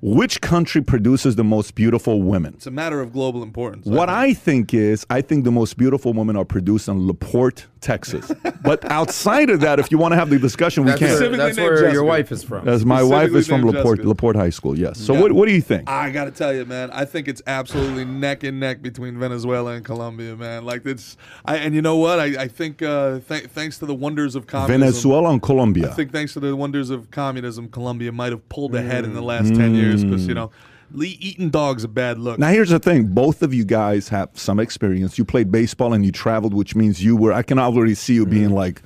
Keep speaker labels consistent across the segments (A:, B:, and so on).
A: which country produces the most beautiful women?
B: It's a matter of global importance.
A: What I think is, I think the most beautiful women are produced in LaPorte, Texas. but outside of that, if you want to have the discussion, we
C: That's
A: can.
C: where,
B: Specifically
C: that's where
B: Jessica.
C: your wife is from.
A: As my wife is from
B: Specifically named
A: LaPorte,
B: Jessica.
A: LaPorte High School, yes. So
B: Yeah.
A: what, what do you think?
B: I gotta tell you, man. I think it's absolutely neck and neck between Venezuela and Colombia, man. Like it's, I and you know what? I, I think uh, th- thanks to the wonders of communism,
A: Venezuela and Colombia.
B: I think thanks to the wonders of communism, Colombia might have pulled ahead in the last ten years because you know, le- eating dogs a bad look.
A: Now here's the thing: both of you guys have some experience. You played baseball and you traveled, which means you were. I can already see you being like,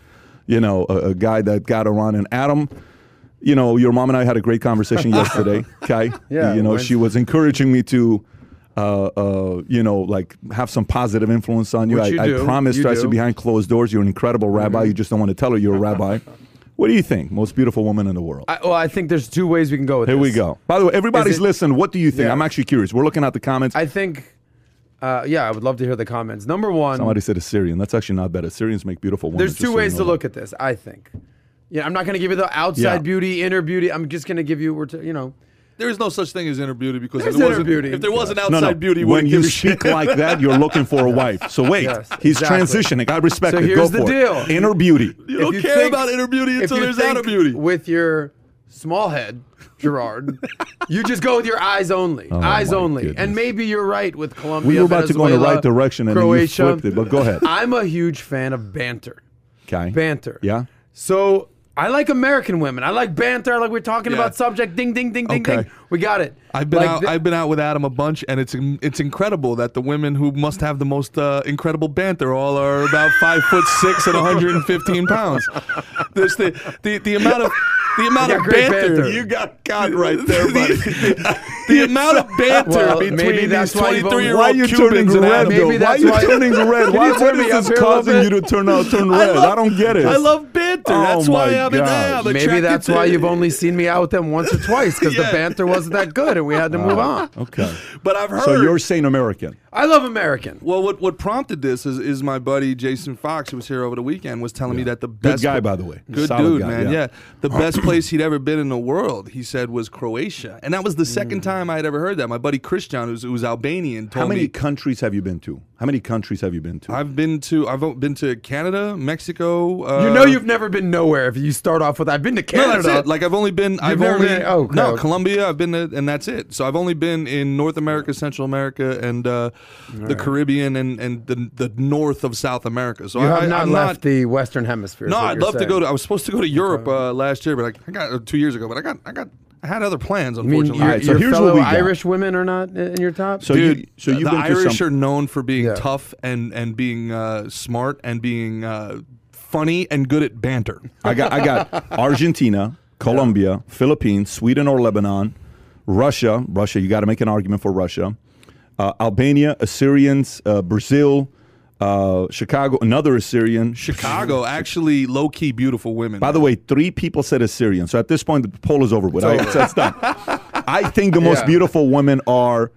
A: you know, a, a guy that got around. And Adam, you know, your mom and I had a great conversation yesterday. Okay,
C: Yeah,
A: you know,
C: when's-
A: she was encouraging me to. Uh, uh, you know, like have some positive influence on you.
C: Which
A: I,
C: you
A: I
C: do.
A: promised
C: You
A: her. I said behind closed doors, you're an incredible rabbi. You just don't want to tell her you're a rabbi. What do you think? Most beautiful woman in the world.
C: I, well, I think there's two ways we can go with this.
A: Here
C: this.
A: we go. By the way, everybody's
C: it-
A: listening. What do you think?
C: Yeah.
A: I'm actually curious. We're looking at the comments.
C: I think, uh, yeah, I would love to hear the comments. Number one,
A: Somebody said Assyrian. That's actually not bad. Assyrians make beautiful women.
C: there's two
A: so you
C: ways
A: know
C: to
A: that.
C: look at this. I think. Yeah, I'm not going to give you the outside
A: Yeah.
C: beauty, inner beauty. I'm just going to give you, we're you know,
B: There is no such thing as inner beauty because
C: There's
B: if there wasn't,
C: beauty.
B: if there was an
A: No,
B: outside
A: no.
B: beauty,
A: when you
B: give a
A: speak
B: shit.
A: like that, you're looking for a wife. So wait,
C: Yes,
A: he's
C: exactly.
A: transitioning. I respect
C: So
A: it.
C: here's
A: Go
C: the
A: for
C: deal.
A: it. Inner beauty.
B: You don't
C: If
B: care
C: think-
B: about inner beauty until there's
C: think
B: outer beauty.
C: With your small head, Gerard, you just go with your eyes only. Oh eyes
A: Oh my
C: only.
A: goodness.
C: And maybe you're right with Colombia.
A: We were about to go in the right direction and
C: Croatia.
A: then you flipped it. But go ahead.
C: I'm a huge fan of banter.
A: Okay.
C: Banter.
A: Yeah.
C: So I like American women. I like banter. Like we're talking
B: Yeah.
C: about subject. Ding, ding, ding, ding,
A: Okay.
C: ding. We got it.
B: I've been
C: Like
B: out.
C: th-
B: I've been out with Adam a bunch, and it's it's incredible that the women who must have the most uh, incredible banter all are about five foot six and 115 pounds. There's the the the amount of the amount of banter.
C: banter.
A: You got God right there, buddy.
B: the, the amount of banter
C: Well,
B: between
C: that's
B: these 23 year
A: Why are
B: old
A: you turning
B: Cubans and
A: red,
B: Adam.
C: Maybe
A: though? Why are you
C: why-
A: turning red?
C: Can
A: Why,
C: you
A: what
C: turn me
A: is this
C: here a little
A: causing you to turn out, turn
B: I
A: red?
B: love-
A: I don't get it.
B: I love banter.
A: Oh
B: That's why I'm,
A: gosh.
B: I'm
C: Maybe that's why you've only seen me out with them once or twice because
B: Yeah.
C: the banter wasn't that good and we had to move on.
A: Okay.
B: But I've heard.
A: So you're saying American.
C: I love American.
B: Well, what what prompted this is is my buddy Jason Fox, who was here over the weekend, was telling me that the best
A: guy, by the way.
B: good
A: Solid
B: dude,
A: guy,
B: man,
A: yeah.
B: yeah. the best place he'd ever been in the world, he said, was Croatia, and that was the second mm. time I had ever heard that. My buddy Christian, who's who's Albanian, told
A: How many
B: me.
A: countries have you been to? How many countries have you been to?
B: I've been to I've been to Canada, Mexico. Uh,
C: You know you've never been nowhere if you start off with I've been to
B: No,
C: Canada.
B: that's it. Like I've only been. I've only
C: been- oh, okay,
B: no
C: okay.
B: Colombia. I've been to, and that's it. So I've only been in North America, Central America, and uh, the Caribbean, and and the the north of South America. So
C: you
B: I,
C: have not
B: I'm
C: left the Western Hemisphere.
B: No, I'd
C: you're
B: love to go to. I was supposed to go to Europe uh, last year, but I, I got uh, two years ago. But I got I got I had other plans.
C: I mean,
B: Unfortunately,
C: your,
A: Alright, so
C: your
A: here's what
C: fellow
A: we got.
C: Irish women are not in your top.
A: So
B: Dude,
A: you, so you've
B: the
A: been
B: Irish
A: some.
B: are known for being
C: Yeah.
B: tough and and being uh, smart and being uh, funny and good at banter.
A: I got I got Argentina, Colombia, Philippines, Sweden or Lebanon, Russia. Russia, you got to make an argument for Russia. Uh, Albania, Assyrians, uh, Brazil, uh, Chicago, another Assyrian.
B: Chicago, actually, low key beautiful women.
A: By the way, three people said Assyrian. So at this point, the poll is over with. I,
C: over.
A: it's done. I think the most
C: Yeah.
A: beautiful women are,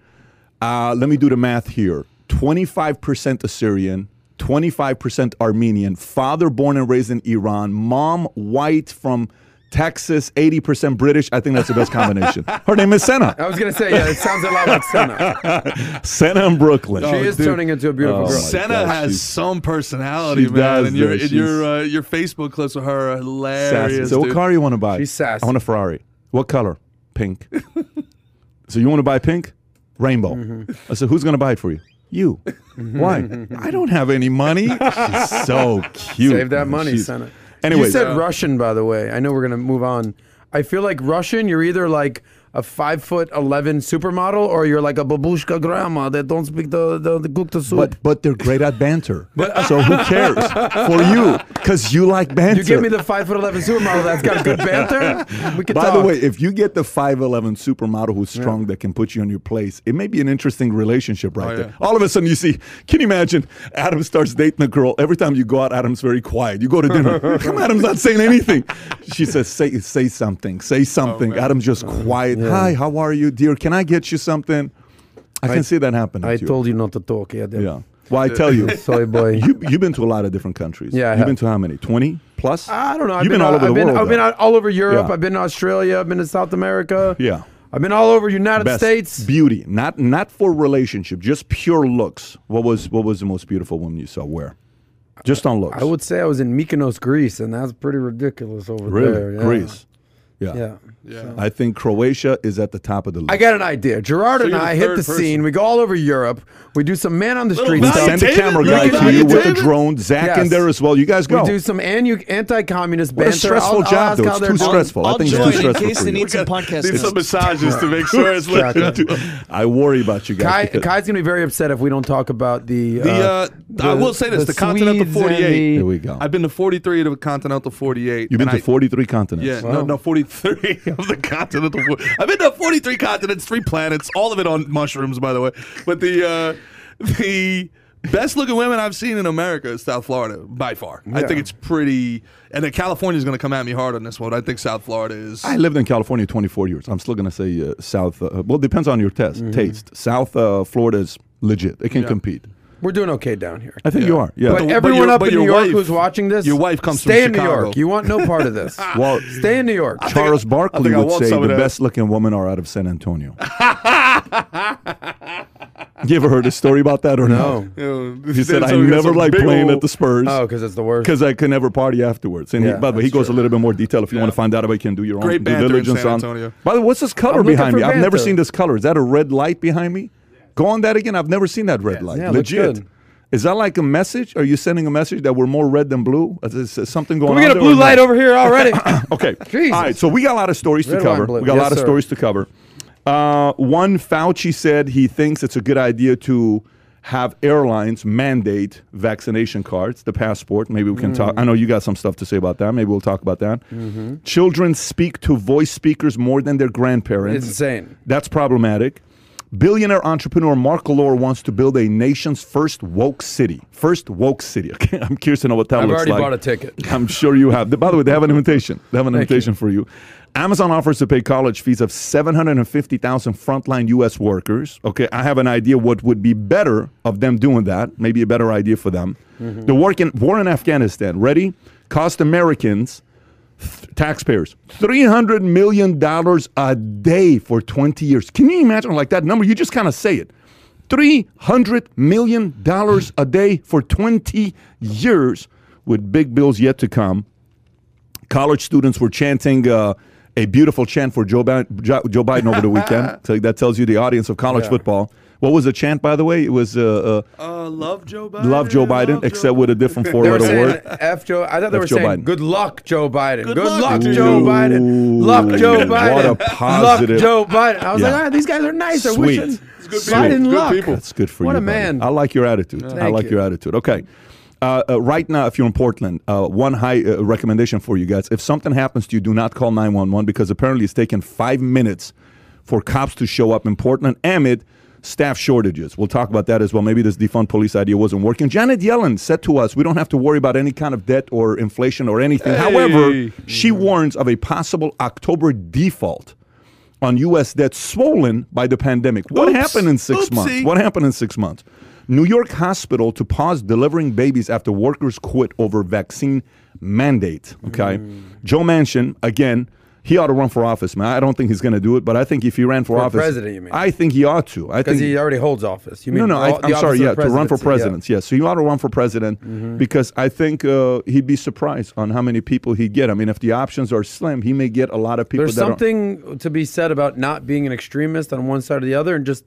A: uh, let me do the math here 25% Assyrian, 25% Armenian, father born and raised in Iran, mom white from Texas, 80% British. I think that's the best combination. Her name is Senna.
C: I was gonna say, yeah, it sounds a lot like Senna.
A: Senna in Brooklyn.
C: she is
B: dude.
C: turning into a beautiful
A: Oh,
C: girl.
B: Senna
A: gosh,
B: has some personality,
A: she
B: man,
A: does,
B: and your and your uh, your Facebook clips with her are
A: Sassy.
B: hilarious.
A: So what
B: dude.
A: car you want to buy?
C: She's sassy.
A: I want a Ferrari. What color? Pink. so you want to buy pink? Rainbow.
C: Mm-hmm.
A: I said, who's going to buy it for you? You. Why? I don't have any money. She's so cute.
C: Save that
A: man.
C: money,
A: She's-
C: Senna.
A: Anyway,
C: you said Russian, by the way. I know we're gonna move on. I feel like Russian. You're either like a five foot eleven supermodel, or you're like a babushka grandma that don't speak the the, the cook the soup.
A: but but they're great at banter. so who cares for you? Because you like banter.
C: you give me the five foot eleven supermodel that's got good banter. We could
A: By
C: talk.
A: the way, if you get the 5'11 supermodel who's strong that can put you in your place, it may be an interesting relationship right
B: Oh,
A: there.
B: yeah.
A: All of a sudden, you see, can you imagine Adam starts dating a girl? Every time you go out, Adam's very quiet. You go to dinner, come Adam's not saying anything. She says, say, say something, say oh, something.
B: man.
A: Adam's just oh, quiet. Hi, how are you, dear? Can I get you something? I can see that happening.
C: I
A: to you.
C: told you not to talk. Yeah.
A: Yeah. Well, I tell you,
C: Sorry, boy.
A: you, you've been to a lot of different countries.
C: Yeah, I
A: You've
C: have.
A: been to how many? 20 plus?
C: I don't know. I've
A: You've been, all over
C: I've
A: the
C: been,
A: world.
C: I've been
A: though.
C: all over Europe.
A: Yeah.
C: I've been to Australia. I've been to South America.
A: Yeah.
C: I've been all over United
A: Best
C: States.
A: beauty, not not for relationship, just pure looks. What was what was the most beautiful woman you saw? Where? Just on looks.
C: I would say I was in Mykonos, Greece, and that's pretty ridiculous over
A: really
C: there. yeah.
A: Greece. Yeah.
C: Yeah.
B: Yeah.
A: I think Croatia is at the top of the list.
C: I got an idea. Gerard
B: So
C: and I hit the
B: person.
C: scene. We go all over Europe. We do some man on the
B: Little
C: street
B: Val-
C: stuff.
A: Send a camera guy
B: at
A: to you with a drone. Zach in there as well. You guys go.
C: We do some anti-communist
A: What a stressful
C: I'll, I'll
A: job, though. It's too stressful. I
D: I'll
A: think it's
D: join
A: too
D: in case they need some podcast.
B: Need some massages to make sure it's legit.
A: I worry about you guys.
C: Kai, Kai's gonna be very upset if we don't talk about the.
B: The, uh, I will say this: the, Continental 48.
C: the-
A: Here we go.
B: I've been to 43 of the Continental 48.
A: You've been to 43 continents.
B: Yeah, no, no, 43 of the continental. fo- I've been to 43 continents, three planets, all of it on mushrooms, by the way. But the uh, the best looking women I've seen in America is South Florida by far. I think it's pretty. And then California is going to come at me hard on this one. I think South Florida is.
A: I lived in California 24 years. I'm still going to say uh, South. Uh, well, it depends on your test
C: Mm-hmm.
A: taste. South uh, Florida is legit. It can
B: Yeah.
A: compete.
C: We're doing okay down here.
A: I think
B: Yeah.
A: you are. Yeah.
C: But,
B: But- but
C: everyone
B: your-
C: up
B: but
C: in New
B: your
C: York
B: wife-
C: who's watching this,
B: your wife comes from
C: stay in New
B: Chicago.
C: York. You want no part of this.
A: well,
C: stay in New York.
A: Charles
B: I
A: Barkley
B: think I
A: would
B: want
A: say
B: some of
A: the
B: that.
A: best looking women are out of San Antonio. you ever heard a story about that or
C: No.
B: You
A: He said, I never
B: like
A: playing
B: ol-
A: at the Spurs.
C: Oh, because it's the worst.
A: because I could never party afterwards. And
C: Yeah,
A: he, by the way, he goes
C: true.
A: a little bit more detail if you want to find out about it. You can do your
B: Great
A: own due
B: banter in
A: diligence
B: San
A: on.
B: Antonio.
A: By the way, what's this color
C: I'm looking
A: behind
C: for
A: me? I've never
C: banter.
A: seen this color. Is that a red light behind me? Go on that again. I've never seen that red light.
C: Yeah,
A: Legit. Is that like a message? Are you sending a message that we're more red than blue? Is, is- something going
C: Can we
A: on
C: get a blue light
A: no?
C: over here already?
A: Okay.
C: Jesus.
A: All right. So we got a lot of stories to
C: Red, white,
A: cover. We got a
C: Yes,
A: lot of
C: sir.
A: stories to cover. Uh, one, Fauci said he thinks it's a good idea to have airlines mandate vaccination cards, the passport. Maybe we can talk.
C: Mm.
A: I know you got some stuff to say about that. Maybe we'll talk about that.
C: Mm-hmm.
A: Children speak to voice speakers more than their grandparents.
C: It's insane.
A: That's problematic. Billionaire entrepreneur Mark Galore wants to build a nation's first woke city. First woke city. Okay, I'm curious to know what that looks like.
C: I've already bought a ticket.
A: I'm sure you have. By the way, they have an invitation. They have an
C: Thank
A: invitation for you. Amazon offers to pay college fees of 750,000 frontline U.S. workers. Okay, I have an idea what would be better of them doing that. Maybe a better idea for them.
C: Mm-hmm.
A: The work in, war in Afghanistan. Ready? Cost Americans, th- taxpayers, $300 million a day for 20 years. Can you imagine like that number? You just kind of say it. $300 million a day for 20 years with big bills yet to come college students were chanting uh, a beautiful chant for Joe, Bi- Joe Biden over the weekend. so that tells you the audience of college
C: Yeah.
A: football. What was the chant, by the way? It was uh, uh,
B: Uh, love Joe Biden.
A: "Love Joe Biden,"
B: love Joe
A: except with a different
C: They
A: four-letter word.
C: F Joe. I thought they
A: F
C: were
A: Joe
C: saying
A: Biden.
C: good luck, Joe Biden. Good,
B: luck
C: luck, Joe
B: you.
C: Biden. Luck, Joe Biden.
A: What a positive-
C: Luck, Joe Biden. I was
A: Yeah.
C: like, ah, these guys are nice. They're
A: Sweet.
C: wishing
B: good
C: Biden
B: people. Good
C: luck.
B: people.
A: That's good for
C: What
A: you.
C: What a
A: buddy.
C: man.
A: I like your attitude. I like
C: you.
A: your attitude. Okay. Uh, uh, right now, if you're in Portland, uh, one high uh, recommendation for you guys: if something happens to you, do not call 911 because apparently it's taken five minutes for cops to show up in Portland amid staff shortages. We'll talk about that as well. Maybe this defund police idea wasn't working. Janet Yellen said to us, "We don't have to worry about any kind of debt or inflation or anything." However, she warns of a possible October default on U.S. debt swollen by the pandemic. What
B: Oops.
A: happened in six months? What happened in six months? New York hospital to pause delivering babies after workers quit over vaccine mandate. Okay,
C: Mm.
A: Joe Manchin again. He ought to run for office, man. I don't think he's going to do it, but I think if he ran for,
C: For
A: office,
C: president, you mean?
A: I think he ought to. I think
C: he already holds office. You mean
A: no. I,
C: all-
A: I'm sorry. Yeah, to run for
C: presidency, yeah. Mm-hmm.
A: president. Yes. So you ought to run for president because I think uh, he'd be surprised on how many people he'd get. I mean, if the options are slim, he may get a lot of people.
C: There's
A: that are-
C: something to be said about not being an extremist on one side or the other and just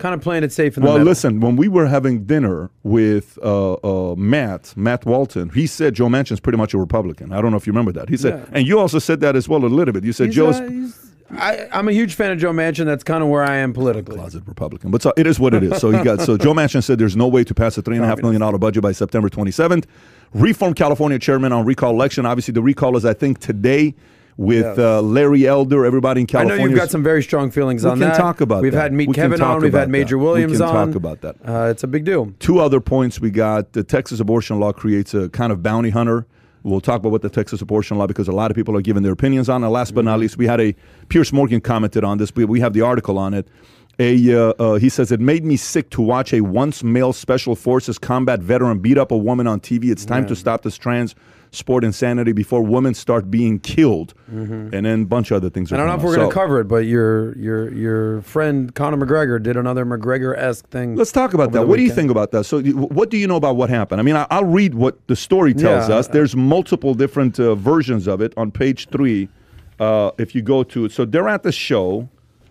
C: kind of playing it safe in the
A: Well,
C: middle.
A: listen, when we were having dinner with uh, uh, Matt, Matt Walton, he said Joe Manchin's pretty much a Republican. I don't know if you remember that. He said,
C: Yeah.
A: and you also said that as well a little bit. You said
C: He's,
A: Joe's
C: I, I'm a huge fan of Joe Manchin. That's kind of where I am politically.
A: closet Republican, but so it is what it is. So he got so Joe Manchin said there's no way to pass a three and a half million dollar budget by September 27th. Reform California chairman on recall election. Obviously, the recall is I think today with
C: Yes.
A: uh, Larry Elder. Everybody in California.
C: I know you've got some very strong feelings
A: We
C: on that.
A: We can talk about
C: We've
A: that.
C: had Meet
A: We
C: Kevin on. We've had Major
A: that. We can
C: on.
A: talk about that.
C: Uh, it's a big deal.
A: Two other points we got. The Texas abortion law creates a kind of bounty hunter. We'll talk about what the Texas abortion law because a lot of people are giving their opinions on it. Last but not least, we had a Piers Morgan commented on this. We, we have the article on it. A uh, uh, he says it made me sick to watch a once male special forces combat veteran beat up a woman on TV. It's time to stop this trans sport insanity before women start being killed, and then a bunch of other things.
C: Mm-hmm. I don't know if we're going to cover it, but your your your friend Conor McGregor did another McGregor esque thing.
A: Let's talk about that. What do you think about that? So, what do you know about what happened? I mean, I, I'll read what the story tells
C: Yeah.
A: us. There's multiple different uh, versions of it on page three. Uh, if you go to it, so they're at the show,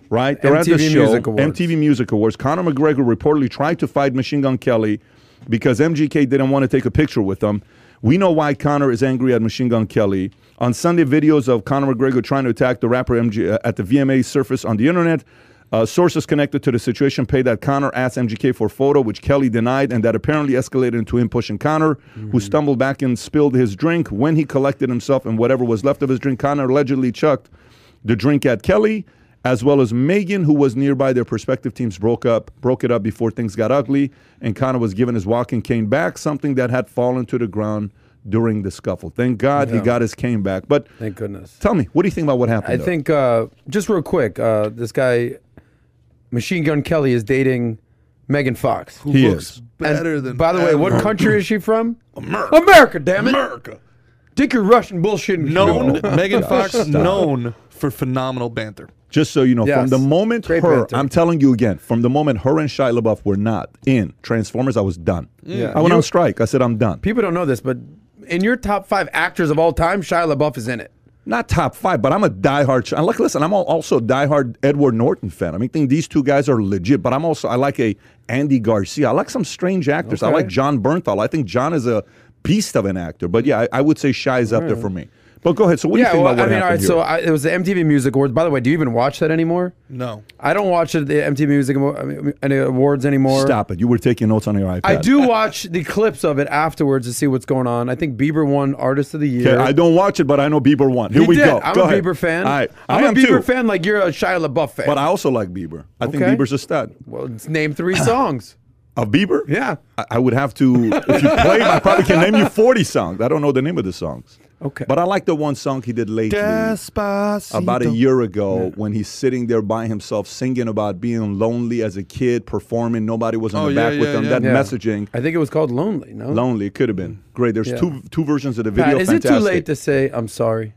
A: right? They're at the
C: MTV
A: show,
C: Music Awards.
A: MTV Music Awards. Conor McGregor reportedly tried to fight Machine Gun Kelly because MGK didn't want to take a picture with him. We know why Conor is angry at Machine Gun Kelly. On Sunday, videos of Conor McGregor trying to attack the rapper MG uh, at the VMA surface on the internet. Uh, sources connected to the situation pay that Conor asked MGK for a photo, which Kelly denied, and that apparently escalated into him pushing Conor, who stumbled back and spilled his drink. When he collected himself and whatever was left of his drink, Conor allegedly chucked the drink at Kelly, as well as Megan, who was nearby. Their respective teams broke up, broke it up before things got ugly, and Conor was given his walking cane back, something that had fallen to the ground during the scuffle. Thank God he got his cane back. But
C: Thank goodness.
A: tell me, what do you think about what happened?
C: I
A: there?
C: think uh, just real quick, uh, this guy, Machine Gun Kelly, is dating Megan Fox.
B: Who
A: He
B: looks
A: is.
B: better
C: And
B: than
C: by the way, what
B: ever.
C: country is she from?
B: America.
C: America, damn it!
B: America.
C: Dick your Russian bullshit.
B: Known
C: No.
B: Megan Fox
A: Stop.
B: known for phenomenal banter.
A: Just so you know, from the moment
C: Great
A: her,
C: banter.
A: I'm telling you again, from the moment her and Shia LaBeouf were not in Transformers, I was done. Mm.
C: Yeah.
A: I went
C: You-
A: on strike. I said, I'm done.
C: People don't know this, but in your top five actors of all time, Shia LaBeouf is in it.
A: Not top five, but I'm a diehard. Sh- I like. Listen, I'm also a diehard Edward Norton fan. I mean, think these two guys are legit. But I'm also I like a Andy Garcia. I like some strange actors. I like Jon Bernthal. I think John is a beast of an actor. But yeah, I, I would say Shia is up there for me. But go ahead. So what do you
C: yeah,
A: think
C: well,
A: about
C: I
A: what
C: mean, all right.
A: happened
C: So? I, it was the MTV Music Awards. By the way, do you even watch that anymore?
B: No.
C: I don't watch the MTV Music Amo- I mean, any awards anymore.
A: Stop it! You were taking notes on your iPad.
C: I do watch the clips of it afterwards to see what's going on. I think Bieber won Artist of the Year.
A: Okay, I don't watch it, but I know Bieber won. Here
C: He
A: we
C: did.
A: go.
C: I'm
A: Go
C: a
A: ahead.
C: Bieber fan.
A: All right.
C: I'm
A: I
C: a
A: am
C: Bieber
A: too.
C: fan like you're a Shia LaBeouf fan.
A: But I also like Bieber. I think Bieber's a stud.
C: well, let's name three songs.
A: Of Bieber?
C: Yeah.
A: I, I would have to. If you play, I probably can name you 40 songs. I don't know the name of the songs.
C: Okay.
A: But I like the one song he did lately.
B: Despacito.
A: About a year ago, when he's sitting there by himself, singing about being lonely as a kid, performing, nobody was on
B: Oh,
A: the
B: yeah,
A: back with him.
B: yeah.
A: That
C: Yeah.
A: messaging,
C: I think it was called Lonely. No.
A: lonely, it could have been great. There's
C: Yeah.
A: two two versions of the video.
C: Pat, is it too late to say I'm sorry?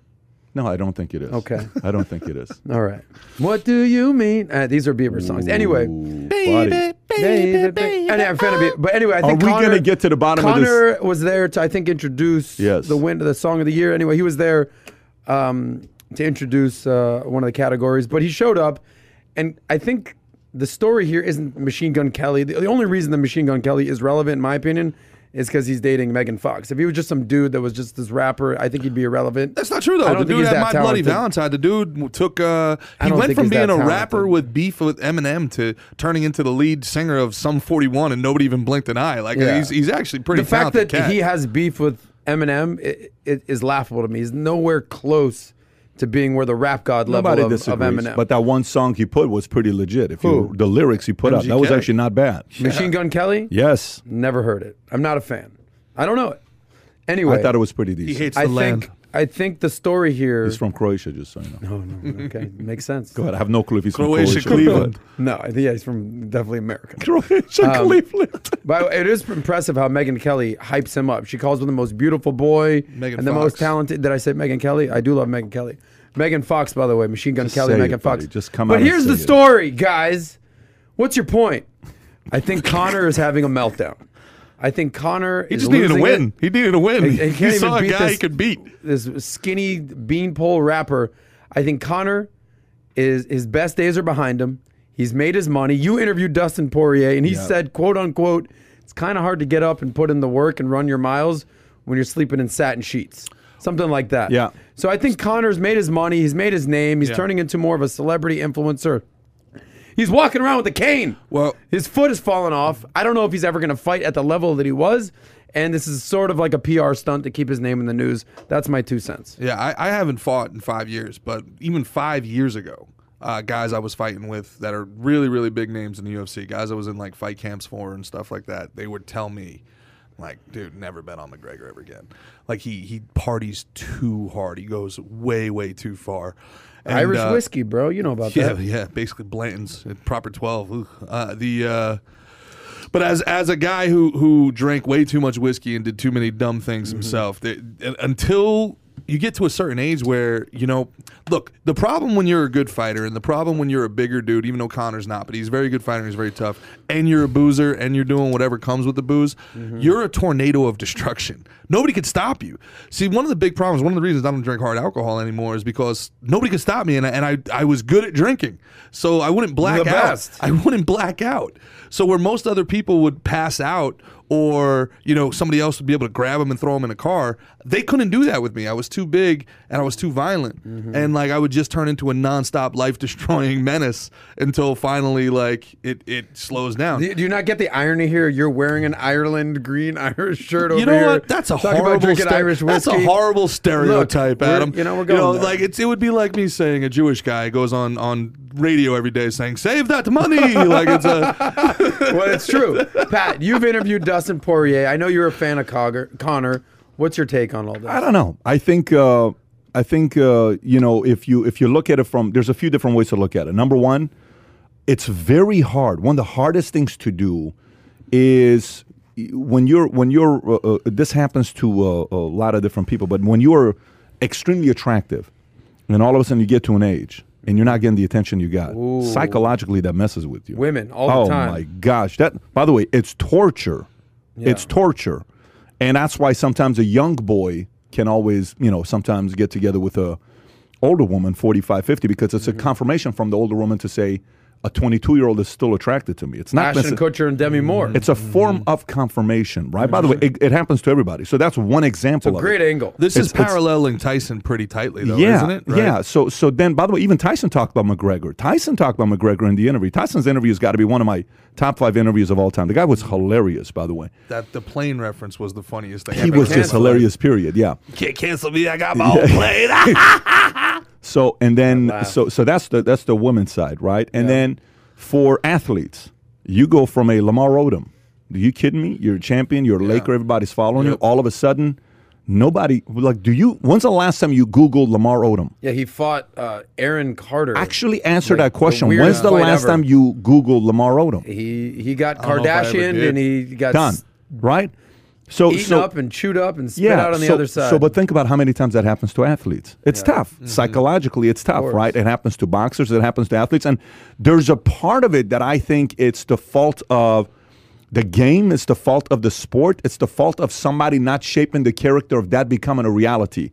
A: No, I don't think it is.
C: Okay.
A: I don't think it is.
C: All right. What do you mean? Uh, these are Bieber songs. Anyway.
A: Ooh, buddy.
C: Baby, baby. And I'm a fan of Bieber. But anyway, I
A: Are
C: think
A: we
C: Conor,
A: gonna get to the bottom of this?
C: Conor was there to, I think, introduce
A: Yes.
C: the win, the song of the year. Anyway, he was there um, to introduce uh, one of the categories, but he showed up, and I think the story here isn't Machine Gun Kelly. The, the only reason that Machine Gun Kelly is relevant, in my opinion, is because he's dating Megan Fox. If he was just some dude that was just this rapper, I think he'd be irrelevant.
B: That's not true though.
C: I
B: The
C: don't think
B: dude
C: he's
B: had
C: that
B: My Bloody
C: talented.
B: Valentine. The dude took. Uh,
C: I
B: he
C: don't
B: went
C: think
B: from
C: he's
B: being a
C: that
B: rapper
C: talented.
B: with beef with Eminem to turning into the lead singer of Sum 41, and nobody even blinked an eye. Like
C: Yeah.
B: he's, he's actually pretty.
C: the fact that
B: cat.
C: he has beef with Eminem i it is laughable to me. He's nowhere close to being where the rap god level
A: Nobody
C: of, of. Eminem.
A: But that one song he put was pretty legit. If you the lyrics he put up, that was actually not bad.
C: Machine Gun Kelly,
A: Yes,
C: never heard it. I'm not a fan. I don't know it. Anyway,
A: I thought it was pretty decent.
B: he
A: decent.
B: hates
C: I
B: the land.
C: think I think the story here.
A: He's from Croatia, just so you know.
C: oh no, okay, makes sense.
A: Go ahead. I have no clue if he's
B: Croatia,
A: from Croatia.
B: Cleveland.
C: No, I think yeah, he's from definitely America.
A: Croatia,
C: Um,
A: Cleveland.
C: But it is impressive how Megan Kelly hypes him up. She calls him the most beautiful boy
B: Megan
C: and the
B: Fox.
C: most talented. Did I say Megan Kelly? I do love Megan Kelly. Megan Fox, by the way, Machine Gun
A: Just
C: Kelly,
A: say
C: Megan
A: it, buddy.
C: Fox.
A: Just come
C: But
A: out and
C: here's
A: say
C: the
A: it.
C: story, guys. What's your point? I think Conor is having a meltdown. I think Conor
B: He just needed a win.
C: it.
B: He needed a win.
C: He-
B: He,
C: he
B: saw a guy he could beat.
C: This skinny beanpole rapper. I think Conor is his best days are behind him. He's made his money. You interviewed Dustin Poirier, and he said, "quote unquote," it's kind of hard to get up and put in the work and run your miles when you're sleeping in satin sheets, something like that.
A: Yeah.
C: So I think Conor's made his money. He's made his name. He's
B: Yeah.
C: turning into more of a celebrity influencer. He's walking around with a cane.
B: Well-
C: his foot has fallen off. I don't know if he's ever going to fight at the level that he was. And this is sort of like a PR stunt to keep his name in the news. That's my two cents.
B: Yeah, I, I haven't fought in five years, but even five years ago, uh, guys I was fighting with that are really, really big names in the UFC, guys I was in like fight camps for and stuff like that, they would tell me, like, dude, never bet on McGregor ever again. Like he he parties too hard. He goes way, way too far. And,
C: Irish
B: uh,
C: whiskey, bro. You know about
B: Yeah,
C: that.
B: yeah, yeah. basically Blanton's at proper twelve. Uh, the uh, but as as a guy who who drank way too much whiskey and did too many dumb things
C: Mm-hmm.
B: himself, that, until you get to a certain age where you know, look, the problem when you're a good fighter and the problem when you're a bigger dude, even though Conor's not, but he's a very good fighter, and he's very tough, and you're a boozer and you're doing whatever comes with the booze,
C: Mm-hmm.
B: you're a tornado of destruction. Nobody could stop you. See, one of the big problems, one of the reasons I don't drink hard alcohol anymore is because nobody could stop me, and I, and I I was good at drinking, so I wouldn't black out. I wouldn't black out. So where most other people would pass out or, you know, somebody else would be able to grab them and throw them in a car, they couldn't do that with me. I was too big and I was too violent.
C: Mm-hmm.
B: And like I would just turn into a nonstop life destroying menace until finally like it, it slows down.
C: Do you not get the irony here? You're wearing an Ireland green Irish shirt over
B: you know
C: here.
B: what? That's a horrible ste-
C: Irish
B: That's a horrible stereotype,
C: we're-
B: Adam.
C: you know, we're going there.
B: like it's it would be like me saying a Jewish guy goes on on radio every day saying "Save that money." like it's a
C: well, it's true. Pat, you've interviewed Dustin Poirier. I know you're a fan of Cogger, Conor. What's your take on all this?
A: I don't know. I think uh, I think uh, you know if you if you look at it from there's a few different ways to look at it. Number one, it's very hard. One of the hardest things to do is when you're when you're uh, uh, this happens to uh, a lot of different people, but when you're extremely attractive, and all of a sudden you get to an age and you're not getting the attention you got, psychologically that messes with you.
C: Women, all the time.
A: oh my gosh! That by the way, it's torture. It's torture, and that's why sometimes a young boy can always, you know, sometimes get together with a older woman, 45, 50, because it's
C: Mm-hmm.
A: a confirmation from the older woman to say a 22 year old is still attracted to me. It's not
C: Ashton Kutcher and Demi Moore.
A: It's a form mm-hmm. of confirmation, right? By the mm-hmm. way, it, it happens to everybody. So that's one example.
C: a
A: of
C: great
A: it.
C: angle.
B: This
A: It's-
B: is paralleling Tyson pretty tightly, though,
A: yeah,
B: isn't it? Right?
A: yeah. So, so then, by the way, even Tyson talked about McGregor. Tyson talked about McGregor in the interview. Tyson's interview has got to be one of my top five interviews of all time. The guy was hilarious, by the way.
B: That the plane reference was the funniest thing.
A: He
B: I've
A: was just hilarious. Period. Yeah.
B: Can't cancel me. I got my own plane.
A: So and then
C: laugh.
A: so so that's the that's the women's side, right? And then for athletes, you go from a Lamar Odom. Are you kidding me? You're a champion. You're a Laker. Everybody's following you. All of a sudden, nobody like. Do you? When's the last time you Googled Lamar Odom?
C: yeah, he fought uh, Aaron Carter.
A: Actually, answer
C: Like,
A: that question.
C: the
A: When's the last
C: ever.
A: time you Googled Lamar Odom?
C: he he got
B: don't know if I ever
C: Kardashian and he got
A: Done.
C: s-
A: Right. So
C: eaten
A: so
C: up and chewed up and spit
A: yeah,
C: out on the
A: so,
C: other side.
A: So, but think about how many times that happens to athletes. It's tough. Psychologically, it's tough, right? It happens to boxers, it happens to athletes. And there's a part of it that I think it's the fault of the game, it's the fault of the sport, it's the fault of somebody not shaping the character of that becoming a reality.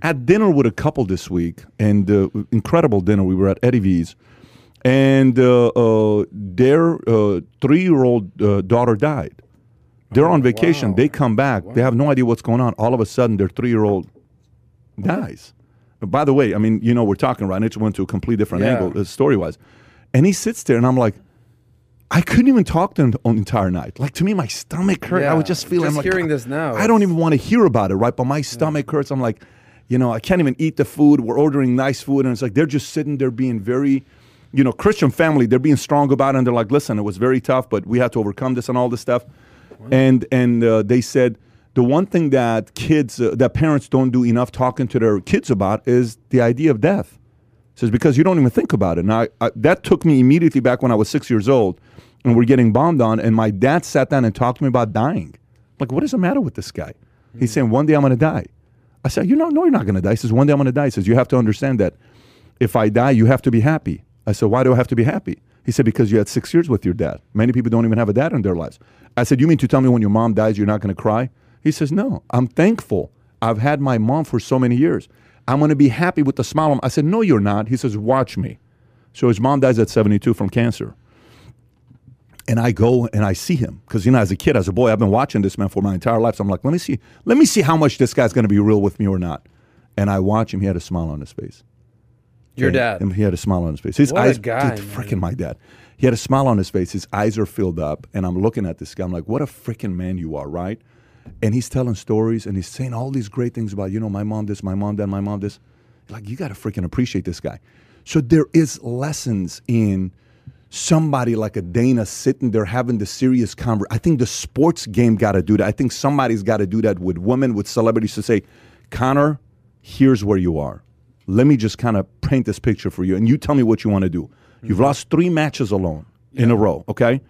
A: At dinner with a couple this week, and uh, incredible dinner, we were at Eddie V's. And uh, uh, their uh, three year old uh, daughter died. They're on vacation.
C: wow.
A: They come back. They have no idea what's going on. All of a sudden, their three year old dies. By the way, I mean, you know, we're talking right. It went to a complete different
C: Yeah.
A: angle, uh, story wise. And he sits there, and I'm like, I couldn't even talk to him the entire night. Like to me, my stomach hurt. I
C: Yeah.
A: was just feeling
C: Just
A: I'm like,
C: hearing this now,
A: I don't even want to hear about it, right? But my stomach hurts. I'm like, you know, I can't even eat the food. We're ordering nice food, and it's like they're just sitting there being very, you know, Christian family. They're being strong about it, and they're like, listen, it was very tough, but we had to overcome this and all this stuff. And and uh, they said the one thing that kids, uh, that parents don't do enough talking to their kids about is the idea of death. Says because you don't even think about it. Now I, I, that took me immediately back when I was six years old, and we're getting bombed on, and my dad sat down and talked to me about dying. Like, what is the matter with this guy? He's saying one day I'm going to die. I said, you know, no, you're not going to die. He says one day I'm going to die. He says you have to understand that if I die, you have to be happy. I said, why do I have to be happy? He said because you had six years with your dad. Many people don't even have a dad in their lives. I said, you mean to tell me when your mom dies, you're not going to cry? He says, no, I'm thankful. I've had my mom for so many years. I'm going to be happy with the smile. I said, no, you're not. He says, watch me. So his mom dies at 72 from cancer. And I go and I see him because you know, as a kid, as a boy, I've been watching this man for my entire life. So I'm like, let me see, let me see how much this guy's going to be real with me or not. And I watch him. He had a smile on his face.
C: Your
A: Okay?
C: dad.
A: And he had a smile on his face. His
C: What a
A: eyes,
C: guy,
A: dude, freaking my dad. He had a smile on his face. His eyes are filled up, and I'm looking at this guy. I'm like, what a freaking man you are, right? And he's telling stories, and he's saying all these great things about, you know, my mom this, my mom that, my mom this. Like, you got to freaking appreciate this guy. So there is lessons in somebody like a Dana sitting there having the serious conversation. I think the sports game got to do that. I think somebody's got to do that with women, with celebrities to say, Conor, here's where you are. let me just kind of paint this picture for you, and you tell me what you want to do. You've lost three matches alone in a row. Okay,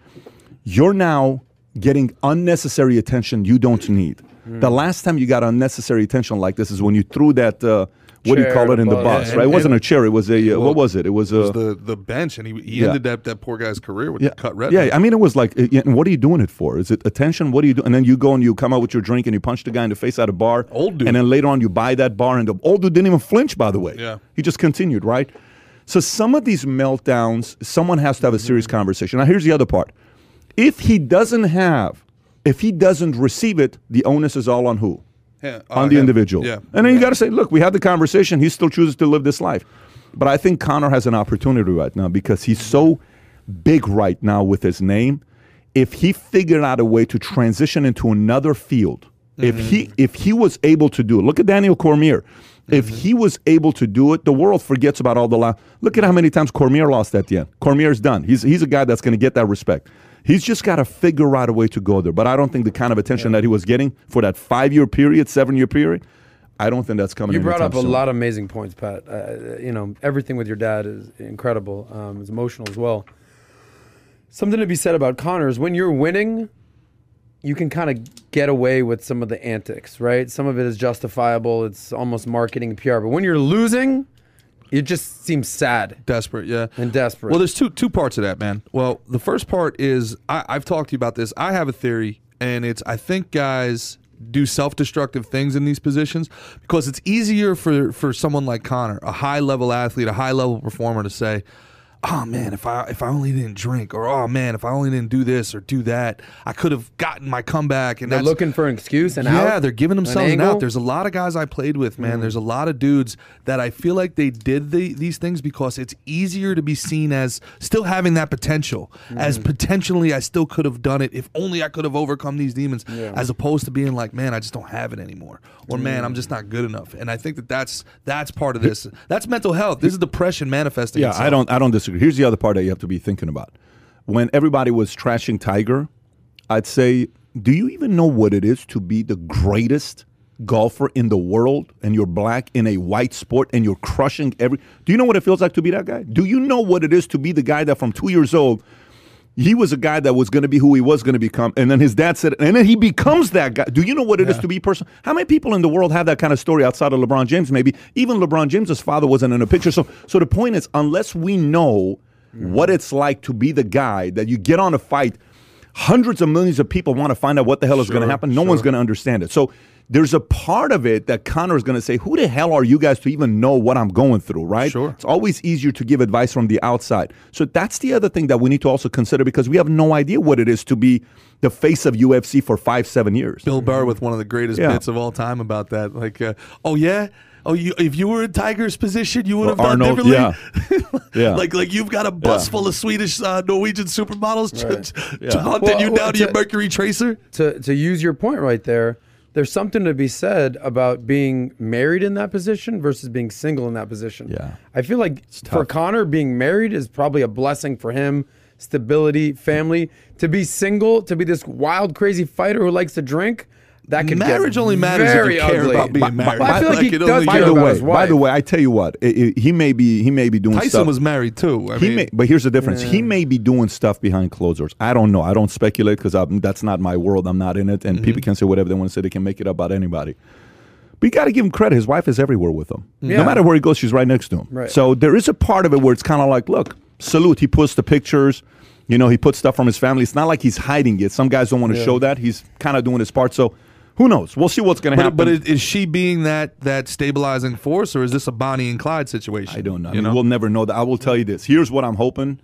A: you're now getting unnecessary attention you don't need. The last time you got unnecessary attention like this is when you threw that. Uh, what do you call it in the
C: bus.
A: right? It wasn't a chair. It was a uh, what was it? It was a
B: was the the bench, and he he
A: Yeah.
B: ended that that poor guy's career with the cut retina.
A: Yeah, I mean, it was like, uh, yeah, and what are you doing it for? Is it attention? What do you do? And then you go and you come out with your drink and you punch the guy in the face at a bar.
B: Old dude.
A: And then later on you buy that bar, and the old dude didn't even flinch. By the way,
B: Yeah.
A: he just continued. Right. So some of these meltdowns, someone has to have a mm-hmm. serious conversation. Now, here's the other part: if he doesn't have, if he doesn't receive it, the onus is all on who?
B: Yeah,
A: on the
B: him.
A: individual.
B: Yeah,
A: And then you got to say, look, we had the conversation. He still chooses to live this life. But I think Conor has an opportunity right now because he's mm-hmm. so big right now with his name. If he figured out a way to transition into another field, if he mm-hmm. if he was able to do it, look at Daniel Cormier. If he was able to do it, the world forgets about all the la- Look at how many times Cormier lost at the end. Cormier's done. He's he's a guy that's going to get that respect. He's just got to figure out a way to go there. But I don't think the kind of attention that he was getting for that five year period, seven year period, I don't think that's coming.
C: You brought up a
A: soon.
C: lot of amazing points, Pat. Uh, you know, everything with your dad is incredible. Um, it's emotional as well. Something to be said about Conor is when you're winning, you can kind of get away with some of the antics, right? Some of it is justifiable. It's almost marketing and PR. But when you're losing, it just seems sad
B: desperate. Yeah,
C: and desperate.
B: Well, there's two two parts of that, man. Well, the first part is I, I've talked to you about this. I have a theory, and it's I think guys do self-destructive things in these positions because it's easier for for someone like Conor, a high level athlete, a high level performer, to say. Oh man, if I if I only didn't drink, or oh man, if I only didn't do this or do that, I could have gotten my comeback. And
C: they're looking for an excuse and
B: yeah,
C: out,
B: they're giving themselves an,
C: angle.
B: out. There's a lot of guys I played with, man. Mm. There's a lot of dudes that I feel like they did the, these things because it's easier to be seen as still having that potential, as mm. potentially I still could have done it if only I could have overcome these demons, as opposed to being like, man, I just don't have it anymore, or man, I'm just mm. not good enough. And I think that that's that's part of this. That's mental health. This is depression manifesting.
A: Yeah,
B: itself.
A: I don't I don't disagree. Here's the other part that you have to be thinking about. When everybody was trashing Tiger, I'd say, do you even know what it is to be the greatest golfer in the world and you're black in a white sport and you're crushing every Do you know what it feels like to be that guy? Do you know what it is to be the guy that from 2 years old he was a guy that was going to be who he was going to become, and then his dad said, and then he becomes that guy. Do you know what it is to be person? How many people in the world have that kind of story outside of LeBron James? Maybe even LeBron James's father wasn't in a picture. So, so the point is, unless we know what it's like to be the guy that you get on a fight, hundreds of millions of people want to find out what the hell is going to happen. No one's going to understand it. So. There's a part of it that Conor is going to say, "Who the hell are you guys to even know what I'm going through?" Right?
B: Sure.
A: It's always easier to give advice from the outside. So that's the other thing that we need to also consider because we have no idea what it is to be the face of UFC for five, seven years.
B: Bill Burr with one of the greatest
A: Yeah.
B: bits of all time about that. Like, uh, oh yeah, oh you if you were in Tiger's position, you would
A: Or
B: have done
A: Arnold,
B: differently.
A: yeah. Yeah.
B: like like you've got a bus
A: Yeah.
B: full of Swedish uh, Norwegian supermodels ch- ch-
A: Yeah.
B: hunting
C: Well,
B: you
C: well,
B: down to your Mercury Tracer.
C: to to use your point right there, there's something to be said about being married in that position versus being single in that position.
A: Yeah.
C: I feel like for Conor, being married is probably a blessing for him. Stability, family. To be single, to be this wild, crazy fighter who likes to drink, that could
B: Marriage
C: get
B: only matters if
C: very
B: you care
C: ugly.
B: about being
A: But-
B: married.
A: but I
C: feel like he does
A: by
C: care
A: the
C: about
A: way,
C: his
A: by the way, I tell you what, i i he may be he may be doing
B: Tyson
A: stuff.
B: was married too. I
A: he
B: mean,
A: may, but here's the difference. He may be doing stuff behind closed doors. I don't know. I don't speculate because that's not my world. I'm not in it, and mm-hmm. people can say whatever they want to say. They can make it up about anybody. But you got to give him credit. His wife is everywhere with him.
C: Yeah.
A: No matter where he goes, she's right next to him.
C: Right.
A: So there is a part of it where it's kind of like, look, salute. He puts the pictures. You know, he puts stuff from his family. It's not like he's hiding it. Some guys don't want to
C: Yeah.
A: show that. He's kind of doing his part. So who knows? We'll see what's going to happen.
B: but is, is she being that that stabilizing force, or is this a Bonnie and Clyde situation?
A: I don't know. I mean, we'll never know that. I will tell you this. Here's what I'm hoping.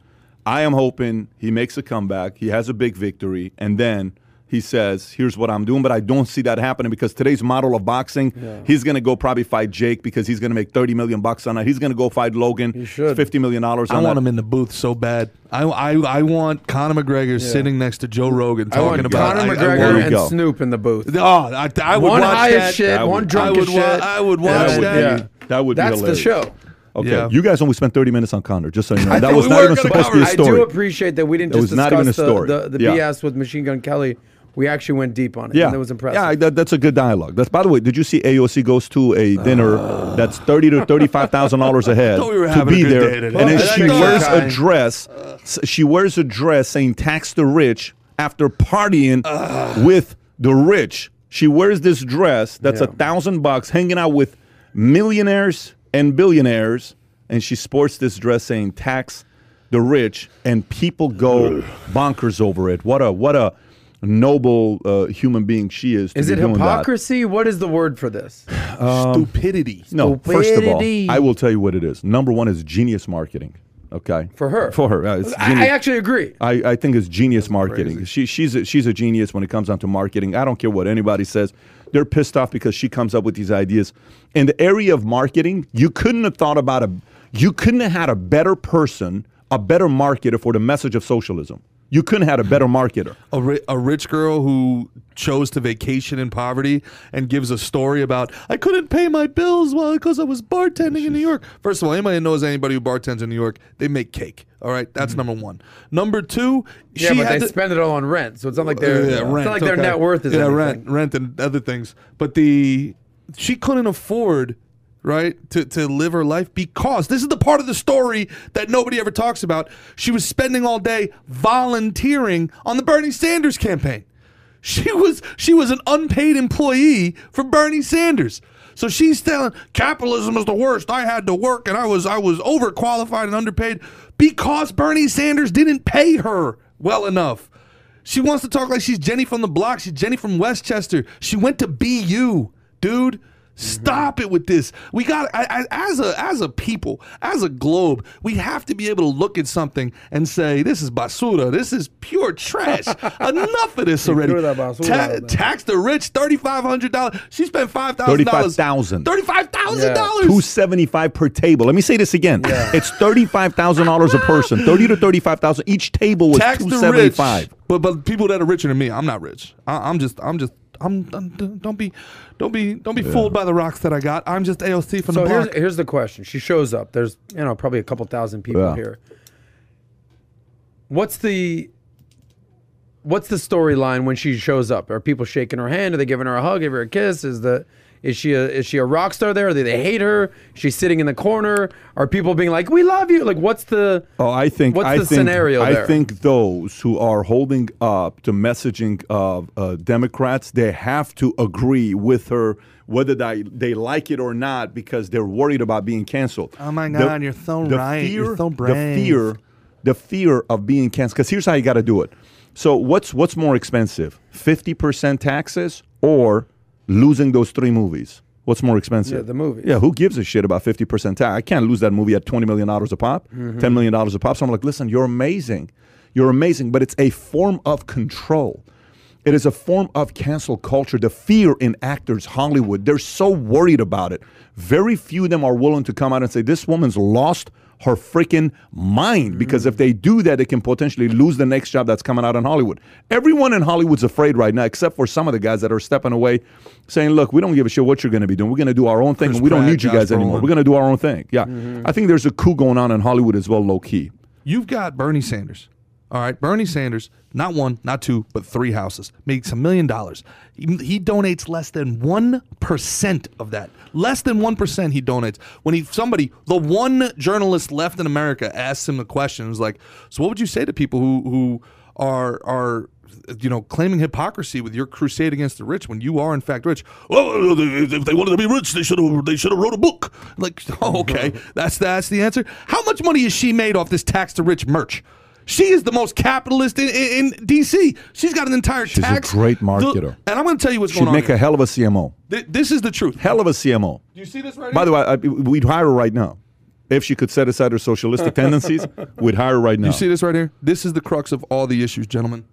A: I am hoping he makes a comeback. He has a big victory, and then he says, "Here's what I'm doing." But I don't see that happening because today's model of boxing, he's going to go probably fight Jake because he's going to make 30 million bucks on that. He's going to go fight Logan.
C: He should.
A: 50 million dollars.
B: I want
A: that.
B: him in the booth so bad. I I, I want Conor McGregor sitting next to Joe Rogan
C: I
B: talking
C: want
B: about
C: Conor
B: I- I
C: McGregor
A: There
B: want-
A: you
C: and. Snoop in the booth.
B: Oh, I, I would
C: one
B: watch
C: high
B: that.
C: as shit,
A: That
C: one
A: would-
C: drunk as shit.
B: I would
C: That
B: watch
C: would-
B: that.
C: Yeah.
A: That would be
C: That's the show.
A: Okay,
B: Yeah.
A: you guys only spent 30 minutes on Conor, just so you know. That was
C: we
A: not even
C: gonna
A: supposed to be a
C: I
A: story.
C: I do appreciate that we didn't
A: It
C: just
A: was not even
C: discuss
A: a story.
C: the, the, the
A: Yeah.
C: BS with Machine Gun Kelly. We actually went deep on it.
A: Yeah,
C: and it was impressive.
A: Yeah, that, that's a good dialogue. That's by the way. Did you see AOC goes to a dinner ah. that's thirty to thirty-five thousand dollars a head
B: we
A: to be there, and then
C: oh,
A: she wears a dress. She wears a dress saying "tax the rich" after partying ah. with the rich. She wears this dress that's a
C: Yeah.
A: thousand bucks, hanging out with millionaires and billionaires, and she sports this dress saying "tax the rich," and people go bonkers over it. What a what a noble uh, human being she is. To
C: Is
A: be
C: it
A: doing that.
C: hypocrisy? What is the word for this?
B: Stupidity.
A: No, first of all,
C: Stupidity.
A: I will tell you what it is. Number one is genius marketing. Okay,
C: For her.
A: for her, uh, it's
C: I,
A: genius.
C: I actually agree.
A: I, I think it's genius marketing. She, she's a, she's a genius when it comes down to marketing. I don't care what anybody says. They're pissed off because she comes up with these ideas. In the area of marketing, you couldn't have thought about a you couldn't have had a better person, a better marketer for the message of socialism. You couldn't have had a better marketer.
B: a, ri- a rich girl who chose to vacation in poverty and gives a story about I couldn't pay my bills well because I was bartending in New York. First of all, anybody who knows anybody who bartends in New York, they make cake. All right, that's number one. Number two,
C: Yeah,
B: she
C: but
B: had
C: they
B: to-
C: spend it all on rent, so it's not like their
B: yeah,
C: it's
B: rent,
C: not like their
B: okay.
C: net worth is
B: yeah,
C: anything.
B: rent, rent, and other things. But the she couldn't afford right to to live her life because this is the part of the story that nobody ever talks about. She was spending all day volunteering on the Bernie Sanders campaign. She was she was an unpaid employee for Bernie Sanders. So she's telling capitalism is the worst. I had to work and I was I was overqualified and underpaid because Bernie Sanders didn't pay her well enough. She wants to talk like she's Jenny from the block. She's Jenny from Westchester. She went to BU, dude. Stop it with this. We got I, I, as a as a people, as a globe, we have to be able to look at something and say, "This is basura. This is pure trash. Enough of this already."
C: threw that basura
B: Ta- tax the rich, thirty five hundred dollars. She spent five thousand dollars.
A: 35,000.
B: Thirty five thousand dollars.
A: Two seventy five per table. Let me say this again. It's thirty five thousand dollars a person. Thirty to thirty five thousand. Each table was
B: tax
A: two
B: the rich. But but people that are richer than me, I'm not rich. I, I'm just I'm just I'm, I'm don't be don't be don't be fooled by the rocks that I got. I'm just AOC from
C: So
B: the
C: here's
B: block.
C: here's the question. She shows up. There's you know probably a couple thousand people
A: Yeah.
C: here. What's the what's the storyline when she shows up? Are people shaking her hand? Are they giving her a hug? Give her a kiss? Is the is she a is she a rock star there? Do they hate her? She's sitting in the corner. Are people being like, "We love you"? Like, what's the
A: Oh, I think.
C: What's
A: I
C: the
A: think,
C: scenario
A: I think those who are holding up the messaging of uh, Democrats, they have to agree with her, whether they they like it or not, because they're worried about being canceled.
B: Oh my God, you're so
A: the
B: right.
A: Fear,
B: You're so brave.
A: the fear, the fear of being canceled. Because here's how you got to do it. So what's what's more expensive, fifty percent taxes or losing those three movies? What's more expensive?
C: Yeah, the movies.
A: Yeah, who gives a shit about 50% tax? I can't lose that movie at $20 million a pop,
C: Mm-hmm.
A: $10 million a pop. So I'm like, listen, you're amazing. You're amazing, but it's a form of control. It is a form of cancel culture. The fear in actors, Hollywood, they're so worried about it. Very few of them are willing to come out and say, this woman's lost her freaking mind. Because if they do that, they can potentially lose the next job that's coming out in Hollywood. Everyone in Hollywood's afraid right now, except for some of the guys that are stepping away, saying, look, we don't give a shit what you're going to be doing. We're going to do our own thing,
B: Chris
A: and we don't need you
B: Josh
A: guys anymore. We're going to do our own thing. Yeah. Mm-hmm. I think there's a coup going on in Hollywood as well, low key.
B: You've got Bernie Sanders. All right, Bernie Sanders, not one, not two, but three houses, makes a million dollars. He, donates less than 1% of that. Less than 1% he donates. When he somebody, the one journalist left in America asks him a question, it was like, "So what would you say to people who who are are you know, claiming hypocrisy with your crusade against the rich when you are in fact rich. Well, if they wanted to be rich, they should have they should have wrote a book. Like, oh, okay, that's that's the answer. How much money has she made off this tax to rich merch? She is the most capitalist in, in, in DC. She's got an entire tax.
A: She's a
B: tax.
A: great
B: the-
A: marketer.
B: and I'm going to tell you what's
A: She'd
B: going on.
A: make
B: here.
A: a hell of a CMO.
B: Th- this is the truth.
A: Hell of a CMO.
B: Do you see this right
A: By
B: here?
A: the way, I, we'd hire her right now. If she could set aside her socialistic tendencies, we'd hire her right now.
B: You see this right here? This is the crux of all the issues, gentlemen.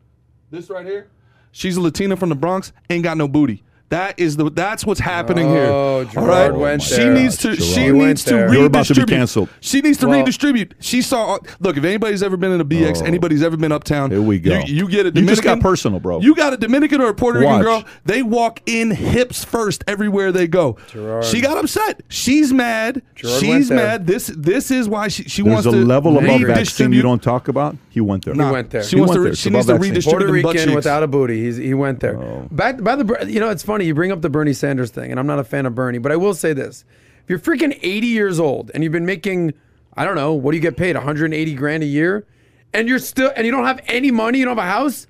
B: This right here. She's a Latina from the Bronx, ain't got no booty. That is the that's what's happening
C: Oh,
B: here.
C: Gerard went
B: she
C: there.
B: needs to
A: Gerard.
B: she
C: went
B: needs to
C: there.
B: redistribute.
A: You're about to be canceled.
B: She needs to
C: Well-
B: redistribute. She saw. Uh, look, if anybody's ever been in a BX,
A: Oh.
B: anybody's ever been uptown.
A: Here we go.
B: You, you get a
A: You
B: Dominican.
A: just got personal, bro.
B: You got a Dominican or a Puerto Rican girl. They walk in hips first everywhere they go.
C: Gerard.
B: She got upset. She's mad.
C: Gerard
B: She's mad. This this is why she she
A: There's
B: wants
A: a
B: to
A: level above vaccine
B: redistribute.
A: you don't talk about. He went there.
B: Nah,
C: went there.
B: She
C: He
B: wants
A: went
B: to.
A: there.
B: She needs to redistribute
C: Puerto Rican without a booty. He's, he went there.
A: Oh.
C: Back by the you know it's funny you bring up the Bernie Sanders thing, and I'm not a fan of Bernie, but I will say this: if you're freaking 80 years old and you've been making, I don't know, what do you get paid? 180 grand a year, and you're still and you don't have any money, you don't have a house.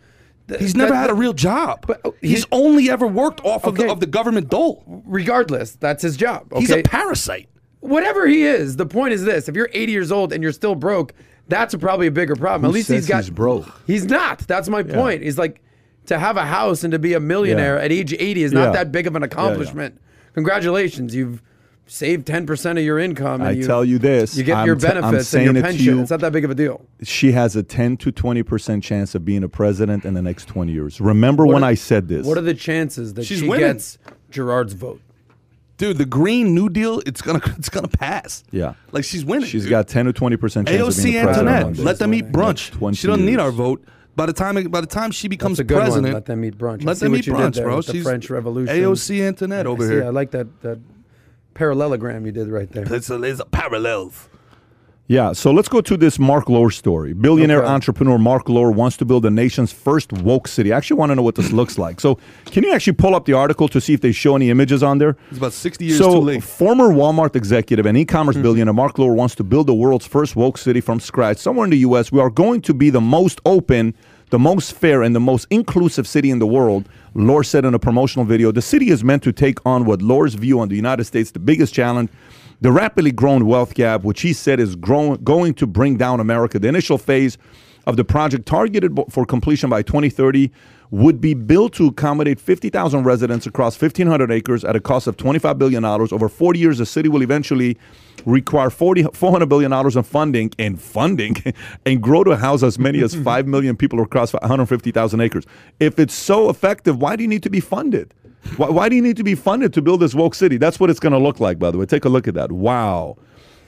C: th-
B: He's never
C: that-
B: had a real job.
C: But, uh,
B: he's
C: he-
B: only ever worked off of the of the government dole.
C: Regardless, that's his job. Okay?
B: He's a parasite.
C: whatever he is, the point is this: if you're 80 years old and you're still broke, that's probably a bigger problem.
A: Who
C: At least he's got.
A: he's broke?
C: He's not. That's my point. He's like to have a house and to be a millionaire
A: Yeah.
C: at age 80 is not
A: Yeah.
C: that big of an accomplishment. Congratulations, you've saved 10% of your income. And
A: I
C: you,
A: tell you this,
C: you get
A: I'm
C: your
A: t- I'm
C: benefits and
A: saying
C: your
A: it
C: pension.
A: you.
C: It's not that big of a deal.
A: She has a 10 to 20 percent chance of being a president in the next 20 years. Remember when
C: are-
A: I said this?
C: What are the chances that
B: She's
C: she
B: winning.
C: gets Gerard's vote?
B: Dude, the Green New Deal, it's gonna it's gonna pass.
A: Yeah.
B: Like she's winning.
A: She's
B: dude.
A: got 10 to 20 percent chance of
B: AOC
A: being.
B: Antoinette. Let them eat brunch. She doesn't need our vote. By the time by the time she becomes
C: That's a good
B: president,
C: one. Let them eat brunch.
B: Let them
C: what
B: eat brunch, bro.
C: with the
B: She's
C: French Revolution.
B: AOC Antoinette over
C: See,
B: here.
C: I like that that parallelogram you did right there.
B: It's a, it's a parallels.
A: Yeah, so let's go to this Marc Lore story. Billionaire
C: Okay.
A: entrepreneur Marc Lore wants to build the nation's first woke city. I actually want to know what this looks like. So, can you actually pull up the article to see if they show any images on there?
B: It's about sixty years
A: so,
B: too late.
A: former Walmart executive and e-commerce hmm. billionaire Marc Lore wants to build the world's first woke city from scratch. Somewhere in the U.S., we are going to be the most open, the most fair, and the most inclusive city in the world. Lore said in a promotional video, the city is meant to take on what Lore's view on the United States, the biggest challenge, the rapidly growing wealth gap, which he said is grow- going to bring down America. The initial phase of the project, targeted for completion by 2030, would be built to accommodate 50,000 residents across 1,500 acres at a cost of $25 billion. Over 40 years, the city will eventually require 40, $400 billion in funding and funding and grow to house as many as 5 million people across 150,000 acres. If it's so effective, why do you need to be funded? Why, why do you need to be funded to build this woke city? That's what it's going to look like, by the way. Take a look at that. Wow.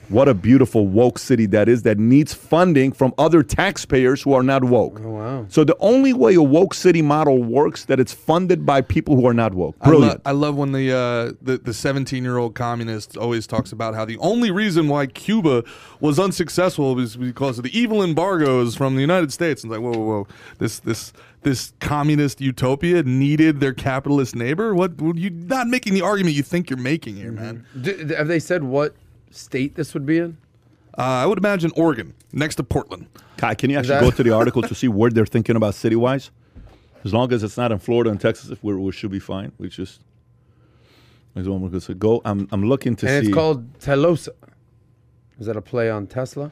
A: What a beautiful woke city that is that needs funding from other taxpayers who are not woke. Oh,
C: wow.
A: So the only way a woke city model works that it's funded by people who are not woke.
B: I, lo-
A: Brilliant.
B: I love when the uh, the the 17 year old communist always talks about how the only reason why Cuba was unsuccessful was because of the evil embargoes from the United States. And it's like, whoa, whoa, whoa, this this this communist utopia needed their capitalist neighbor. What you're not making the argument you think you're making here, man.
C: D- d- have they said what state this would be in?
B: Uh, I would imagine Oregon next to Portland.
A: Kai, can you actually
C: that-
A: go to the article to see where they're thinking about city wise? As long as it's not in Florida and Texas, if we're, we should be fine. We just. I don't want to go. I'm, I'm looking to
C: And
A: see.
C: it's called Telosa. Is that a play on Tesla?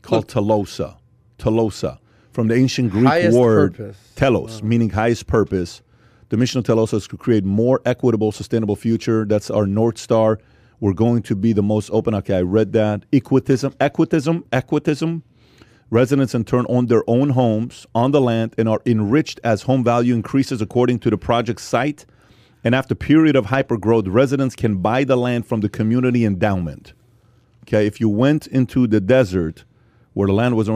A: called Telosa. Telosa. From the ancient Greek
C: Highest
A: word
C: purpose.
A: telos, meaning highest purpose. The mission of Telosa is to create more equitable, sustainable future. That's our North Star. We're going to be the most open. Okay, I read that. Equitism, equitism, equitism. Residents in turn own their own homes on the land and are enriched as home value increases according to the project site. And after period of hypergrowth, residents can buy the land from the community endowment. Okay, if you went into the desert where the land was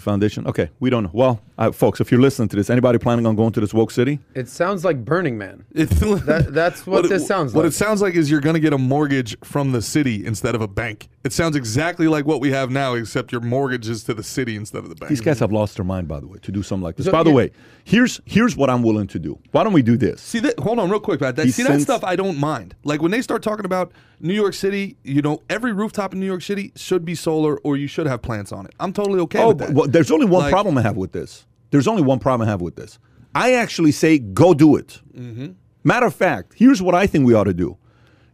A: foundation. Okay, we don't know. Well, uh, folks, if you're listening to this, anybody planning on going to this woke city?
C: It sounds like Burning Man. That- that's what
B: it-
C: this sounds like.
B: What it sounds like is you're going to get a mortgage from the city instead of a bank. It sounds exactly like what we have now, except your mortgage is to the city instead of the bank.
A: These guys have lost their mind, by the way, to do something like this.
C: So,
A: by the
C: yeah.
A: way, here's here's what I'm willing to do. Why don't we do this?
B: See that? Hold on, real quick, Pat. That,
A: He
B: see that stuff I don't mind. Like when they start talking about New York City, you know, every rooftop in New York City should be solar, or you should have plants on it. I'm totally okay
A: Oh,
B: with that.
A: well, there's only one
B: Like-
A: problem I have with this. There's only one problem I have with this. I actually say go do it.
B: Mm-hmm.
A: Matter of fact, here's what I think we ought to do.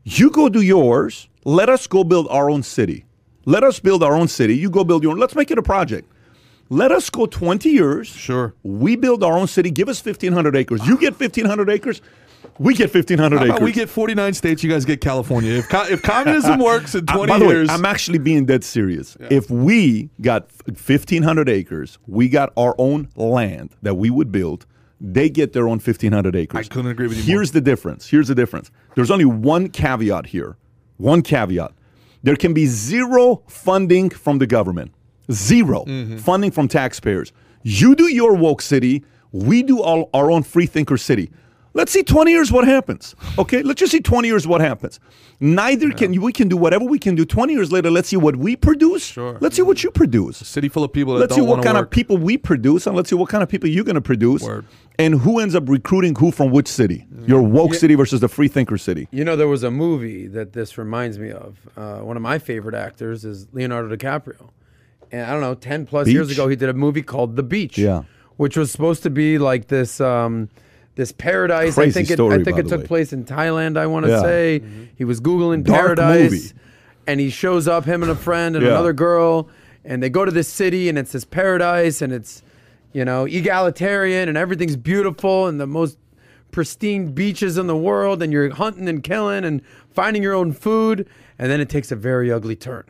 A: You go do yours. Let us go build our own city. Let us build our own city. You go build your own. Let's make it a project. Let us go 20 years.
B: Sure.
A: We build our own city. Give us 1,500 acres. You get 1,500 acres. We get 1,500
B: How
A: acres.
B: we get 49 states, you guys get California. If co- if communism works in
A: Uh,
B: 20
A: by the
B: years,
A: way, I'm actually being dead serious. If we got 1,500 acres, we got our own land that we would build. they get their own 1,500 acres.
B: I couldn't agree with you more.
A: Here's the difference. Here's the difference. There's only one caveat here. One caveat. There can be zero funding from the government. 0
B: Mm-hmm.
A: funding from taxpayers. You do your woke city. We do all our own free thinker city. Let's see 20 years what happens. Okay, let's just see 20 years what happens. Neither can we can do whatever we can do. 20 years later, let's see what we produce.
B: Sure.
A: Let's see what you produce.
B: A City full of people that
A: Let's see
B: don't
A: what kind
B: work.
A: of people we produce, and let's see what kind of people you're going to produce,
B: Word.
A: and who ends up recruiting who from which city. Your woke city versus the free thinker city.
C: You know, there was a movie that this reminds me of. Uh, one of my favorite actors is Leonardo DiCaprio. And I don't know, 10 plus years ago, he did a movie called The Beach.
A: Yeah.
C: Which was supposed to be like this. Um, this paradise. I
A: Crazy
C: think it,
A: story,
C: I think it took
A: way.
C: place in Thailand. I want to
A: Yeah.
C: say he was googling
A: Dark
C: paradise,
A: movie.
C: and he shows up, him and a friend and
A: Yeah.
C: another girl, and they go to this city, and it's this paradise, and it's you know egalitarian, and everything's beautiful, and the most pristine beaches in the world, and you're hunting and killing and finding your own food, and then it takes a very ugly turn,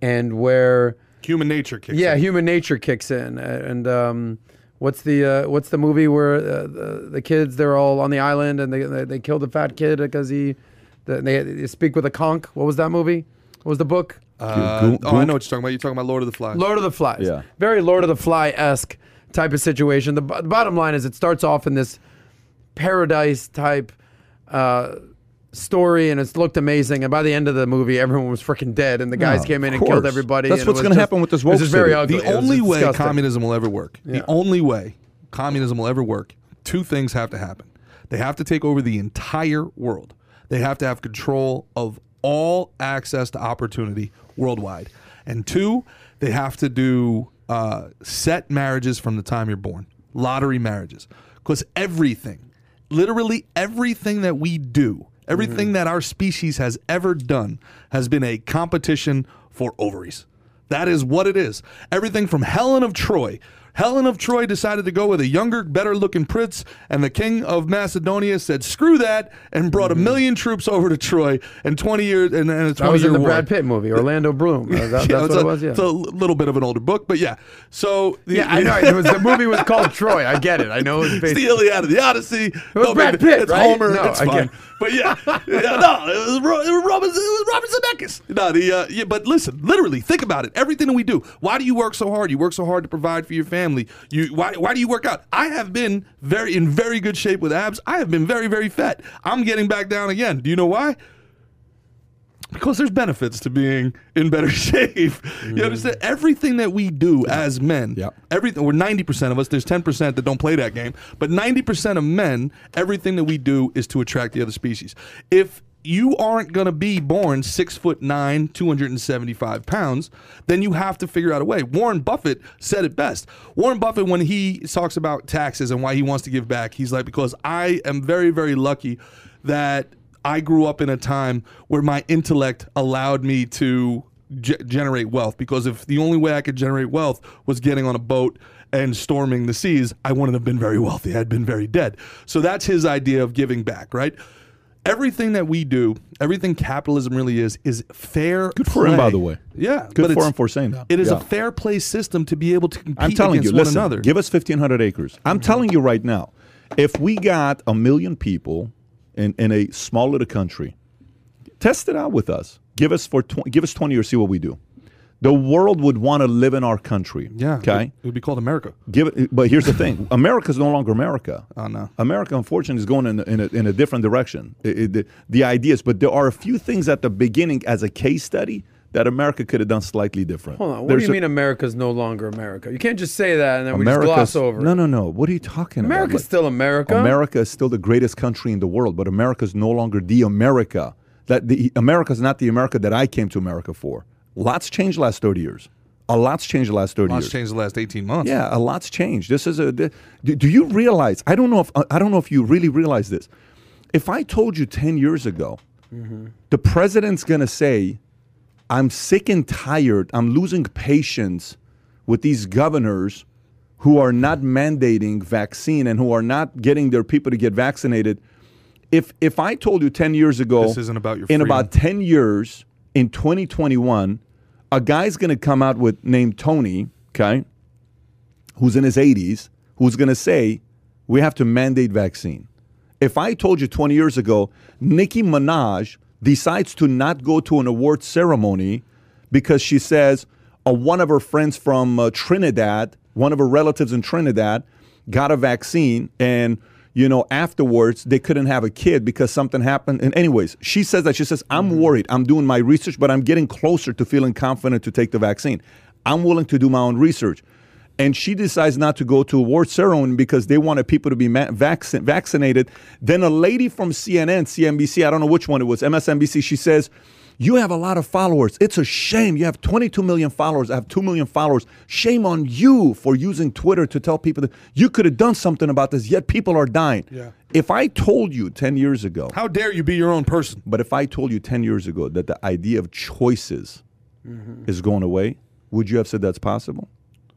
C: and where
B: Human nature kicks
C: yeah,
B: in.
C: human nature kicks in, and um, what's the uh, what's the movie where uh, the, the kids they're all on the island and they they, they kill the fat kid because he the, they, they speak with a conch. What was that movie? What was the book?
B: Uh,
A: Goon-
B: oh, I know what you're talking about. You're talking about Lord of the Flies.
C: Lord of the Flies.
A: Yeah.
C: Very Lord of the Fly esque type of situation. The, bo- the bottom line is it starts off in this paradise type uh, story and it's looked amazing. And by the end of the movie, everyone was freaking dead and the guys
A: Yeah,
C: came in and killed everybody.
A: That's what's gonna happen with this
C: It
A: woke
C: just very ugly.
B: The
C: It
B: only way
C: disgusting.
B: communism will ever work,
C: Yeah.
B: the only way communism will ever work, two things have to happen. They have to take over the entire world. They have to have control of all access to opportunity worldwide. And two, they have to do uh, set marriages from the time you're born, lottery marriages. Because everything, literally everything that we do, everything mm-hmm. that our species has ever done, has been a competition for ovaries. That is what it is. Everything from Helen of Troy. Helen of Troy decided to go with a younger, better looking prince, and the king of Macedonia said, screw that, and brought a million troops over to Troy in 20 years, and, and a 20
C: That was in the
B: war.
C: Brad Pitt movie, Orlando Bloom. That- that's
B: Yeah,
C: what
B: it's,
C: it
B: a,
C: was. Yeah.
B: it's a little bit of an older book, but yeah. So the,
C: yeah, I know. It was the movie was called Troy. I get it. I know it was
B: It's the Iliad, of the Odyssey. It
C: was Brad Pitt,
B: It's
C: right?
B: Homer.
C: No,
B: it's
C: I
B: fine.
C: get-
B: But yeah, yeah, no, it was, Ro- it was Robert. It was Robert Zemeckis. No, the uh, yeah. But listen, literally, think about it. Everything that we do. Why do you work so hard? You work so hard to provide for your family. You why why do you work out? I have been very in very good shape with abs. I have been very very fat. I'm getting back down again. Do you know why? Because there's benefits to being in better shape. You mm. understand? Everything that we do as men,
A: Yeah.
B: everything, or 90% of us, there's 10% that don't play that game, but 90% of men, everything that we do is to attract the other species. If you aren't going to be born six foot nine, 275 pounds, then you have to figure out a way. Warren Buffett said it best. Warren Buffett, when he talks about taxes and why he wants to give back, he's like, because I am very, very lucky that I grew up in a time where my intellect allowed me to ge- generate wealth. Because if the only way I could generate wealth was getting on a boat and storming the seas, I wouldn't have been very wealthy. I'd been very dead. So that's his idea of giving back, right? Everything that we do, everything capitalism really is, is fair.
A: Good for him, by the way.
B: Yeah,
A: Good for him for saying that.
B: It is
A: Yeah.
B: a fair play system to be able to compete
A: I'm telling
B: against
A: you,
B: one
A: listen,
B: another.
A: give us 1,500 acres. I'm mm-hmm. telling you right now, if we got a million people in, in a small little country, test it out with us. Give us for tw- give us 20 or see what we do. The world would want to live in our country.
B: yeah,
A: Okay.
B: it would be called America.
A: Give it, but here's the thing: America is no longer America.
B: Oh, no.
A: America, unfortunately, is going in, in, a, in a different direction. It- it- the, the ideas, but there are a few things at the beginning as a case study that America could have done slightly different.
C: Hold on. What
A: There's
C: do you
A: a-
C: mean America's no longer America? You can't just say that and then we just gloss over.
A: No,
C: it.
A: no, no. What are you talking
C: America's
A: about?
C: America's still America.
A: America is still the greatest country in the world, but America is no longer the America. That the America is not the America that I came to America for. Lots changed the last thirty years. A lot's changed the last thirty
B: Lots
A: years.
B: changed the last 18 months.
A: Yeah, a lot's changed. This is a. Do, do you realize? I don't know if I don't know if you really realize this. If I told you ten years ago, mm-hmm. the president's gonna say, "I'm sick and tired. I'm losing patience with these governors who are not mandating vaccine and who are not getting their people to get vaccinated." If if I told you ten years ago,
B: This isn't about your
A: in
B: freedom.
A: about 10 years in 2021 a guy's going to come out with named tony okay who's in his 80s who's going to say we have to mandate vaccine. If I told you 20 years ago, Nicki Minaj decides to not go to an award ceremony because she says uh, one of her friends from uh, Trinidad, one of her relatives in Trinidad, got a vaccine and you know afterwards they couldn't have a kid because something happened. And anyways she says that. She says i'm mm-hmm. worried. I'm doing my research but i'm getting closer to feeling confident to take the vaccine. I'm willing to do my own research. And she decides not to go to a award ceremony because they wanted people to be ma- vaccin- vaccinated. Then a lady from CNN, CNBC, I don't know which one it was, MSNBC, she says, You have a lot of followers. It's a shame. You have 22 million followers. I have 2 million followers. Shame on you for using Twitter to tell people that you could have done something about this, yet people are dying.
B: Yeah.
A: If I told you 10 years ago,
B: How dare you be your own person?
A: but if I told you 10 years ago that the idea of choices mm-hmm. is going away, would you have said that's possible?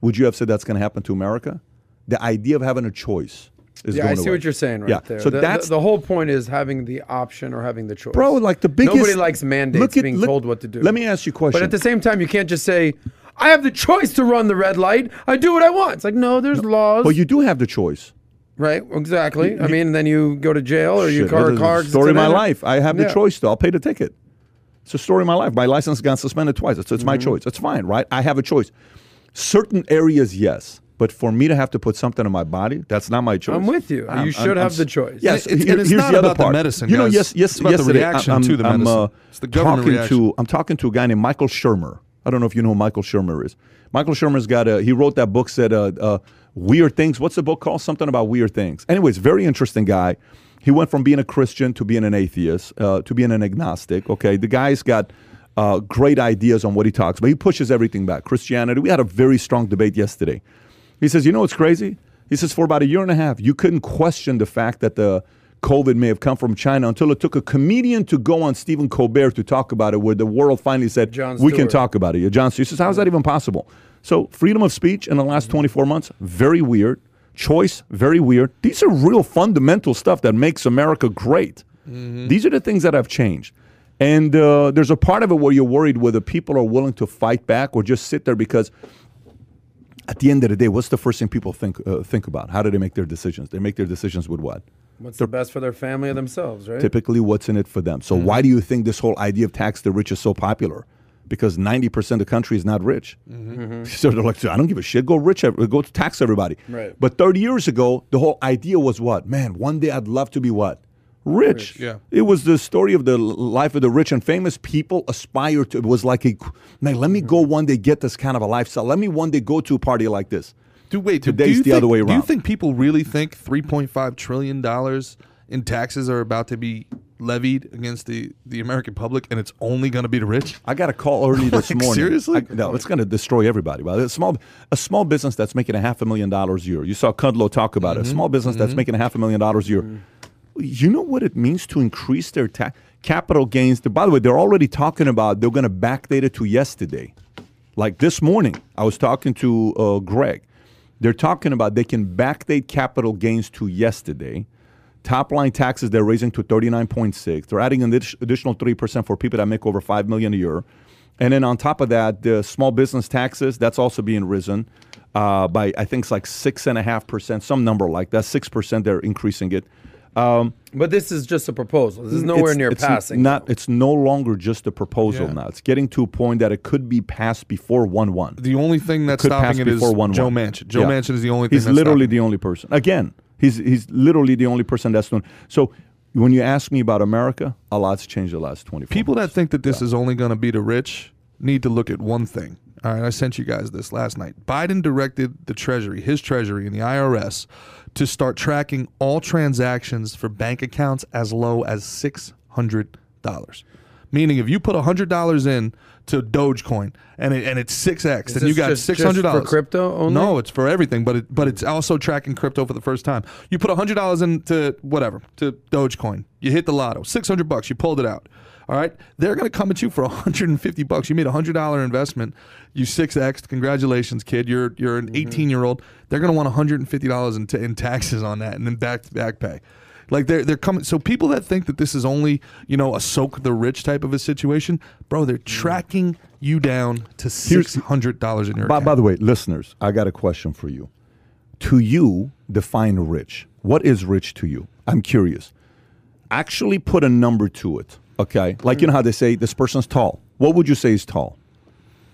A: Would you have said that's going to happen to America? The idea of having a choice
C: Yeah, I see
A: away.
C: what you're saying right
A: yeah.
C: there.
A: So
C: the,
A: that's
C: the, the whole point is having the option or having the choice.
A: bro, like the biggest.
C: Nobody likes mandates
A: look at-
C: being
A: look-
C: told what to do.
A: Let me ask you a question.
C: But at the same time, you can't just say, "I have the choice to run the red light. I do what I want." It's like, no, there's laws,
A: but you do have the choice.
C: right? Exactly. I mean, then you go to jail or you car
A: is
C: car
A: story of my life. I have the choice though. I'll pay the ticket. It's a story of my life. My license got suspended twice. It's, it's my
C: Mm-hmm.
A: choice. It's fine, right? I have a choice. Certain areas, yes. But for me to have to put something in my body, that's not my choice.
C: I'm with you. You should have
A: s-
C: the choice.
A: Yes,
B: it's-
A: here-
B: and it's
A: here's
B: not
A: the other
B: about the medicine,
A: You know,
B: guys.
A: yes, yes,
B: It's about the reaction
A: I'm,
B: to the
A: I'm,
B: medicine.
A: uh,
B: It's the government
A: talking
B: reaction.
A: to I'm talking to a guy named Michael Shermer. I don't know if you know who Michael Shermer is. Michael Shermer's got a. He wrote that book said uh, uh, weird things. What's the book called? Something about weird things. Anyways, very interesting guy. He went from being a Christian to being an atheist uh, to being an agnostic. Okay, the guy's got uh, great ideas on what he talks, but he pushes everything back. Christianity. We had a very strong debate yesterday. He says, you know what's crazy? He says for about a year and a half, you couldn't question the fact that the COVID may have come from China until it took a comedian to go on Stephen Colbert to talk about it, where the world finally said, we can talk about it. Jon Stewart says, how is that even possible? So freedom of speech in the last 24 months, very weird. Choice, very weird. These are real fundamental stuff that makes America great. These are the things that have changed. And uh, there's a part of it where you're worried whether people are willing to fight back or just sit there because at the end of the day, what's the first thing people think uh, think about? How do they make their decisions? They make their decisions with what?
C: What's the best for their family or themselves, right?
A: Typically, what's in it for them. So mm-hmm. why do you think this whole idea of tax the rich is so popular? Because ninety percent of the country is not rich. Mm-hmm. Mm-hmm. So they're like, I don't give a shit. Go rich, go tax everybody.
C: Right.
A: But thirty years ago, the whole idea was what? Man, one day I'd love to be what? Rich.
B: yeah.
A: It was the story of the life of the rich and famous. People aspire to. It was like a, man. Let me go one day get this kind of a lifestyle. Let me one day go to a party like this.
B: Do wait.
A: Today's
B: do you
A: the
B: think,
A: other way
B: Do you think people really think 3.5 trillion dollars in taxes are about to be levied against the the American public, and it's only going to be the rich?
A: I got a call early this
B: Like,
A: morning.
B: seriously?
A: I- no, it's going to destroy everybody. A small, a small business that's making a half a million dollars a year. You saw Kudlow talk about it.
B: Mm-hmm.
A: A small business that's making a half a million dollars a year. You know what it means to increase their tax capital gains? By the way, they're already talking about they're going to backdate it to yesterday. Like this morning, I was talking to uh, Greg. They're talking about they can backdate capital gains to yesterday. Top line taxes they're raising to 39.6. They're adding an additional 3% for people that make over 5 million a year. And then on top of that, the small business taxes, that's also being risen uh, by I think it's like six and a half percent, some number like that. Six percent they're increasing it. Um,
C: But this is just a proposal. This is nowhere
A: it's-
C: near
A: it's
C: passing.
A: Not. It's no longer just a proposal
B: Yeah.
A: now. It's getting to a point that it could be passed before one one.
B: The only thing that's
A: Could pass
B: stopping it is
A: before one
B: Joe. Manchin. Joe
A: Yeah.
B: Manchin is the only thing.
A: He's
B: that's
A: literally
B: stopping
A: the only person. Again, he's he's literally the only person that's doing. So when you ask me about America, a lot's changed the last twenty.
B: People that think that this is only going to be the rich need to look at one thing. All right, I sent you guys this last night. Biden directed the Treasury, his Treasury, and the IRS to start tracking all transactions for bank accounts as low as six hundred dollars. Meaning, if you put hundred dollars in to Dogecoin and it, and it's six x,
C: Is
B: then you got
C: just-
B: six
C: just
B: hundred dollars
C: for crypto only?
B: No, it's for everything, but it but it's also tracking crypto for the first time. You put hundred dollars into whatever to Dogecoin, you hit the lotto, six hundred bucks, you pulled it out. All right, they're going to come at you for 150 bucks. You made a hundred dollar investment, you six x. Congratulations, kid. You're you're
C: Mm-hmm.
B: an 18 year old. They're going to want 150 dollars in, t- in taxes on that, and then back to back pay. Like they're they're coming. So people that think that this is only you know a soak the rich type of a situation, bro, they're tracking you down to six hundred dollars in your
A: By,
B: account.
A: by the way, listeners, I got a question for you. to you define rich? What is rich to you? I'm curious. Actually, put a number to it. Okay, like you know how they say this person's tall. What would you say is tall?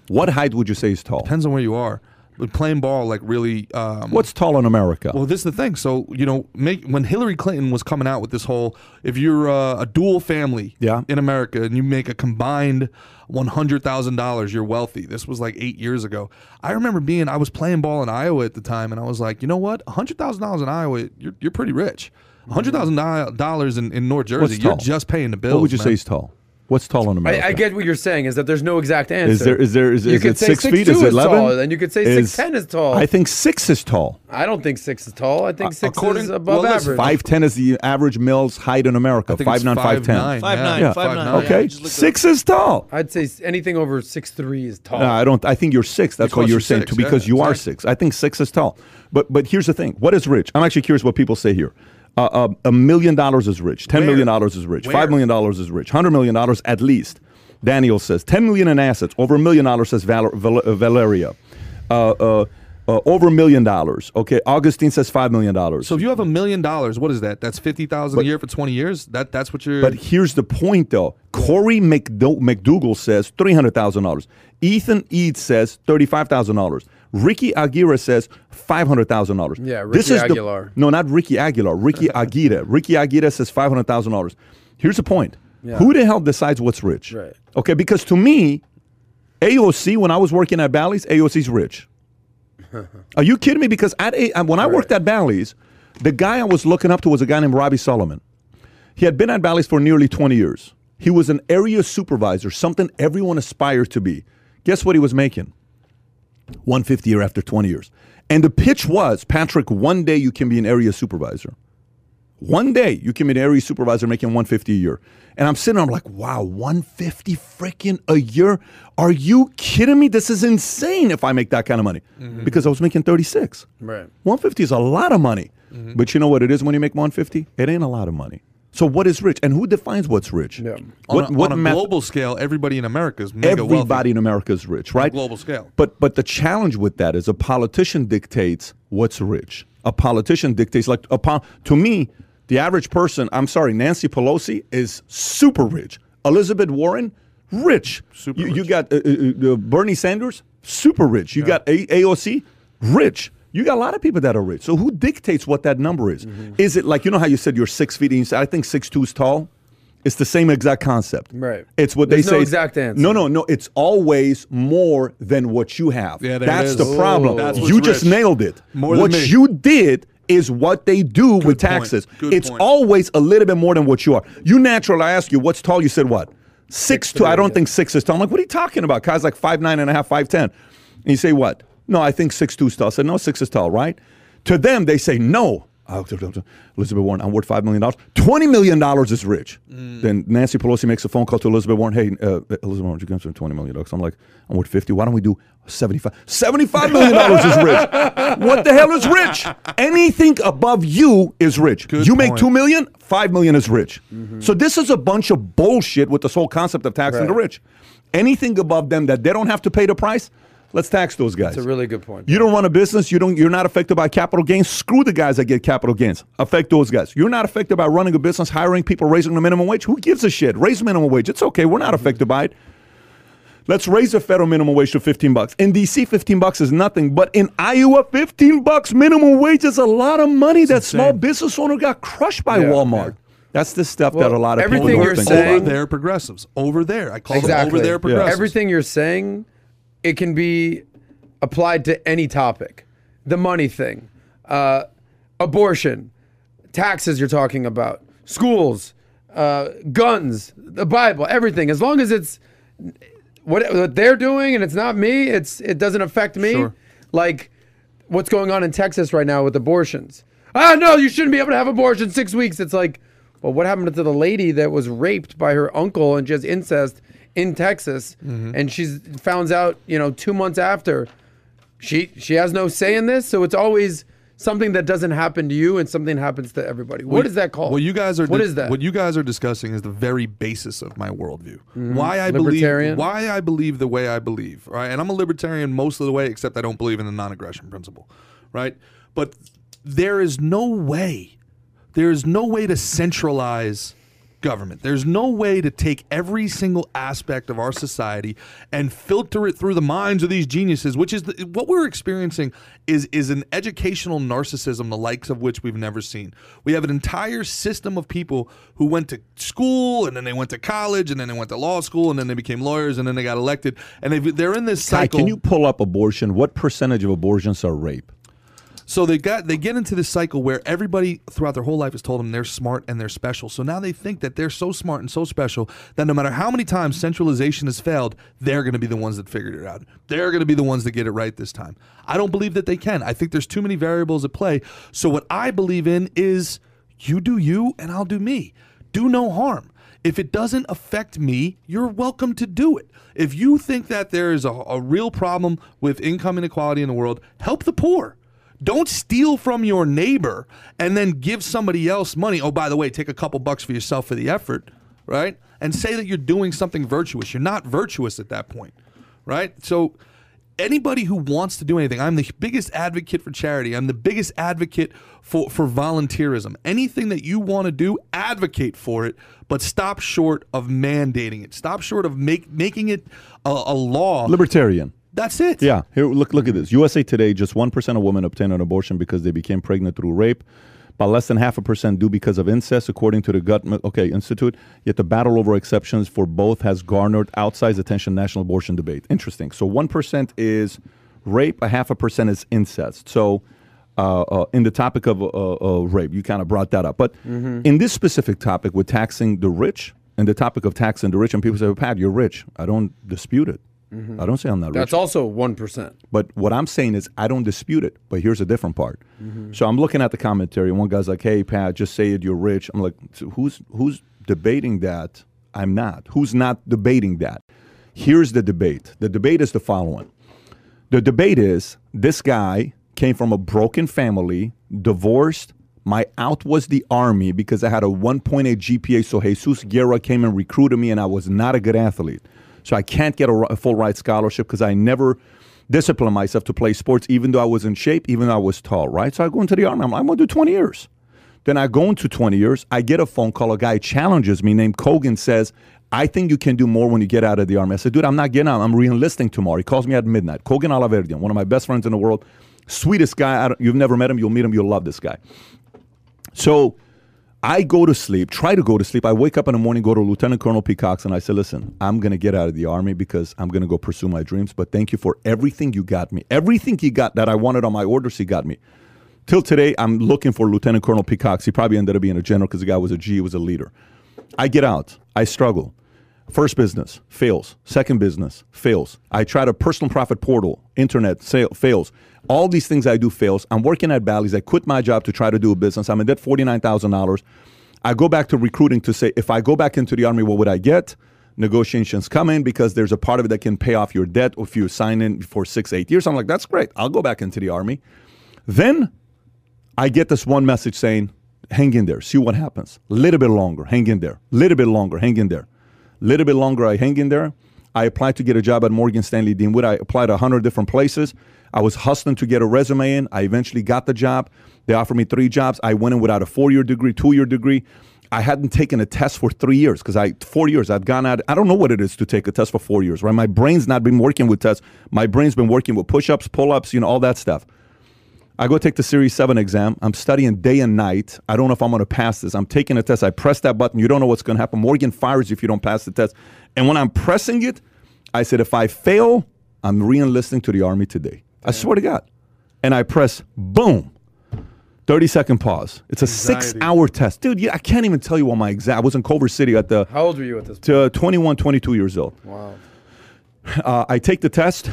A: What height would you say is tall?
B: Depends on where you are. But playing ball, like really. Um,
A: What's tall in America?
B: Well, this is the thing. So you know, make when Hillary Clinton was coming out with this whole, if you're uh, a dual family
A: Yeah.
B: in America and you make a combined one hundred thousand dollars, you're wealthy. This was like eight years ago. I remember being, I was playing ball in Iowa at the time, and I was like, you know what, hundred thousand dollars in Iowa, you're you're pretty rich. Hundred thousand dollars in, in North Jersey, you're just paying the bills.
A: what would you
B: man.
A: say is tall? What's tall in America?
C: I, I get what you're saying is that there's no exact answer.
A: Is there is there is,
C: you
A: is
C: could
A: it
C: say
A: six feet? Is
C: 6'2"
A: it
C: is
A: eleven?
C: tall, then you could say
A: Is-
C: 6'10" is tall.
A: I think six is tall.
C: I don't think six is tall. I think six
B: according-
C: is above
B: well,
C: average.
A: Five ten is the average male's height in America.
B: I
A: Five nine, five ten.
B: 5'9".
D: Five
B: Yeah.
D: nine,
A: Yeah.
D: five
B: Five
D: nine.
B: nine.
D: Yeah,
A: Okay,
D: I just looked
A: six is tall.
C: I'd say anything over six three is tall.
A: No, I don't. I think you're six. That's what you're
B: you're
A: saying
B: six,
A: too, because
B: yeah,
A: you are six. I think six is tall. But but here's the thing. What is rich? I'm actually curious what people say here. Uh, uh, a million dollars is rich. Ten
B: Where?
A: million dollars is rich.
B: Where?
A: Five million dollars is rich. Hundred million dollars at least. Daniel says ten million in assets. Over a million dollars says Val- Val- uh, Valeria. Uh, uh, uh, over a million dollars. Okay. Augustine says five million dollars.
B: So if you have a million dollars, what is that? That's fifty thousand a year for twenty years. That that's what you're.
A: But here's the point, though. Corey McDo- McDougal says three hundred thousand dollars. Ethan Eads says thirty-five thousand dollars. Ricky Aguirre says five hundred thousand dollars.
C: Yeah,
A: this
C: Ricky
A: is
C: Aguilar.
A: The, no, not Ricky Aguilar. Ricky Aguirre. Ricky Aguirre says five hundred thousand dollars. Here's the point.
C: Yeah.
A: Who the hell decides what's rich?
C: Right.
A: Okay, because to me, AOC when I was working at Bally's, AOC's rich. Are you kidding me? Because at a, when I worked at Bally's, the guy I was looking up to was a guy named Robbie Solomon. He had been at Bally's for nearly 20 years. He was an area supervisor, something everyone aspires to be. Guess what he was making? 150 a year after 20 years. And the pitch was, Patrick, one day you can be an area supervisor. One day you can be an area supervisor making 150 a year. And I'm sitting, I'm like, wow, 150 freaking a year? Are you kidding me? This is insane if I make that kind of money. Mm-hmm. Because I was making 36.
C: Right.
A: 150 is a lot of money. Mm-hmm. But you know what it is when you make 150? It ain't a lot of money. So what is rich? And who defines what's rich?
C: Yeah.
B: on
A: What,
B: a,
A: what
B: on a
A: math-
B: global scale, everybody in America is mega
A: everybody
B: wealthy.
A: in America is rich, right?
B: global scale.
A: But but the challenge with that is a politician dictates what's rich. A politician dictates like a po- to me, the average person. I'm sorry, Nancy Pelosi is super rich. Elizabeth Warren, rich.
B: Super
A: you, you got uh, uh, uh, Bernie Sanders, super rich. You got a- AOC, rich. You got a lot of people that are rich. So who dictates what that number is?
B: Mm-hmm.
A: Is it like you know how you said you're six feet and you said I think six two is tall? It's the same exact concept.
C: Right.
A: It's what
C: There's
A: they
C: no
A: say.
C: exact answer.
A: No, no, no. It's always more than what you have.
B: Yeah, there
A: That's
B: is.
A: the problem.
C: That's
B: what's
A: you just
B: rich.
A: nailed it.
B: More than
A: what you did is what they do with
B: point.
A: taxes.
B: Good
A: it's
B: point.
A: always a little bit more than what you are. You natural. I ask you, what's tall? You said what? Six two. I don't
C: yeah.
A: think six is tall. I'm like, what are you talking about? Guy's like five nine and a half, five ten. And you say what? No, I think six two tall. I said no, six is tall, right? To them, they say no. Elizabeth Warren, I'm worth five million dollars. Twenty million dollars is rich.
B: Mm.
A: Then Nancy Pelosi makes a phone call to Elizabeth Warren. Hey, uh, Elizabeth Warren, you give me twenty million dollars. I'm like, I'm worth fifty. Why don't we do seventy-five? Seventy-five million dollars is rich. What the hell is rich? Anything above you is rich.
B: Good
A: you make
B: point.
A: two million, five million is rich. So this is a bunch of bullshit with this whole concept of taxing the rich. Anything above them that they don't have to pay the price, let's tax those guys.
C: That's a really good point.
A: You don't run a business. You don't. You're not affected by capital gains. Screw the guys that get capital gains. Affect those guys. You're not affected by running a business, hiring people, raising the minimum wage. Who gives a shit? Raise minimum wage. It's okay. We're not mm-hmm. affected by it. Let's raise the federal minimum wage to 15 bucks. In DC, 15 bucks is nothing, but in Iowa, 15 bucks minimum wage is a lot of money. that small business owner got crushed by
C: Yeah,
A: Walmart. That's the stuff that a lot of
C: everything
A: people
C: you're
A: think
C: saying-
B: over there progressives. Over there, I call
C: Exactly.
B: them over there
C: Yeah.
B: progressives.
C: Everything you're saying, it can be applied to any topic. The money thing, uh, abortion, taxes you're talking about, schools, uh, guns, the Bible, everything. As long as it's what, what they're doing and it's not me, it's it doesn't affect me.
B: Sure.
C: Like what's going on in Texas right now with abortions. Ah, no, you shouldn't be able to have abortion six weeks. It's like, well, what happened to the lady that was raped by her uncle and just incest in Texas, and she's founds out, you know, two months after. She she has no say in this, so it's always something that doesn't happen to you and something happens to everybody. What is that called?
B: What you guys are
C: What
B: di-
C: is that?
B: What you guys are discussing is the very basis of my worldview. Why I
C: Mm-hmm.
B: Believe why I believe the way I believe, right? And I'm a libertarian most of the way except I don't believe in the non-aggression principle. right? But there is no way, there is no way to centralize government. There's no way to take every single aspect of our society and filter it through the minds of these geniuses, which is the, what we're experiencing is is an educational narcissism the likes of which we've never seen. We have an entire system of people who went to school and then they went to college and then they went to law school and then they became lawyers and then they got elected and they they're in this
A: Kai,
B: cycle.
A: can you pull up abortion? What percentage of abortions are rape?
B: So they got they get into this cycle where everybody throughout their whole life has told them they're smart and they're special. So now they think that they're so smart and so special that no matter how many times centralization has failed, they're going to be the ones that figured it out. They're going to be the ones that get it right this time. I don't believe that they can. I think there's too many variables at play. So what I believe in is you do you and I'll do me. Do no harm. If it doesn't affect me, you're welcome to do it. If you think that there is a, a real problem with income inequality in the world, help the poor. Don't steal from your neighbor and then give somebody else money. Oh, by the way, take a couple bucks for yourself for the effort, right? And say that you're doing something virtuous. You're not virtuous at that point, right? So, anybody who wants to do anything, I'm the biggest advocate for charity. I'm the biggest advocate for, for volunteerism. Anything that you want to do, advocate for it, but stop short of mandating it. Stop short of make, making it a, a law.
A: Libertarian.
B: That's it.
A: Yeah, here look look at this. USA Today: just one percent of women obtain an abortion because they became pregnant through rape, but less than half a percent do because of incest, according to the Gut okay Institute. Yet the battle over exceptions for both has garnered outsized attention. National abortion debate. Interesting. So one percent is rape, a half a percent is incest. So. Uh, uh, in the topic of uh, uh, rape, you kind of brought that up. But in this specific topic with taxing the rich, and the topic of taxing the rich, and people say, well, Pat, you're rich. I don't dispute it. Mm-hmm. I don't say I'm not rich.
C: That's also one percent.
A: But what I'm saying is, I don't dispute it. But here's a different part. Mm-hmm. So I'm looking at the commentary. and One guy's like, "Hey, Pat, just say it. You're rich." I'm like, so "Who's who's debating that?" I'm not. Who's not debating that? Here's the debate. The debate is the following. The debate is this guy came from a broken family, divorced. My out was the army because I had a 1.8 GPA. So Jesus Guerra came and recruited me, and I was not a good athlete. So I can't get a, a full ride scholarship because I never disciplined myself to play sports, even though I was in shape, even though I was tall, right? So I go into the army. I'm like, I'm going to do 20 years. Then I go into 20 years. I get a phone call. A guy challenges me named Kogan says, I think you can do more when you get out of the army. I said, dude, I'm not getting out. I'm re-enlisting tomorrow. He calls me at midnight. Kogan Alaverdian, one of my best friends in the world. Sweetest guy. You've never met him. You'll meet him. You'll love this guy. So I go to sleep, try to go to sleep. I wake up in the morning, go to Lieutenant Colonel Peacocks, and I say, listen, I'm going to get out of the Army because I'm going to go pursue my dreams. But thank you for everything you got me. Everything he got that I wanted on my orders, he got me. Till today, I'm looking for Lieutenant Colonel Peacocks. He probably ended up being a general because the guy was a G, he was a leader. I get out. I struggle. First business fails. Second business fails. I tried a personal profit portal, internet sale fails. All these things I do fails. I'm working at Bally's. I quit my job to try to do a business. I'm in debt forty nine thousand dollars. I go back to recruiting to say if I go back into the army, what would I get? Negotiations come in because there's a part of it that can pay off your debt if you sign in for six, eight years. I'm like, that's great. I'll go back into the army. Then I get this one message saying, hang in there, see what happens. A little bit longer, hang in there. A Little bit longer, hang in there. Little bit longer, I hang in there. I applied to get a job at Morgan Stanley Dean, Deanwood. I applied a hundred different places. I was hustling to get a resume in. I eventually got the job. They offered me three jobs. I went in without a four-year degree, two-year degree. I hadn't taken a test for three years because I four years I'd gone out. I don't know what it is to take a test for four years, right? My brain's not been working with tests. My brain's been working with push-ups, pull-ups, you know, all that stuff. I go take the Series 7 exam. I'm studying day and night. I don't know if I'm going to pass this. I'm taking a test. I press that button. You don't know what's going to happen. Morgan fires you if you don't pass the test. And when I'm pressing it, I said, if I fail, I'm re enlisting to the Army today. I swear to God. And I press boom. 30 second pause. It's a six hour test. Dude, yeah, I can't even tell you what my exam. I was in Culver City at the
C: How old were you at this point?
A: to 21, 22 years old.
C: Wow.
A: Uh, I take the test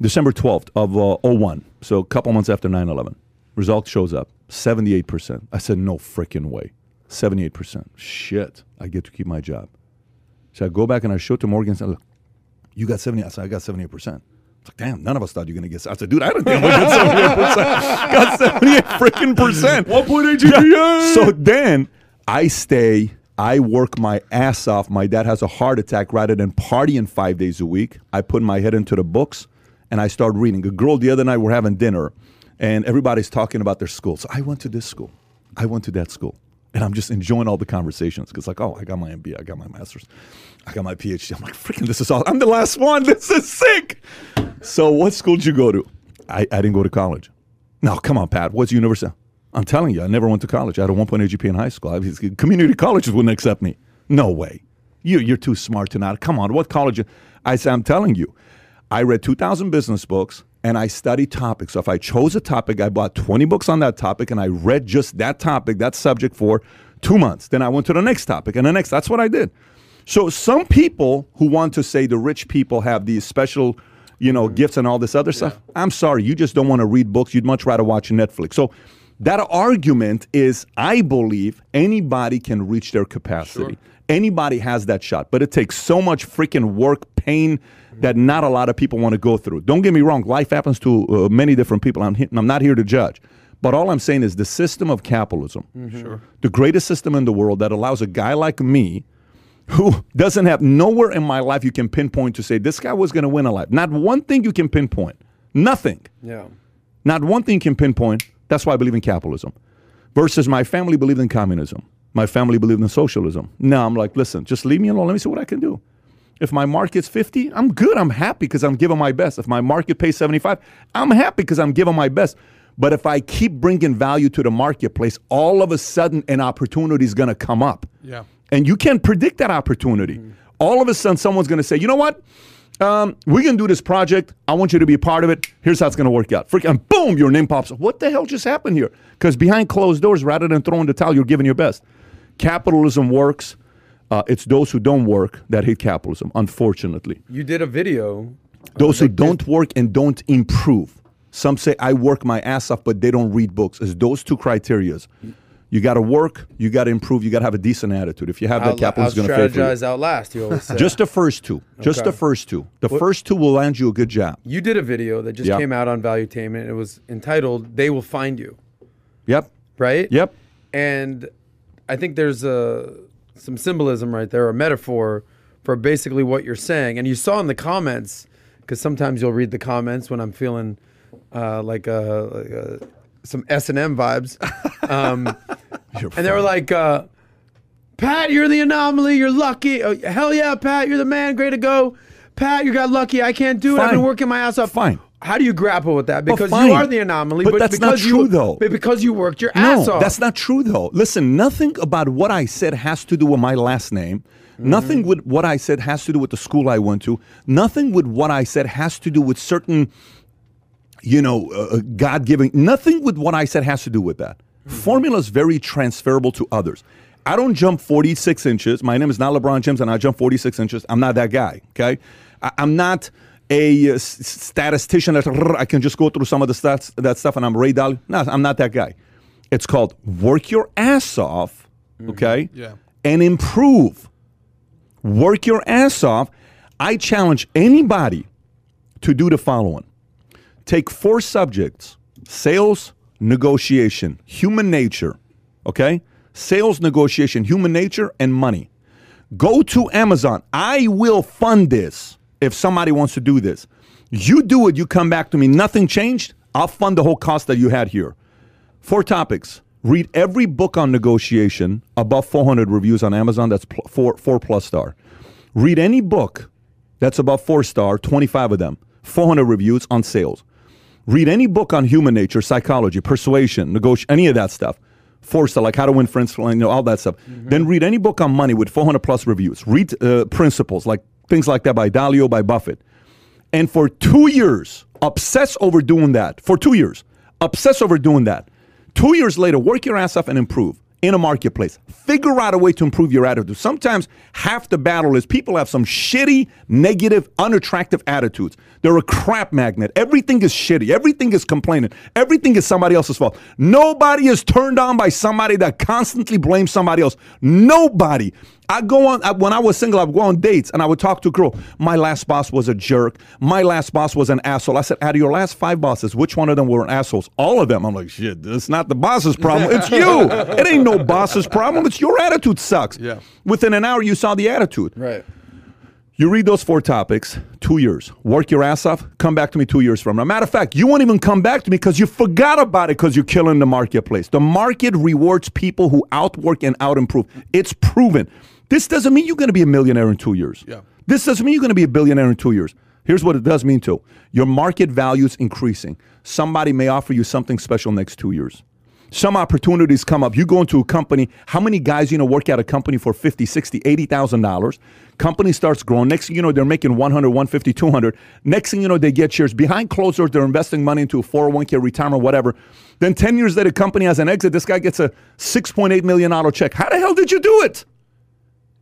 A: December 12th of uh, 01, so a couple months after 9 11. Result shows up 78%. I said, no freaking way. 78%. Shit, I get to keep my job. So I go back and I show it to Morgan. and say, Look, you got 70. I said, I got 78%. It's like, damn, none of us thought you were going to get. I said, dude, I don't think I get 78%. got 78 freaking percent.
B: 1.8
A: Yeah.
B: GPA.
A: So then I stay, I work my ass off. My dad has a heart attack rather than partying five days a week. I put my head into the books and I start reading. A girl the other night, we're having dinner. and everybody's talking about their school. So I went to this school, I went to that school, and I'm just enjoying all the conversations because, like, oh, I got my MBA, I got my master's, I got my PhD. I'm like, freaking, this is all. I'm the last one. This is sick. So, what school did you go to? I, I didn't go to college. No, come on, Pat. What's university? I'm telling you, I never went to college. I had a 1.8 GPA in high school. I, community colleges wouldn't accept me. No way. You, you're too smart to not. Come on, what college? I said, I'm telling you. I read 2,000 business books and I studied topics. So if I chose a topic, I bought 20 books on that topic and I read just that topic, that subject for two months. Then I went to the next topic and the next. That's what I did. So some people who want to say the rich people have these special, you know, mm-hmm. gifts and all this other stuff. I'm sorry, you just don't want to read books. You'd much rather watch Netflix. So that argument is, I believe anybody can reach their capacity. Anybody has that shot, but it takes so much freaking work, pain that not a lot of people want to go through. Don't get me wrong, life happens to uh, many different people. I'm, he- I'm not here to judge. But all I'm saying is the system of capitalism, the greatest system in the world that allows a guy like me, who doesn't have nowhere in my life you can pinpoint to say this guy was going to win a life. Not one thing you can pinpoint. Nothing.
C: Yeah.
A: Not one thing you can pinpoint. That's why I believe in capitalism. Versus my family believed in communism. My family believed in socialism. Now I'm like, listen, just leave me alone. Let me see what I can do. If my market's 50, I'm good. I'm happy because I'm giving my best. If my market pays 75, I'm happy because I'm giving my best. But if I keep bringing value to the marketplace, all of a sudden an opportunity is going to come up.
B: Yeah.
A: And you can't predict that opportunity. All of a sudden, someone's going to say, you know what? Um, we can do this project. I want you to be a part of it. Here's how it's going to work out. Freaking boom, your name pops up. What the hell just happened here? Because behind closed doors, rather than throwing the towel, you're giving your best. Capitalism works. Uh, it's those who don't work that hate capitalism, unfortunately.
C: You did a video.
A: Those who don't work and don't improve. Some say I work my ass off, but they don't read books. It's those two criterias. You got to work. You got to improve. You got to have a decent attitude. If you have that,
C: Out,
A: capitalism is going to you.
C: strategize outlast. You always say.
A: Just the first two. Just
C: Okay.
A: the first two. The first two will land you a good job.
C: you did a video that just
A: Yeah.
C: came out on Valuetainment. It was entitled "They Will Find You."
A: Yep.
C: Right.
A: Yep.
C: And I think there's a some symbolism right there, a metaphor for basically what you're saying. And you saw in the comments, because sometimes you'll read the comments when I'm feeling uh, like, uh, like uh, some S and M vibes, um, and they were like, uh, "Pat, you're the anomaly. You're lucky. Oh, hell yeah, Pat, you're the man. Great to go. Pat, you got lucky. I can't do it. I've been working my ass off.
A: Fine.
C: How do you grapple with that? Because you are the anomaly,
A: But
C: but,
A: that's not
C: because
A: true,
C: you,
A: though.
C: But because you worked your
A: No,
C: ass off.
A: that's not true though. Listen, nothing about what I said has to do with my last name.
C: Mm-hmm.
A: Nothing with what I said has to do with the school I went to. Nothing with what I said has to do with certain, you know, uh, God giving. Nothing with what I said has to do with that.
C: Mm-hmm.
A: Formula is very transferable to others. I don't jump 46 inches. My name is not LeBron James, and I jump 46 inches. I'm not that guy. Okay, I, I'm not a uh, statistician that I can just go through some of the stats, that stuff, and I'm Ray Dalio. No, I'm not that guy. It's called work your ass off. Okay,
B: Yeah.
A: and improve. Work your ass off. I challenge anybody to do the following take four subjects sales, negotiation, human nature, okay? Sales, negotiation, human nature, and money. Go to Amazon. I will fund this if somebody wants to do this. You do it, you come back to me, nothing changed, I'll fund the whole cost that you had here. Four topics. Read every book on negotiation, above 400 reviews on Amazon, that's pl- four, four plus star. Read any book that's above four star, 25 of them, 400 reviews on sales. Read any book on human nature, psychology, persuasion, negotiation, any of that stuff. Four star, like how to win friends, you know, all that stuff. Then read any book on money with 400 plus reviews. Read uh, principles, like things like that by Dalio, by Buffett. And for two years, obsess over doing that. For two years, obsess over doing that. Two years later, work your ass off and improve in a marketplace. Figure out a way to improve your attitude. Sometimes half the battle is people have some shitty, negative, unattractive attitudes. They're a crap magnet. Everything is shitty. Everything is complaining. Everything is somebody else's fault. Nobody is turned on by somebody that constantly blames somebody else. Nobody. I go on I, when I was single. I would go on dates and I would talk to a girl. My last boss was a jerk. My last boss was an asshole. I said, out of your last five bosses, which one of them were assholes? All of them. I'm like, shit. It's not the boss's problem. It's you. it ain't no boss's problem. It's your attitude sucks.
B: Yeah.
A: Within an hour, you saw the attitude.
C: right.
A: You read those four topics, two years. Work your ass off, come back to me two years from now. Matter of fact, you won't even come back to me because you forgot about it because you're killing the marketplace. The market rewards people who outwork and outimprove. It's proven. This doesn't mean you're going to be a millionaire in two years.
B: Yeah.
A: This doesn't mean you're going to be a billionaire in two years. Here's what it does mean to your market value is increasing. Somebody may offer you something special next two years some opportunities come up. You go into a company, how many guys, you know, work at a company for 50, 60, 80,000 dollars. Company starts growing. Next thing you know, they're making 100, 150, 200. Next thing you know, they get shares. Behind closed doors, they're investing money into a 401k retirement, whatever. Then 10 years later, company has an exit. This guy gets a $6.8 million check. How the hell did you do it?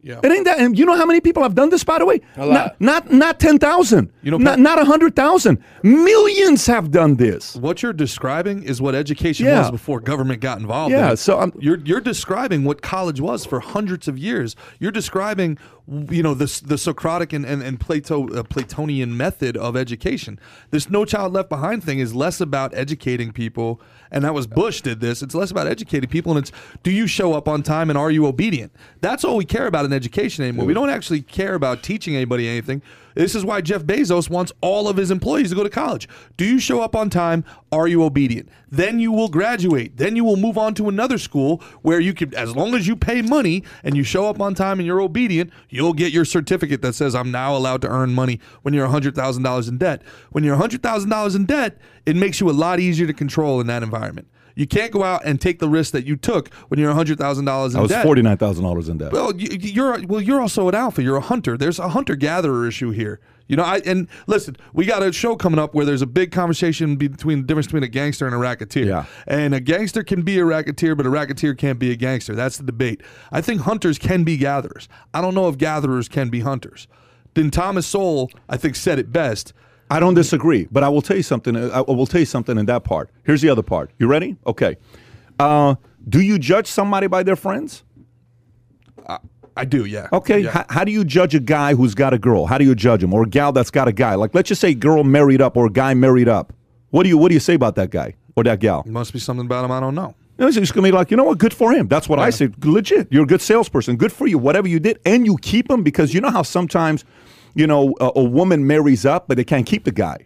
B: Yeah.
A: It ain't that. And you know how many people have done this, by the way?
C: A lot.
A: Not, not, not 10,000.
B: You know,
A: not, not 100,000. Millions have done this.
B: What you're describing is what education
A: Yeah.
B: was before government got involved.
A: Yeah,
B: it.
A: so I'm-
B: you're you're describing what college was for hundreds of years. You're describing, you know, the the Socratic and and, and Plato uh, Platonian method of education. This No Child Left Behind thing is less about educating people, and that was Bush did this. It's less about educating people, and it's do you show up on time and are you obedient? That's all we care about in education anymore. We don't actually care about teaching anybody anything. This is why Jeff Bezos wants all of his employees to go to college. Do you show up on time? Are you obedient? Then you will graduate. Then you will move on to another school where you can, as long as you pay money and you show up on time and you're obedient, you'll get your certificate that says I'm now allowed to earn money when you're $100,000 in debt. When you're $100,000 in debt, it makes you a lot easier to control in that environment. You can't go out and take the risk that you took when you're $100,000 in debt.
A: I was
B: debt.
A: $49,000 in debt.
B: Well, you, you're well. You're also an alpha. You're a hunter. There's a hunter gatherer issue here. You know, I and listen, we got a show coming up where there's a big conversation between the difference between a gangster and a racketeer.
A: Yeah.
B: And a gangster can be a racketeer, but a racketeer can't be a gangster. That's the debate. I think hunters can be gatherers. I don't know if gatherers can be hunters. Then Thomas Sowell, I think, said it best.
A: I don't disagree, but I will tell you something. I will tell you something in that part. Here's the other part. You ready? Okay. Uh, do you judge somebody by their friends?
B: I do, yeah.
A: Okay.
B: Yeah.
A: How, how do you judge a guy who's got a girl? How do you judge him, or a gal that's got a guy? Like, let's just say girl married up or a guy married up. What do you What do you say about that guy or that gal?
B: Must be something about him I don't know.
A: It's just gonna be like, you know what? Good for him. That's what I say. Legit. You're a good salesperson. Good for you. Whatever you did, and you keep him because you know how sometimes, you know, a, a woman marries up, but they can't keep the guy,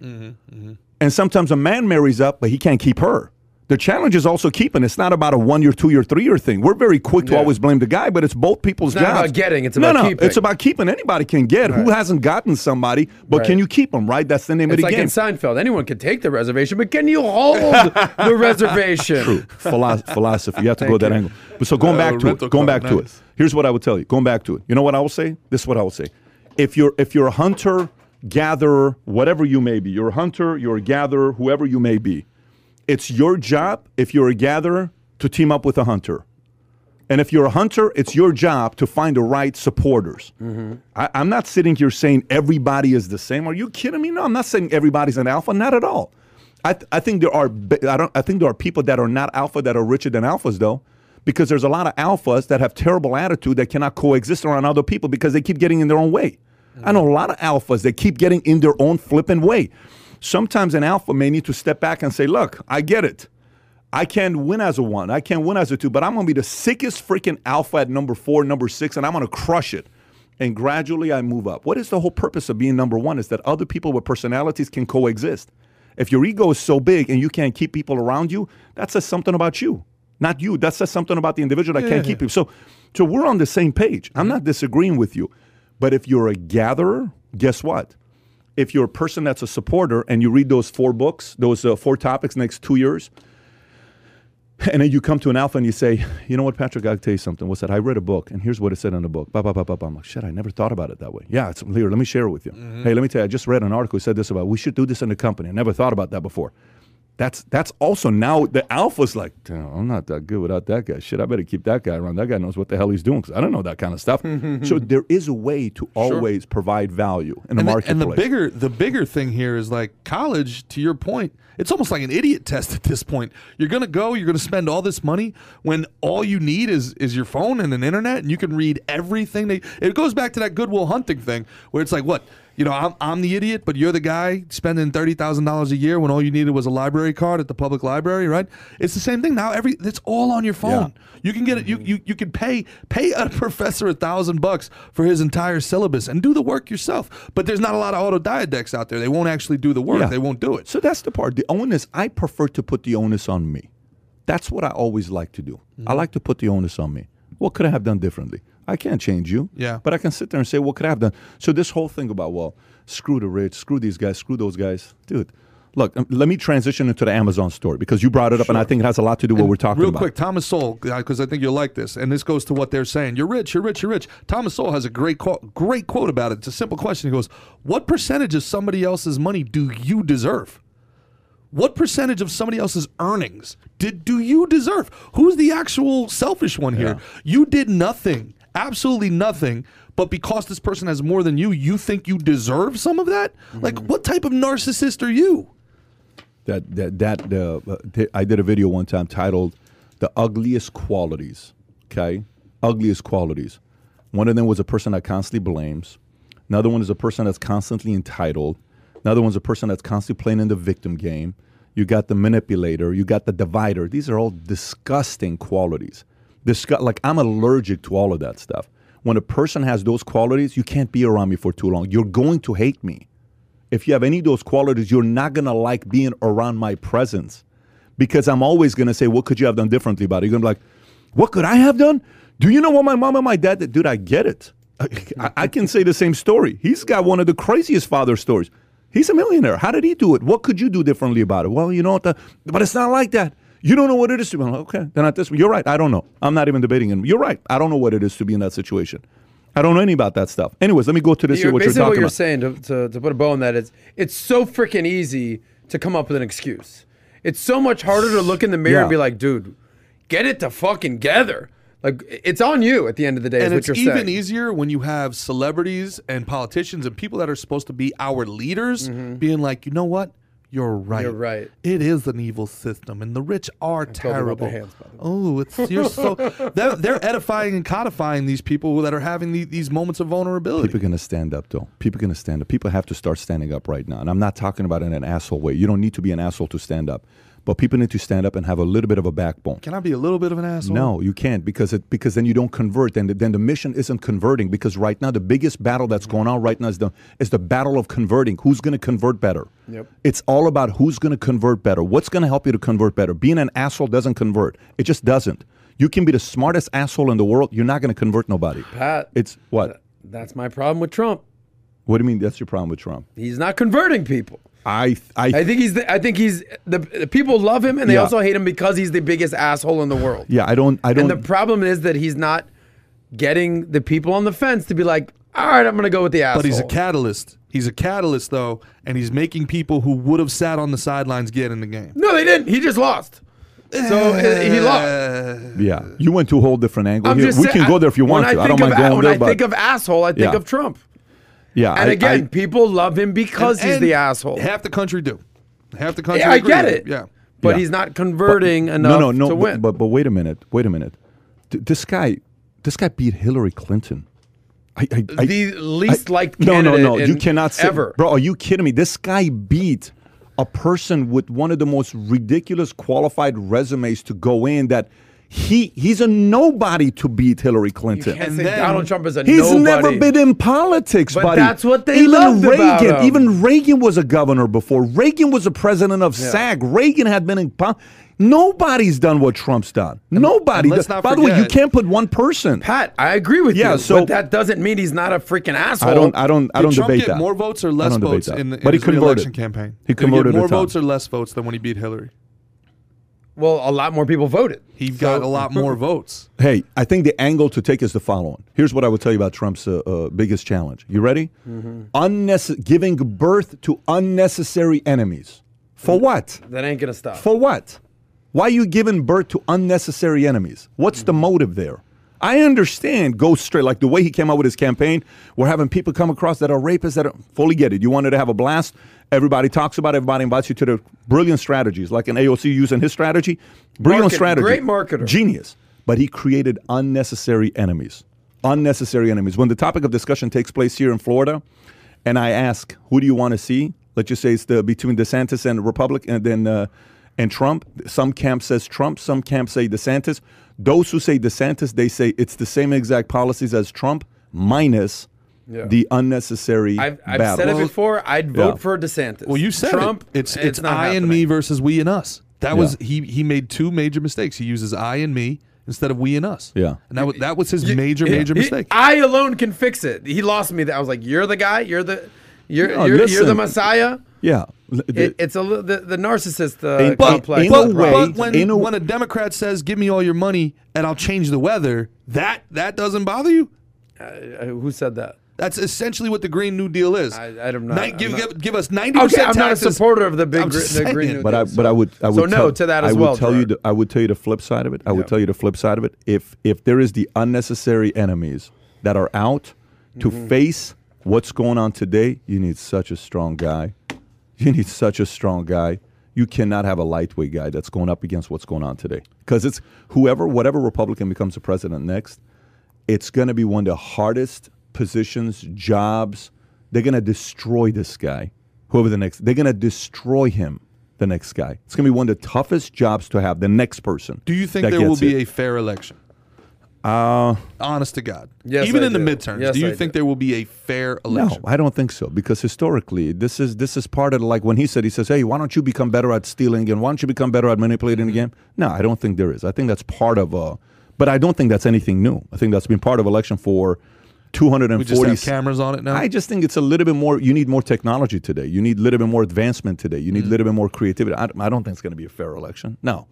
A: and sometimes a man marries up, but he can't keep her. The challenge is also keeping. It's not about a one year, two year, three year thing. We're very quick to
C: Yeah.
A: always blame the guy, but it's both people's
C: It's not
A: jobs.
C: about getting, it's
A: no,
C: about
A: no,
C: keeping.
A: It's about keeping. Anybody can get. Who hasn't gotten somebody, but
C: Right.
A: can you keep them? Right. That's the name
C: It's
A: of the
C: like
A: game.
C: in Seinfeld. Anyone can take the reservation, but can you hold the reservation?
A: Philo- philosophy. You have to go that
C: you.
A: angle. But so going
B: Uh,
A: back to it, going
B: car,
A: back to it. Here's what I would tell you. Going back to it. You know what I will say? This is what I will say. If you're if you're a hunter, gatherer, whatever you may be, you're a hunter, you're a gatherer, whoever you may be, it's your job. If you're a gatherer, to team up with a hunter. And if you're a hunter, it's your job to find the right supporters. Mm-hmm. I, I'm not sitting here saying everybody is the same. Are you kidding me? No, I'm not saying everybody's an alpha. Not at all. I, th- I think there are I don't I think there are people that are not alpha that are richer than alphas though, because there's a lot of alphas that have terrible attitude that cannot coexist around other people because they keep getting in their own way. I know a lot of alphas that keep getting in their own flipping way. Sometimes an alpha may need to step back and say, "Look, I get it. I can't win as a one. I can't win as a two, but I'm going to be the sickest freaking alpha at number four, number six, and I'm going to crush it. And gradually I move up. What is the whole purpose of being number one? Is that other people with personalities can coexist. If your ego is so big and you can't keep people around you, that says something about you, not you. That says something about the individual that can't keep you. So, so we're on the same page. I'm not disagreeing with you. But if you're a gatherer, guess what? If you're a person that's a supporter and you read those four books, those uh, four topics next two years, and then you come to an alpha and you say, you know what, Patrick, I'll tell you something. What's that? I read a book, and here's what it said in the book. Ba, ba, ba, ba, ba. I'm like, shit, I never thought about it that way. Yeah, it's here. Let me share it with you. Hey, let me tell you, I just read an article that said this about we should do this in the company. I never thought about that before. That's that's also now the alpha's like, I'm not that good without that guy. Shit, I better keep that guy around. That guy knows what the hell he's doing because I don't know that kind of stuff. so there is a way to always provide value in the
B: and the,
A: marketplace.
B: and the bigger the bigger thing here is like college to your point it's almost like an idiot test at this point you're going to go you're going to spend all this money when all you need is is your phone and an internet and you can read everything they it goes back to that Good Will Hunting thing where it's like what You know, I'm, I'm the idiot, but you're the guy spending thirty thousand dollars a year when all you needed was a library card at the public library, right? It's the same thing now. Every it's all on your phone. You can get it. You you you can pay pay a professor a thousand bucks for his entire syllabus and do the work yourself. But there's not a lot of autodidacts out there. They won't actually do the work.
A: Yeah.
B: They won't do it.
A: So that's the part. The onus, I prefer to put the onus on me. That's what I always like to do. I
B: Mm-hmm.
A: like to put the onus on me. What could I have done differently? I can't change you.
B: Yeah.
A: But I can sit there and say, what could I have done? So this whole thing about, well, screw the rich, screw these guys, screw those guys. Dude, look, um, let me transition into the Amazon story because you brought it up and I think it has a lot to do with what we're talking
B: Real
A: about.
B: Real quick, Thomas Sowell, because I think you'll like this, and this goes to what they're saying. You're rich, you're rich, you're rich. Thomas Sowell has a great quote, great quote about it. It's a simple question. He goes, "What percentage of somebody else's money do you deserve? What percentage of somebody else's earnings did do you deserve? Who's the actual selfish one here? You did nothing, absolutely nothing." But because this person has more than you, you think you deserve some of that? Like, what type of narcissist are you?
A: that that that uh, uh, I did a video one time titled "The Ugliest Qualities." Okay, ugliest qualities. One of them was a person that constantly blames. Another one is a person that's constantly entitled. Another one's a person that's constantly playing in the victim game. You got the manipulator. You got the divider. These are all disgusting qualities. Disgu- like I'm allergic to all of that stuff. When a person has those qualities, you can't be around me for too long. You're going to hate me if you have any of those qualities, you're not going to like being around my presence because I'm always going to say, What could you have done differently about it? You're going to be like, What could I have done? Do you know what my mom and my dad did? Dude, I get it. I, I can say the same story. He's got one of the craziest father stories. He's a millionaire. How did he do it? What could you do differently about it? Well, you know what? The, but it's not like that. You don't know what it is to be. I'm like, okay, then at this, you're right. I don't know. I'm not even debating him. You're right. I don't know what it is to be in that situation. I don't know any about that stuff. Anyways, let me go to this.
C: You're,
A: here, what you're
C: basically,
A: talking
C: what you're
A: about.
C: saying to, to, to put a bow on that is it's so freaking easy to come up with an excuse. It's so much harder to look in the mirror
A: Yeah.
C: and be like, dude, get it to fucking together. Like it's on you at the end of the day.
B: and
C: is
B: it's
C: what you're
B: even
C: saying.
B: easier when you have celebrities and politicians and people that are supposed to be our leaders mm-hmm. being like, you know what? You're right.
C: You're right.
B: It is an evil system, and the rich are
C: them with
B: terrible.
C: hands, by the way.
B: oh, it's you're so they're, they're edifying and codifying these people that are having the, these moments of vulnerability.
A: People are going to stand up, though. People are going to stand up. People have to start standing up right now. And I'm not talking about in an asshole way. You don't need to be an asshole to stand up. But people need to stand up and have a little bit of a backbone.
B: Can I be a little bit of an asshole?
A: No, you can't because it because then you don't convert. And then the mission isn't converting because right now the biggest battle that's going on right now is the is the battle of converting. Who's going to convert better?
C: Yep.
A: It's all about who's going to convert better. What's going to help you to convert better? Being an asshole doesn't convert. It just doesn't. You can be the smartest asshole in the world. You're not going to convert nobody.
C: Pat.
A: It's what?
C: That's my problem with Trump.
A: What do you mean? That's your problem with Trump?
C: He's not converting people.
A: I I,
C: I think he's. The, I think he's. The, the people love him, and they
A: Yeah.
C: also hate him because he's the biggest asshole in the world.
A: yeah. I don't I don't.
C: And the problem is that he's not getting the people on the fence to be like, all right, I'm gonna go with the asshole.
B: But he's a catalyst. He's a catalyst though, and he's making people who would have sat on the sidelines get in the game.
C: No, they didn't. He just lost. So uh, he lost.
B: Uh,
A: yeah, you went to a whole different angle
C: I'm
A: here. We
C: saying-
A: can go there if you want to.
C: I
A: I don't
C: think
A: mind
C: of,
A: going
C: when
A: there,
C: I
A: but
C: think of asshole, I think
A: Yeah.
C: of Trump.
A: Yeah.
C: And
A: I-
C: again,
A: I-
C: people love him because he's
B: and
C: the asshole.
B: Half the country do. Half the country.
C: Yeah, I get it.
B: Yeah.
C: But
A: Yeah.
C: he's not converting enough
A: no, no, no.
C: to
A: but,
C: win.
A: But, but wait a minute. Wait a minute. Th- this guy, this guy beat Hillary Clinton. I, I, I-
C: the least
A: I-
C: liked
A: no, no, no. You cannot say,
C: ever.
A: bro. Are you kidding me? This guy beat a person with one of the most ridiculous qualified resumes to go in. That he he's a nobody to beat Hillary Clinton.
B: And then-
C: Donald Trump is a nobody.
A: He's
C: nobody.
A: never been in politics,
C: But
A: buddy.
C: that's what they
A: even
C: loved
A: Reagan,
C: about him.
A: even Reagan was a governor before. Reagan was a president of SAG. Reagan had been in. Po- Nobody's done what Trump's done. Nobody.
B: and let's not
A: By the way, you can't put one person.
C: Pat, I agree with
A: Yeah,
C: you.
A: so-
C: but that doesn't mean he's not a freaking asshole.
A: I don't. I don't. I don't
B: Trump
A: debate
B: get
A: that.
B: more votes or less votes
A: that.
B: in, in
A: but he
B: his
A: converted.
B: re-election campaign?
A: He
B: Did
A: converted
B: get more
A: a
B: votes or less votes than when he beat Hillary?
C: Well, a lot more people voted.
B: He got a lot more votes.
A: Hey, I think the angle to take is the following. Here's what I would tell you about Trump's uh, uh, biggest challenge. You ready?
C: Mm-hmm.
A: Unnecess- giving birth to unnecessary enemies. For what?
C: That ain't gonna stop.
A: For what? Why are you giving birth to unnecessary enemies? What's the motive there? I understand go straight, like the way he came out with his campaign. We're having people come across that are rapists that are fully get it. You wanted to have a blast. Everybody talks about it. Everybody invites you to the brilliant strategies, like an AOC using his strategy. Brilliant
C: Market-
A: strategy.
C: great marketer.
A: Genius. But he created unnecessary enemies. Unnecessary enemies. When the topic of discussion takes place here in Florida, and I ask, who do you want to see? Let's just say it's the between DeSantis and Republic, and then uh, and Trump. Some camp says Trump, some camp say DeSantis. Those who say DeSantis, they say it's the same exact policies as Trump, minus
C: Yeah.
A: the unnecessary
C: I've, I've
A: battle.
C: said it before. I'd vote
A: Yeah.
C: for DeSantis.
B: Well, you said
C: Trump.
B: it. It's
C: it's
B: it's,
C: not
B: I and me versus we and us. That was he he made two major mistakes. He uses I and me instead of we and us.
A: Yeah.
B: and that was that was his major major
C: he-
B: mistake.
C: I alone can fix it. He lost me. That I was like, "You're the guy. You're the, you're
A: No,
C: you're, you're the. Messiah."
A: Yeah. L- the-
C: It, it's a li- the, the narcissist uh,
A: In-
B: But,
C: complex.
A: in
B: but,
A: a way-
B: but when,
A: in a-
B: when a Democrat says, "Give me all your money and I'll change the weather," that that doesn't bother you.
C: Uh, who said that?
B: That's essentially what the Green New Deal is.
C: I- I don't know.
B: Ni- give,
C: not-
B: give, give us ninety percent.
C: Okay,
B: percent
C: I'm not a supporter of the big gr- the Green
B: saying.
C: New
A: But I,
C: Deal,
A: but I
C: so-
A: would, I would
C: So no
A: tell,
C: to that as
A: I would
C: well,
A: tell you, the, I would tell you the flip side of it. I would tell you the flip side of it. If if there is the unnecessary enemies that are out to
C: Mm-hmm.
A: face what's going on today, you need such a strong guy. You need such a strong guy. You cannot have a lightweight guy that's going up against what's going on today. Because it's whoever, whatever Republican becomes the president next, it's going to be one of the hardest positions, jobs. They're going to destroy this guy, whoever the next. They're going to destroy him, the next guy. It's going to be one of the toughest jobs to have. The next person.
B: Do you think there will be
A: it.
B: a fair election?
A: Uh,
B: Honest to God.
C: Yes,
B: Even
C: I
B: in the midterms,
C: Yes,
B: do you
C: I
B: think
C: do.
B: there will be a fair election? no.
A: I don't think so. Because historically, this is this is part of the, like when he said he says, "Hey, why don't you become better at stealing and why don't you become better at manipulating the
B: Mm-hmm.
A: game?" No, I don't think there is. I think that's part of uh but I don't think that's anything new. I think that's been part of election for 240
B: We just have cameras on it now.
A: I just think it's a little bit more. You need more technology today. You need a little bit more advancement today. You need a little bit more creativity. I, I don't think it's going to be a fair election. No,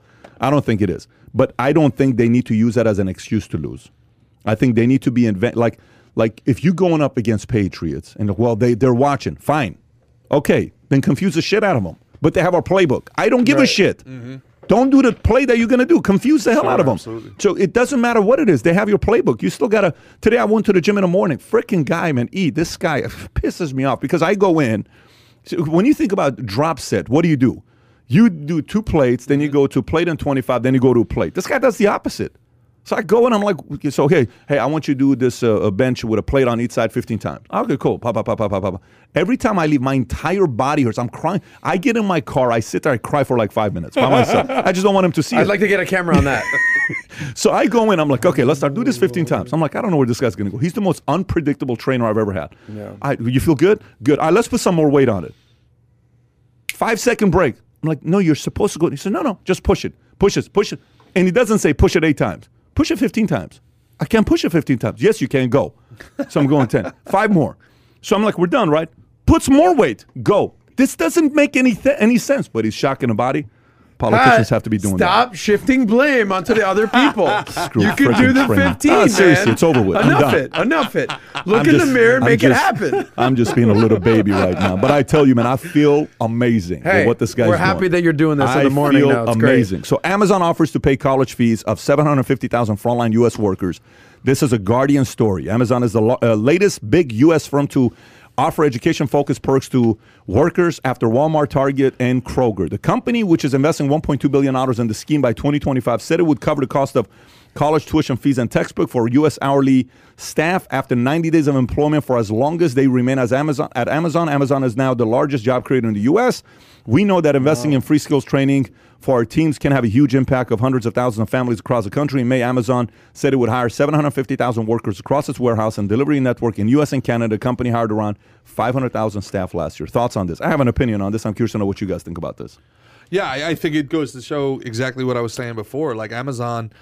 A: I don't think it is. But I don't think they need to use that as an excuse to lose. I think they need to be invent like like if you're going up against Patriots and well they they're watching fine, okay then confuse the shit out of them. But they have our playbook. I don't give a
C: Right.
A: shit. Mm-hmm. Don't do the play that you're going to do. Confuse the hell
B: Sure,
A: out of them.
B: absolutely.
A: So it doesn't matter what it is. They have your playbook. You still got to. Today I went to the gym in the morning. Freaking guy, man. E, this guy pisses me off because I go in. so when you think about drop set, what do you do? You do two plates, then you go to plate and 25, then you go to a plate. This guy does the opposite. So I go and I'm like, so hey, hey, I want you to do this uh, a bench with a plate on each side 15 times. Okay, cool. Pop, pop, pop, pop, pop, pop. Every time I leave, my entire body hurts. I'm crying. I get in my car, I sit there, I cry for like five minutes by myself. I just don't want him to see
C: I'd
A: it.
C: like to get a camera on that.
A: So I go in, I'm like, okay, let's start. Do this 15 times. I'm like, I don't know where this guy's gonna go. He's the most unpredictable trainer I've ever had.
C: Yeah.
A: I, you feel good? Good. All right, let's put some more weight on it. Five second break. I'm like, no, you're supposed to go. He said, no, no, just push it. Push it, push it. And he doesn't say push it eight times. Push it 15 times. I can't push it 15 times. Yes, you can go. So I'm going 10. Five more. So I'm like, we're done, right? Put some more weight. Go. This doesn't make any th- any sense, but he's shocking the body. Politicians have to be doing that.
C: Stop shifting blame onto the other people.
A: Screw
C: you can do the
A: trainer.
C: 15,
A: Ah,
C: man.
A: seriously, it's over with.
C: Enough it. Enough it. Look
A: I'm
C: in
A: just-
C: the mirror and
A: I'm
C: make it happen.
A: I'm just being a little baby right now. But I tell you, man, I feel amazing
C: Hey,
A: what this guy's
C: we're happy
A: doing.
C: that you're doing this in the morning
A: feel
C: now. It's great.
A: amazing. So Amazon offers to pay college fees of 750,000 frontline U.S. workers. This is a Guardian story. Amazon is the lo- uh, latest big U.S. firm to offer education-focused perks to workers after Walmart, Target, and Kroger. The company, which is investing 1.2 billion dollars in the scheme by 2025, said it would cover the cost of college tuition fees and textbook for U.S. hourly staff after 90 days of employment for as long as they remain as Amazon at Amazon. Amazon is now the largest job creator in the U.S. We know that investing in free skills training for our teams can have a huge impact of hundreds of thousands of families across the country. In May, Amazon said it would hire 750,000 workers across its warehouse and delivery network in U.S. and Canada. The company hired around 500,000 staff last year. Thoughts on this? I have an opinion on this. I'm curious to know what you guys think about this.
B: Yeah, I, I think it goes to show exactly what I was saying before. Like Amazon,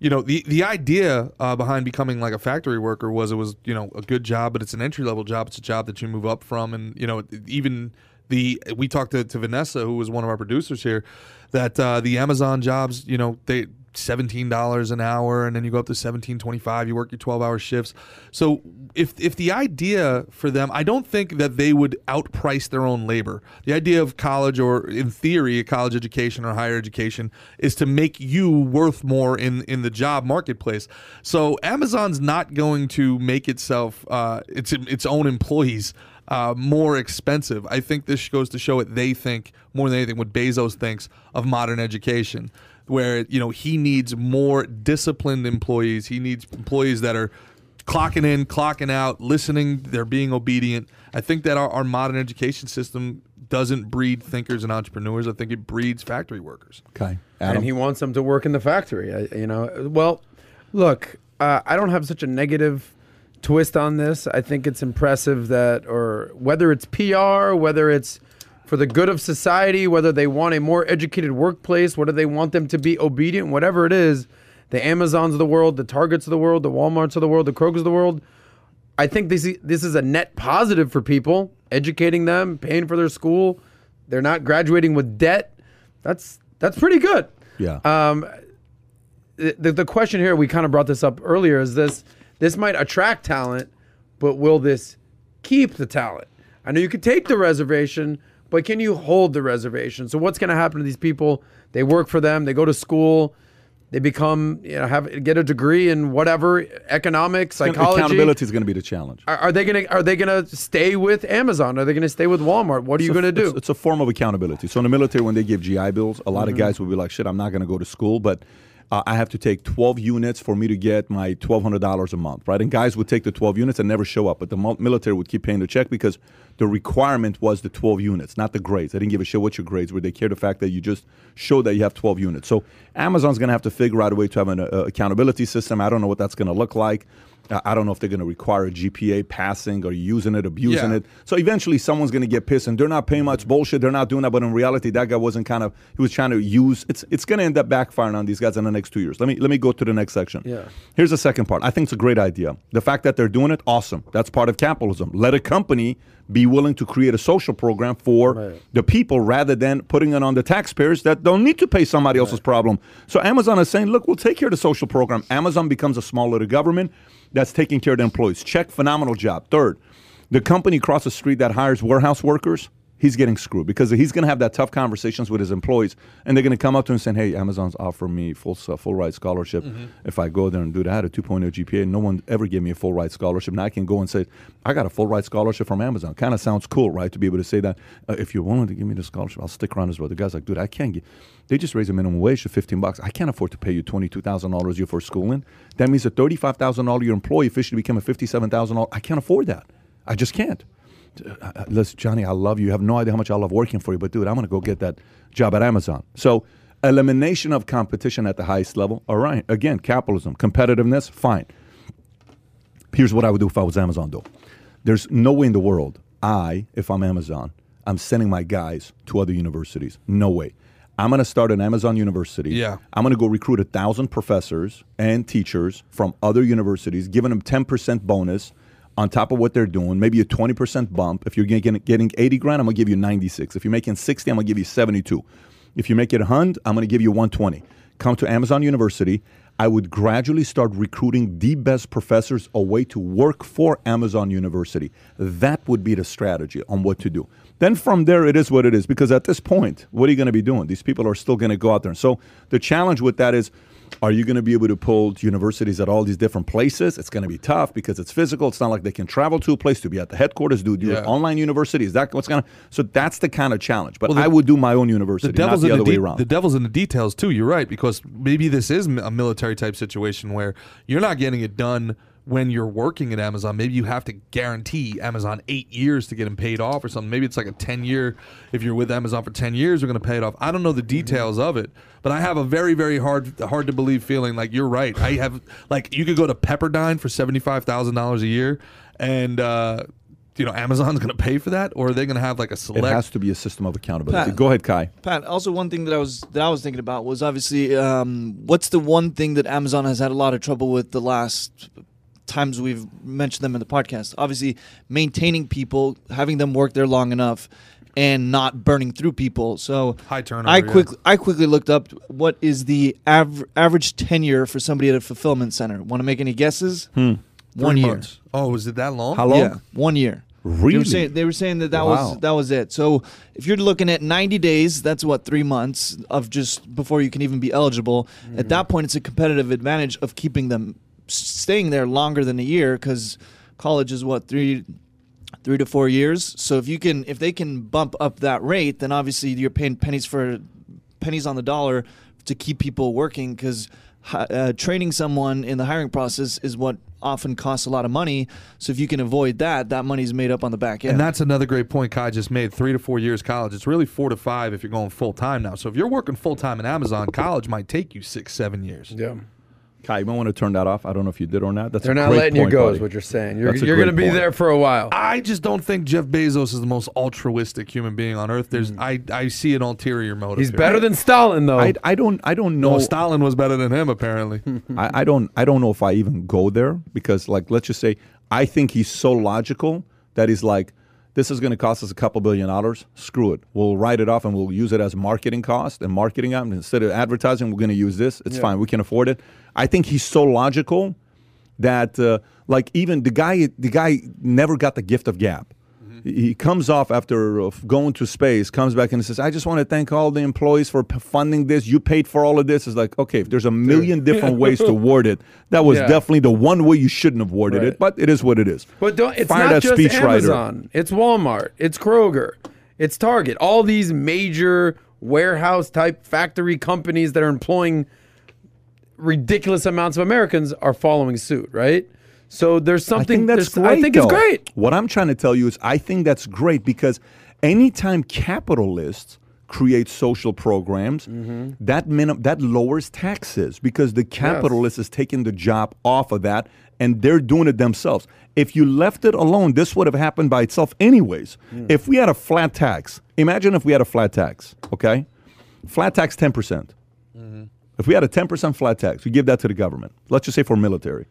B: you know, the the idea uh, behind becoming like a factory worker was it was you know a good job, but it's an entry level job. It's a job that you move up from, and you know even the we talked to, to Vanessa, who was one of our producers here, that uh, the Amazon jobs, you know, they seventeen dollars an hour, and then you go up to seventeen twenty five. You work your twelve hour shifts. So if if the idea for them, I don't think that they would outprice their own labor. The idea of college, or in theory, a college education or higher education, is to make you worth more in in the job marketplace. So Amazon's not going to make itself uh, its its own employees uh, more expensive. I think this goes to show what they think more than anything, what Bezos thinks of modern education, where you know he needs more disciplined employees. He needs employees that are clocking in, clocking out, listening. They're being obedient. I think that our, our modern education system doesn't breed thinkers and entrepreneurs. I think it breeds factory workers.
A: Okay. Adam.
C: and he wants them to work in the factory. I, you know, well, look, uh, I don't have such a negative twist on this. I think it's impressive that, or whether it's PR, whether it's for the good of society, whether they want a more educated workplace, whether they want them to be obedient, whatever it is, the Amazons of the world, the Targets of the world, the Walmarts of the world, the Krogers of the world. I think this this is a net positive for people, educating them, paying for their school. They're not graduating with debt. That's that's pretty good.
A: yeah.
C: Um, the, the question here, we kind of brought this up earlier, is this this might attract talent, but will this keep the talent? I know you could take the reservation, but can you hold the reservation? So what's going to happen to these people? They work for them, they go to school, they become, you know, have get a degree in whatever economics, psychology.
A: Accountability is going to be the challenge.
C: Are, are they gonna Are they gonna stay with Amazon? Are they gonna stay with Walmart? What are you
A: It's a-
C: gonna do?
A: It's, it's a form of accountability. So in the military, when they give GI bills, a lot
C: Mm-hmm.
A: of guys will be like, "Shit, I'm not going to go to school, but uh, I have to take 12 units for me to get my $1,200 a month." Right? And guys would take the 12 units and never show up, but the military would keep paying the check because the requirement was the 12 units, not the grades. They didn't give a shit what your grades were. They cared the fact that you just show that you have 12 units. So Amazon's going to have to figure out a way to have an uh, accountability system. I don't know what that's going to look like. Uh, I don't know if they're going to require a GPA passing or using it, abusing
B: Yeah.
A: it. So eventually, someone's going to get pissed, and they're not paying much bullshit. They're not doing that, but in reality, that guy wasn't kind of. He was trying to use. It's it's going to end up backfiring on these guys in the next two years. Let me let me go to the next section.
C: Yeah.
A: Here's the second part. I think it's a great idea. The fact that they're doing it, awesome. That's part of capitalism. Let a company be willing to create a social program for
C: Right.
A: the people rather than putting it on the taxpayers that don't need to pay somebody else's problem. So Amazon is saying, look, we'll take care of the social program. Amazon becomes a small little government that's taking care of the employees. Check, phenomenal job. Third, the company across the street that hires warehouse workers, he's getting screwed because he's going to have that tough conversations with his employees, and they're going to come up to him and say, "Hey, Amazon's offering me full uh, full ride scholarship. If I go there and do that, I had a 2.0 GPA. No one ever gave me a full ride scholarship. Now I can go and say, I got a full ride scholarship from Amazon. Kind of sounds cool, right? To be able to say that. Uh, if you're willing to give me the scholarship, I'll stick around as well. The guy's like, dude, I can't get. They just raised the minimum wage to 15 bucks. I can't afford to pay you $22,000 a year for schooling. That means a $35,000 year employee officially became a $57,000. I can't afford that. I just can't. Uh, Listen, Johnny, I love you. You have no idea how much I love working for you, but dude, I'm going to go get that job at Amazon. So, elimination of competition at the highest level. All right. Again, capitalism, competitiveness, fine. Here's what I would do if I was Amazon, though. There's no way in the world I, if I'm Amazon, I'm sending my guys to other universities. No way. I'm going to start an Amazon university.
B: Yeah.
A: I'm going to go recruit a thousand professors and teachers from other universities, giving them 10% bonus on top of what they're doing, maybe a 20% bump. If you're getting, getting 80 grand, I'm going to give you 96. If you're making 60, I'm going to give you 72. If you make it 100, I'm going to give you 120. Come to Amazon University. I would gradually start recruiting the best professors away to work for Amazon University. That would be the strategy on what to do. Then from there, it is what it is. Because at this point, what are you going to be doing? These people are still going to go out there. And so the challenge with that is are you going to be able to pull universities at all these different places? It's going to be tough because it's physical. It's not like they can travel to a place to be at the headquarters, do, do
B: Yeah.
A: an online university. Is that what's going to? So that's the kind of challenge. But
B: Well, the-
A: I would do my own university,
B: the devil's
A: not the
B: in
A: other
B: the
A: way around.
B: the devil's in the details too. You're right because maybe this is a military type situation where you're not getting it done when you're working at Amazon. Maybe you have to guarantee Amazon eight years to get them paid off or something. Maybe it's like a ten year. If you're with Amazon for ten years, you're going to pay it off. I don't know the details of it, but I have a very very hard hard to believe feeling like you're right. I have like you could go to Pepperdine for seventy five thousand dollars a year and. uh you know, Amazon's going to pay for that, or are they going to have like a select?
A: it has to be a system of accountability.
D: Pat.
A: Go ahead, Kai.
D: Pat, also one thing that I was that I was thinking about was obviously um, what's the one thing that Amazon has had a lot of trouble with the last times we've mentioned them in the podcast. Obviously, maintaining people, having them work there long enough, and not burning through people. So
B: High turnover,
D: I
B: yeah.
D: quickly I quickly looked up what is the aver- average tenure for somebody at a fulfillment center. Want to make any guesses? Hmm. One
B: Three
D: year.
B: months. Oh, was it that long?
A: How long?
D: Yeah, one year. They
A: Really?
D: were saying they were saying that that
A: Wow.
D: was that was it. So if you're looking at 90 days, that's what three months of just before you can even be eligible. At mm-hmm. that point, it's a competitive advantage of keeping them s- staying there longer than a year because college is what three three to four years. So if you can if they can bump up that rate, then obviously you're paying pennies for pennies on the dollar to keep people working because uh, training someone in the hiring process is what often costs a lot of money. So if you can avoid that, that money's made up on the back end.
B: And that's another great point Kai just made. Three to four years college. It's really four to five if you're going full time now. So if you're working full time in Amazon, college might take you six, seven years.
C: Yeah.
A: Kai, you might want to turn that off. I don't know if you did or not. That's
C: They're
A: a
C: not
A: great
C: letting
A: point,
C: you go,
A: buddy.
C: is what you're saying. You're, you're going to be
A: point.
C: there for a while.
B: I just don't think Jeff Bezos is the most altruistic human being on earth. There's hmm. I, I see an ulterior motive.
C: He's
B: here.
C: better than Stalin, though.
A: I, I don't I don't know
B: No, Stalin was better than him apparently.
A: I, I don't I don't know if I even go there because like let's just say I think he's so logical that he's like this is going to cost us a couple billion dollars. Screw it. We'll write it off and we'll use it as marketing cost and marketing. And instead of advertising, we're going to use this. It's fine. We can afford it. I think he's so logical that uh, like even the guy the guy never got the gift of gab. He comes off after going to space, comes back and says, "I just want to thank all the employees for funding this. You paid for all of this." It's like, okay, if there's a million different ways to word it, that was
C: Yeah.
A: definitely the one way you shouldn't have worded
C: Right.
A: it. But it is what it is.
C: But don't, it's
A: Fire
C: not
A: that
C: just
A: speechwriter.
C: Amazon. It's Walmart. It's Kroger. It's Target. All these major warehouse type factory companies that are employing ridiculous amounts of Americans are following suit, right? So there's
A: I
C: something
A: think that's great.
C: I think it's great.
A: What I'm trying to tell you is, I think that's great because anytime capitalists create social programs,
C: Mm-hmm.
A: that minim- that lowers taxes because the capitalist is taking the job off of that and they're doing it themselves. If you left it alone, this would have happened by itself anyways.
C: Hmm.
A: If we had a flat tax, imagine if we had a flat tax, okay? Flat tax 10%. percent
C: Mm-hmm.
A: If we had a 10% flat tax, we give that to the government. Let's just say for military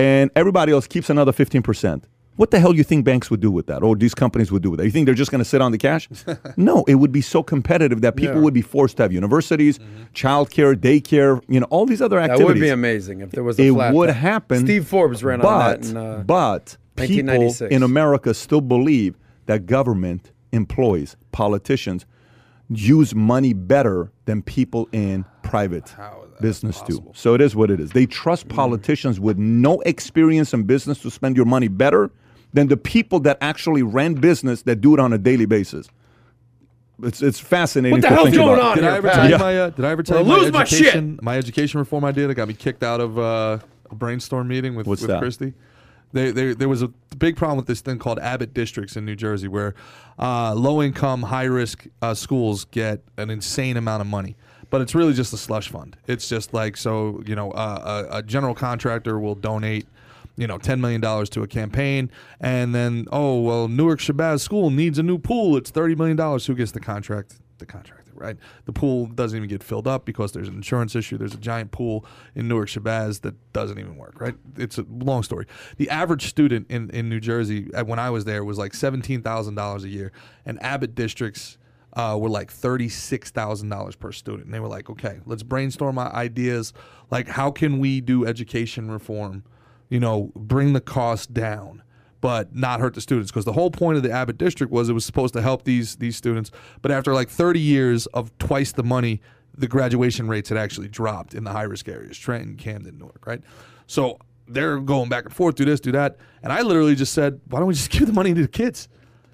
A: and everybody else keeps another 15%. What the hell do you think banks would do with that or these companies would do with that? You think they're just going to sit on the cash? no, it would be so competitive that people
C: Yeah.
A: would be forced to have universities, childcare, daycare, you know, all these other activities.
C: That would be amazing if there was a
A: It would happen.
C: Steve Forbes ran
A: but,
C: on that in uh,
A: but people in America still believe that government employees, politicians, use money better than people in private business do. So it is what it is. They trust
C: Mm.
A: politicians with no experience in business to spend your money better than the people that actually ran business that do it on a daily basis. It's it's fascinating.
C: What the
A: to
C: hell's going
A: about.
C: on
B: Did
C: here,
B: I ever tell you
A: Yeah.
B: my uh, Did I ever tell
C: Well,
B: you my
C: lose my shit.
B: education my education reform idea that got me kicked out of uh, a brainstorm meeting with
A: What's
B: with
A: that?
B: Christie? They, they, there was a big problem with this thing called Abbott districts in New Jersey, where uh, low income, high risk uh, schools get an insane amount of money. But it's really just a slush fund. It's just like so, you know, uh, a, a general contractor will donate you know, ten million dollars to a campaign, and then oh well, Newark Shabazz School needs a new pool. It's thirty million dollars. Who gets the contract? The contractor, right? The pool doesn't even get filled up because there's an insurance issue. There's a giant pool in Newark Shabazz that doesn't even work, right? It's a long story. The average student in in New Jersey uh, when I was there was like seventeen thousand dollars a year, and Abbott districts uh, were like thirty-six thousand dollars per student. And they were like, okay, let's brainstorm our ideas. Like, how can we do education reform? You know, bring the cost down, but not hurt the students. Because the whole point of the Abbott district was it was supposed to help these these students. But after like thirty years of twice the money, the graduation rates had actually dropped in the high risk areas, Trenton, Camden, Newark, right? So they're going back and forth, do this, do that, and I literally just said, why don't we just give the money to the kids?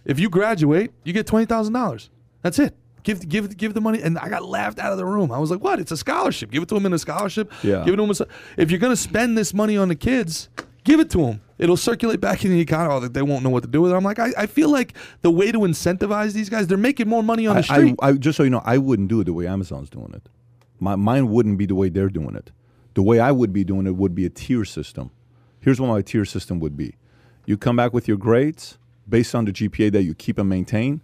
B: If you graduate, you get twenty thousand dollars. That's it. Give give give the money, and I got laughed out of the room. I was like, "What? It's a scholarship. Give it to them in a scholarship.
A: Yeah.
B: Give it to them. A, if you're gonna spend this money on the kids, give it to them. It'll circulate back in the economy. Oh, they won't know what to do with it. I'm like, I, I feel like the way to incentivize these guys, they're making more money on the
A: I,
B: street.
A: I, I, just so you know, I wouldn't do it the way Amazon's doing it. My, mine wouldn't be the way they're doing it. The way I would be doing it would be a tier system. Here's what my tier system would be. You come back with your grades based on the GPA that you keep and maintain.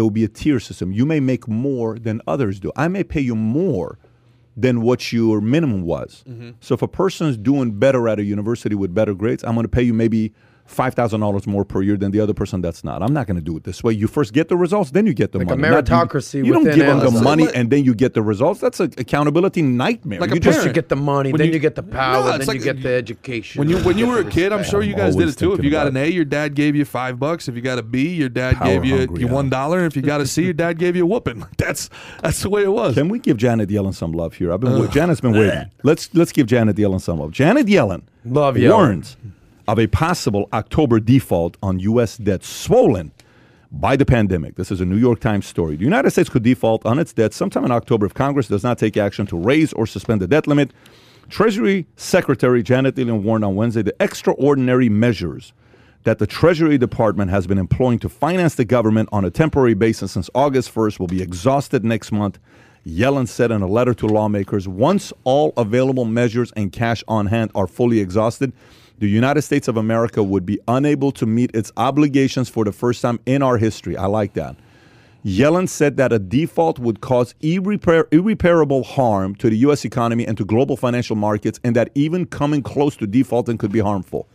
A: It will be a tier system. You may make more than others do. I may pay you more than what your minimum was. Mm-hmm. So if a person is doing better at a university with better grades, I'm going to pay you maybe five thousand dollars more per year than the other person that's not. I'm not going to do it this way. You first get the results, then you get the
C: Like a
A: money. Not you-
C: meritocracy
A: You, don't give them the money
B: Like-
A: and then you get the results. That's an accountability nightmare.
B: Like
A: you
B: a
A: just
C: you get the money,
B: When
C: then
B: you-
C: you, get the power,
B: No,
C: then
B: it's
C: you
B: like-
C: get the education.
B: When you when you were a kid, I'm sure you guys did it too. If you got an A, your dad gave you five bucks. If you got a B, your dad
A: Power
B: gave you
A: hungry,
B: you
A: yeah.
B: one dollar. If you got a C, your dad gave you a whooping. That's that's the way it was.
A: Can we give Janet Yellen some love here? I've been Janet's been waiting. Let's let's give Janet Yellen some love. Janet Yellen
C: Love Yellen.
A: warns of a possible October default on U.S. debt swollen by the pandemic. This is a New York Times story. The United States could default on its debt sometime in October if Congress does not take action to raise or suspend the debt limit. Treasury Secretary Janet Yellen warned on Wednesday the extraordinary measures that the Treasury Department has been employing to finance the government on a temporary basis since August 1st will be exhausted next month. Yellen said in a letter to lawmakers once all available measures and cash on hand are fully exhausted, the United States of America would be unable to meet its obligations for the first time in our history. I like that. Yellen said that a default would cause irreparable harm to the U.S. economy and to global financial markets, and that even coming close to defaulting could be harmful.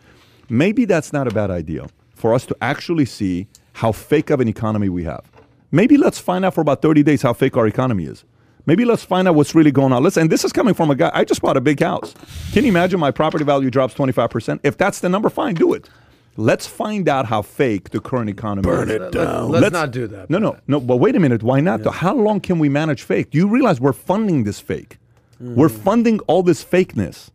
A: Maybe that's not a bad idea for us to actually see how fake of an economy we have. Maybe let's find out for about 30 days how fake our economy is. Maybe let's find out what's really going on. Listen, and this is coming from a guy. I just bought a big house. Can you imagine my property value drops 25%? If that's the number, fine, do it. Let's find out how fake the current economy
C: Burn
A: is.
C: it down. Let's, not do that.
A: No, no, no. But wait a minute. Why not? though? How long can we manage fake? Do you realize we're funding this fake? Hmm. We're funding all this fakeness.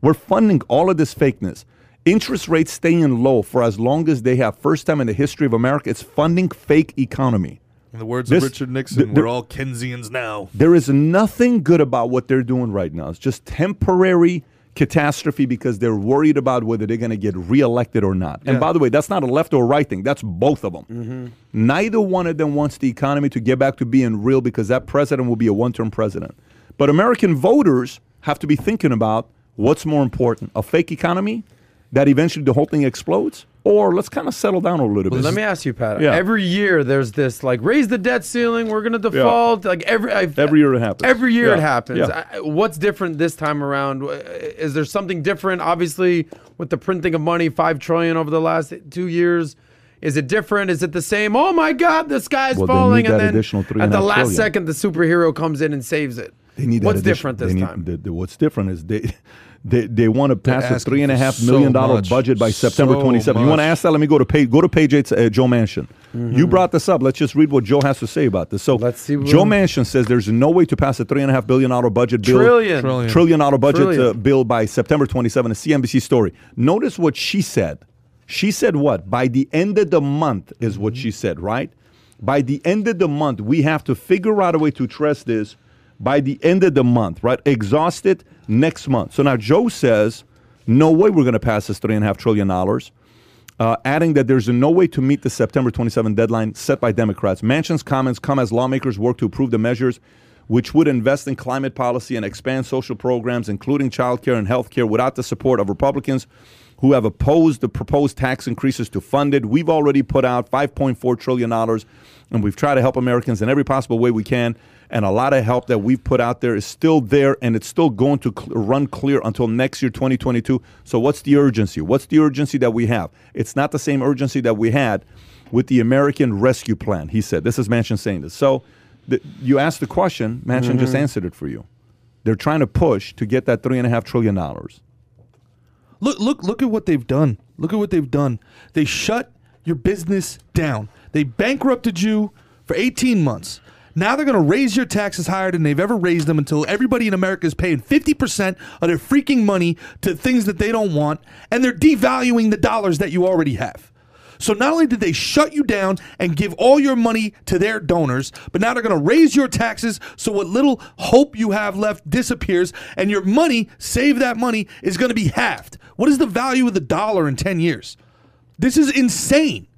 A: We're funding all of this fakeness. Interest rates staying low for as long as they have. First time in the history of America, it's funding fake economy.
B: In the words
A: This-
B: of Richard Nixon,
A: th-
B: we're all Keynesians now.
A: There is nothing good about what they're doing right now. It's just temporary catastrophe because they're worried about whether they're going to get reelected or not. And by the way, that's not a left or right thing. That's both of them. Mm-hmm. Neither one of them wants the economy to get back to being real because that president will be a one-term president. But American voters have to be thinking about what's more important: a fake economy that eventually the whole thing explodes, or let's kind of settle down a little bit.
C: Let me ask you, Pat.
A: Yeah.
C: Every year there's this like raise the debt ceiling. We're gonna default. Like every I've,
A: Every year it happens.
C: Every year
A: Yeah.
C: it happens.
A: Yeah.
C: I, what's different this time around? Uh, is there something different? Obviously, with the printing of money, five trillion over the last two years. Is it different? Is it the same? Oh my God, the sky's
A: Well,
C: falling, and then at the last
A: trillion.
C: second, the superhero comes in and saves it.
A: They need
C: What's different
A: they
C: this
A: need-
C: time?
A: the- the- what's different is they they, they want to pass a
B: asking
A: three and a
B: for
A: half
B: so
A: million dollar
B: much.
A: budget by September
B: So
A: 27. You want to ask that? Let me go to page go to page eight. Uh, Joe Manchin. You brought this up. Let's just read what Joe has to say about this. So
C: Let's see what-
A: Joe Manchin says there's no way to pass a three and a half billion dollar budget bill.
C: Trillion.
B: Trillion.
A: Trillion dollar budget
C: Trillion.
A: uh, bill by September 27. A CNBC story. Notice what she said. She said what? By the end of the month is what she said, right? By the end of the month, we have to figure out a way to address this by the end of the month, right? Exhaust it next month. So now Joe says, no way we're going to pass this three and a half trillion dollars. Uh, adding that there's no way to meet the September 27 deadline set by Democrats. Manchin's comments come as lawmakers work to approve the measures which would invest in climate policy and expand social programs, including childcare and health care, without the support of Republicans who have opposed the proposed tax increases to fund it. We've already put out $5.4 trillion, and we've tried to help Americans in every possible way we can. And a lot of help that we've put out there is still there, and it's still going to cl- run clear until next year, 2022. So, what's the urgency? What's the urgency that we have? It's not the same urgency that we had with the American Rescue Plan, he said. This is Manchin saying this. So, the, you asked the question, Manchin just mm-hmm. answered it for you. They're trying to push to get that $3.5 trillion.
B: Look, look, look at what they've done. Look at what they've done. They shut your business down. They bankrupted you for 18 months. Now they're going to raise your taxes higher than they've ever raised them until everybody in America is paying 50% of their freaking money to things that they don't want, and they're devaluing the dollars that you already have. So not only did they shut you down and give all your money to their donors, but now they're going to raise your taxes so what little hope you have left disappears and your money, save that money, is going to be halved. What is the value of the dollar in 10 years? This is insane.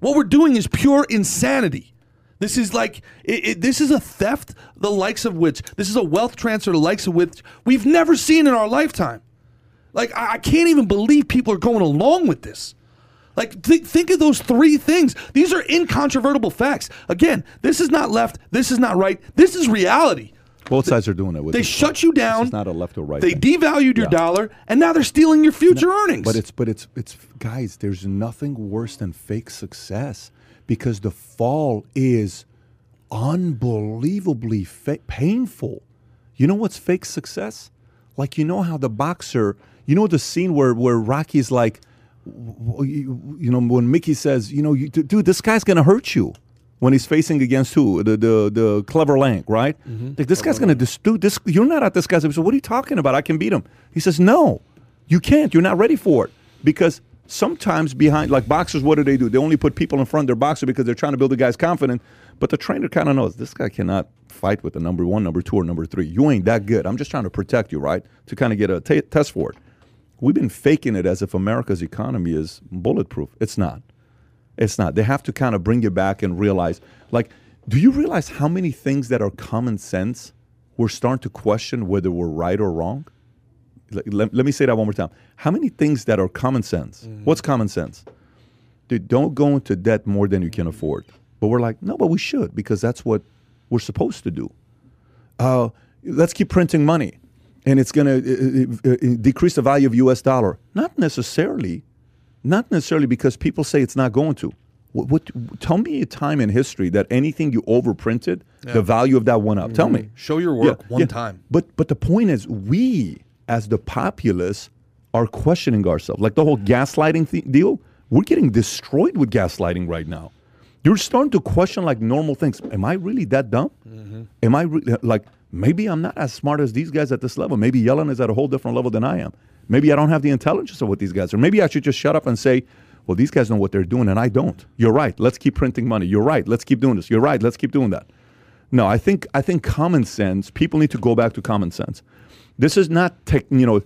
B: What we're doing is pure insanity. This is like it, it- this is a theft the likes of which this is a wealth transfer the likes of which we've never seen in our lifetime. Like I, I can't even believe people are going along with this. Like think think of those three things. These are incontrovertible facts. Again, this is not left. This is not right. This is reality.
A: Both sides are doing it. With
B: They shut you down.
A: Is not a left or right.
B: They
A: thing.
B: devalued your
A: Yeah.
B: dollar, and now they're stealing your future earnings.
A: But it's but it's it's guys. There's nothing worse than fake success because the fall is unbelievably fa- painful. You know what's fake success? Like you know how the boxer, you know the scene where where Rocky's like, you know when Mickey says, you know, you, dude, this guy's gonna hurt you when he's facing against who? The the the Clubber Lang, right? Mm-hmm. Like this guy's gonna dis- dude, this you're not at this guy's. So what are you talking about? I can beat him. He says, no, you can't. You're not ready for it because Sometimes behind, like boxers, what do they do? They only put people in front of their boxer because they're trying to build the guy's confidence. But the trainer kind of knows this guy cannot fight with the number one, number two, or number three. You ain't that good. I'm just trying to protect you, right? To kind of get a t- test for it. We've been faking it as if America's economy is bulletproof. It's not. It's not. They have to kind of bring you back and realize, like, do you realize how many things that are common sense we're starting to question whether we're right or wrong? Let, let, me say that one more time. How many things that are common sense? What's common sense? Dude, don't go into debt more than you can afford. But we're like, no, but we should because that's what we're supposed to do. Uh, let's keep printing money and it's going to uh, uh, decrease the value of US dollar. Not necessarily. Not necessarily because people say it's not going to. What, what, tell me a time in history that anything you overprinted, the value of that went up. Tell me.
B: Show your work
A: Yeah,
B: one
A: yeah.
B: time.
A: But but the point is, we as the populace are questioning ourselves. Like the whole mm-hmm. gaslighting th- deal, we're getting destroyed with gaslighting right now. You're starting to question like normal things. Am I really that dumb? Mm-hmm. Am I re- like maybe I'm not as smart as these guys at this level? Maybe Yellen is at a whole different level than I am. Maybe I don't have the intelligence of what these guys are. Maybe I should just shut up and say, well, these guys know what they're doing and I don't. You're right. Let's keep printing money. You're right. Let's keep doing this. You're right. Let's keep doing that. No, I think I think common sense. People need to go back to common sense. This is not tech, you know,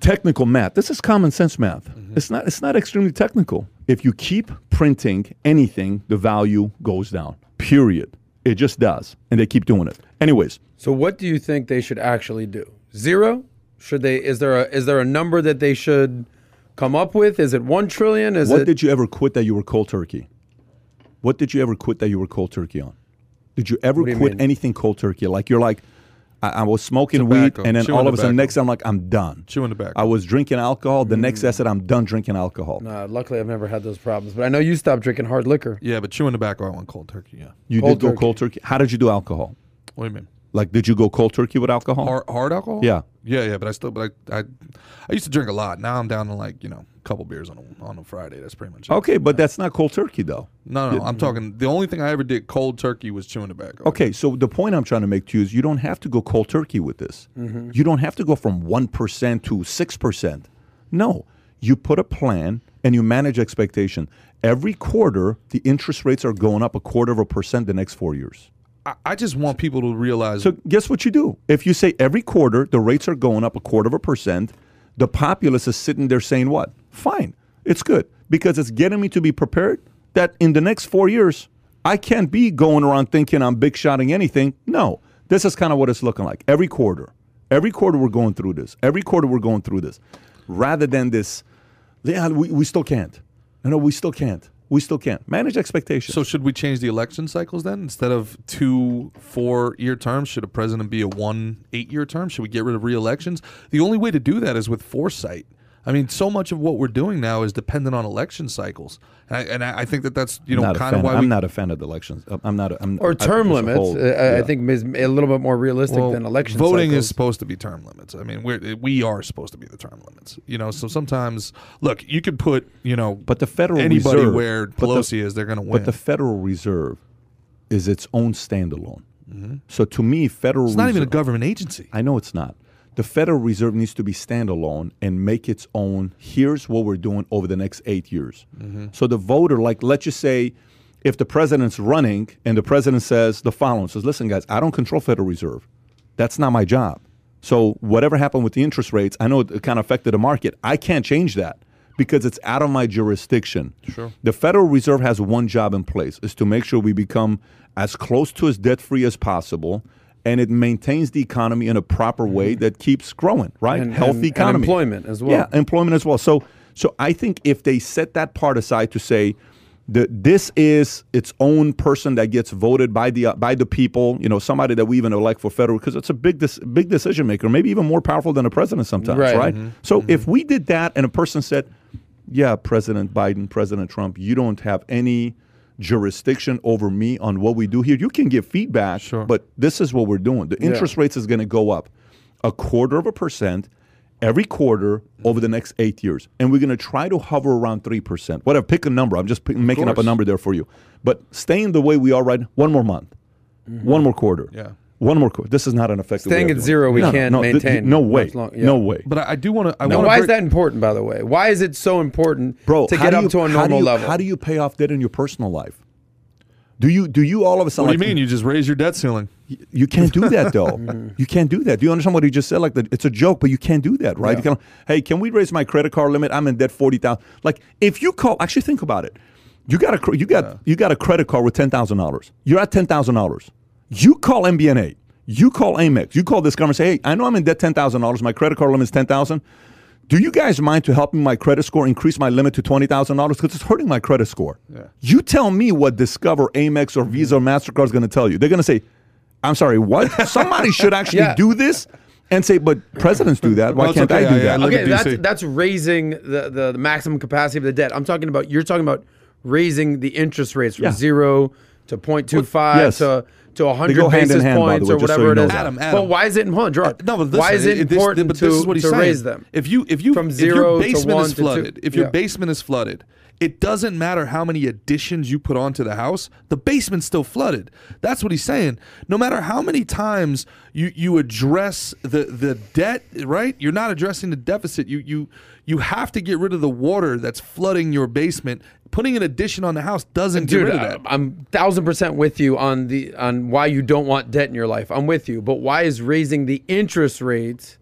A: technical math. This is common sense math. Mm-hmm. It's not. It's not extremely technical. If you keep printing anything, the value goes down. Period. It just does, and they keep doing it. Anyways,
C: So what do you think they should actually do? Zero? Should they? Is there a is there a number that they should come up with? Is it one trillion? Is it
A: what
C: it?
A: did you ever quit that you were cold turkey? What did you ever quit that you were cold turkey on? Did you ever
C: you
A: quit
C: mean?
A: anything cold turkey? Like you're like, I, I was smoking
B: Tobacco.
A: weed, and then
B: Chewing
A: all of a sudden, next I'm like, I'm done.
B: Chewing tobacco.
A: I was drinking alcohol. The next day I said, I'm done drinking alcohol.
C: Uh, luckily, I've never had those problems. But I know you stopped drinking hard liquor.
B: Yeah, but chewing tobacco, I want cold turkey. Yeah.
A: You
C: Cold
A: did go cold turkey. How did you do alcohol?
B: What do you mean?
A: Like, did you go cold turkey with alcohol?
B: Hard, hard alcohol?
A: Yeah.
B: Yeah, yeah. But I still, but I, I, I used to drink a lot. Now I'm down to like you know a couple beers on a, on a Friday. That's pretty much it.
A: Okay, but that's not cold turkey though.
B: No, no, I'm talking. The only thing I ever did cold turkey was chewing tobacco.
A: Okay, so the point I'm trying to make to you is you don't have to go cold turkey with this. Mm-hmm. You don't have to go from 1% to 6%. No, you put a plan and you manage expectation. Every quarter, the interest rates are going up a quarter of a percent the next four years.
B: I, just want people to realize.
A: So guess what you do? If you say every quarter the rates are going up a quarter of a percent, the populace is sitting there saying what? Fine, it's good because it's getting me to be prepared that in the next four years I can't be going around thinking I'm big shotting anything. No, this is kind of what it's looking like every quarter. Every quarter we're going through this. Every quarter we're going through this, rather than this. Yeah, we, we still can't. No, no, we still can't. We still can't manage expectations.
B: so should we change the election cycles then? Instead of two four-year terms, should a president be a one eight-year term? Should we get rid of re-elections? The only way to do that is with foresight. I mean, so much of what we're doing now is dependent on election cycles, and I, and I I think that that's you know
A: not
B: kind of
A: fan-
B: why
A: I'm
B: we,
A: not a fan of the elections. I'm not. A, I'm,
C: Or term
A: as a
C: limits.
A: whole,
C: uh, I- I think is a little bit more realistic
B: Well,
C: than election
B: voting is supposed to be term limits. I mean, we're, we are supposed to be the term limits. You know, so sometimes look, you could put you know,
A: But the Federal
B: anybody
A: Reserve,
B: where
A: but the-
B: Pelosi is, they're going to win.
A: But the Federal Reserve is its own standalone. So to me, Federal
B: Mm-hmm. it's not even a government agency.
A: I know it's not. The Federal Reserve needs to be standalone and make its own. Here's what we're doing over the next eight years.
B: Mm-hmm.
A: So the voter, like, let's just say, if the president's running and the president says the following, says, "Listen, guys, I don't control Federal Reserve. That's not my job. So whatever happened with the interest rates, I know it kind of affected the market. I can't change that because it's out of my jurisdiction.
B: Sure.
A: The Federal Reserve has one job in place: is to make sure we become as close to as debt free as possible and it maintains the economy in a proper way mm-hmm. that keeps growing, right?
C: And-
A: Healthy
C: and- and
A: economy.
C: employment as well.
A: Yeah, employment as well. So so I think if they set that part aside to say that this is its own person that gets voted by the uh, by the people, you know, somebody that we even elect for federal because it's a big dis- big decision maker, maybe even more powerful than a president sometimes,
C: Right.
A: right? Mm-hmm. So if mm-hmm. we did that and a person said, "Yeah, President Biden, President Trump, you don't have any jurisdiction over me on what we do here. You can give feedback,
B: Sure.
A: but this is what we're doing. The interest rates is going to go up a quarter of a percent every quarter over the next eight years. And we're going to try to hover around 3%. Whatever, pick a number. I'm just pick, making up a number there for you. But staying the way we are right one more month, mm-hmm. one more quarter.
B: Yeah.
A: One more quote. This is not an effective.
C: Staying
A: way
C: at
A: doing
C: zero,
A: it.
C: we
A: No, no,
C: can't
A: no, th-
C: maintain
A: No way.
C: long- yeah.
A: No way.
B: But I, I do want to. I
C: Now,
B: want
C: why
B: to
C: is that important, by the way? Why is it so important
A: bro
C: to
A: how
C: get
A: do
C: up
A: you-
C: to a
A: how
C: normal
A: you-
C: level?
A: how do you pay off debt in your personal life do you do you all of a sudden
B: What do you
A: like,
B: mean? You just raise your debt ceiling.
A: you can't do that though mm-hmm. you can't do that do you understand what he just said like the, it's a joke but you can't do that right you can, hey can we raise my credit card limit i'm in debt 40000 like if you call actually think about it you got a you got you got a credit card with $10000 you're at $10000 you call mbna you call amex you call this government say hey i know i'm in debt $10000 my credit card limit is 10000 do you guys mind to help me my credit score increase my limit to twenty thousand dollars because it's hurting my credit score? You tell me what Discover, Amex, or Visa or Mastercard is going to tell you. They're going to say, "I'm sorry, what? Somebody should actually
C: Yeah.
A: do this." And say, but presidents do that. Why
B: Well,
A: can't
B: okay.
A: I do
B: I- I
A: that?
B: live
C: okay, that's that's raising the, the the maximum capacity of the debt. I'm talking about you're talking about raising the interest rates from
A: Yeah.
C: zero to 0.25
A: yes.
C: to to
A: go
C: 100
A: hand in
C: basis
A: hand, by
C: points
A: way,
C: or
A: so
C: whatever
A: you
C: it is.
B: Adam, Adam.
C: But why is it important? Gerard,
B: No, but
C: why is it
B: this-
C: important to,
B: this is what he's
C: to
B: saying.
C: raise them?
B: If you if you
C: From
B: if
C: zero
B: your
C: to
B: basement is flooded, if your
C: yeah.
B: basement is flooded, it doesn't matter how many additions you put onto the house, the basement's still flooded. That's what he's saying. No matter how many times you you address the the debt, right? You're not addressing the deficit. You you you have to get rid of the water that's flooding your basement. Putting an addition on the house doesn't
C: Dude,
B: get rid of
C: I-
B: that.
C: I'm thousand percent with you on the on why you don't want debt in your life. I'm with you, but why is raising the interest rate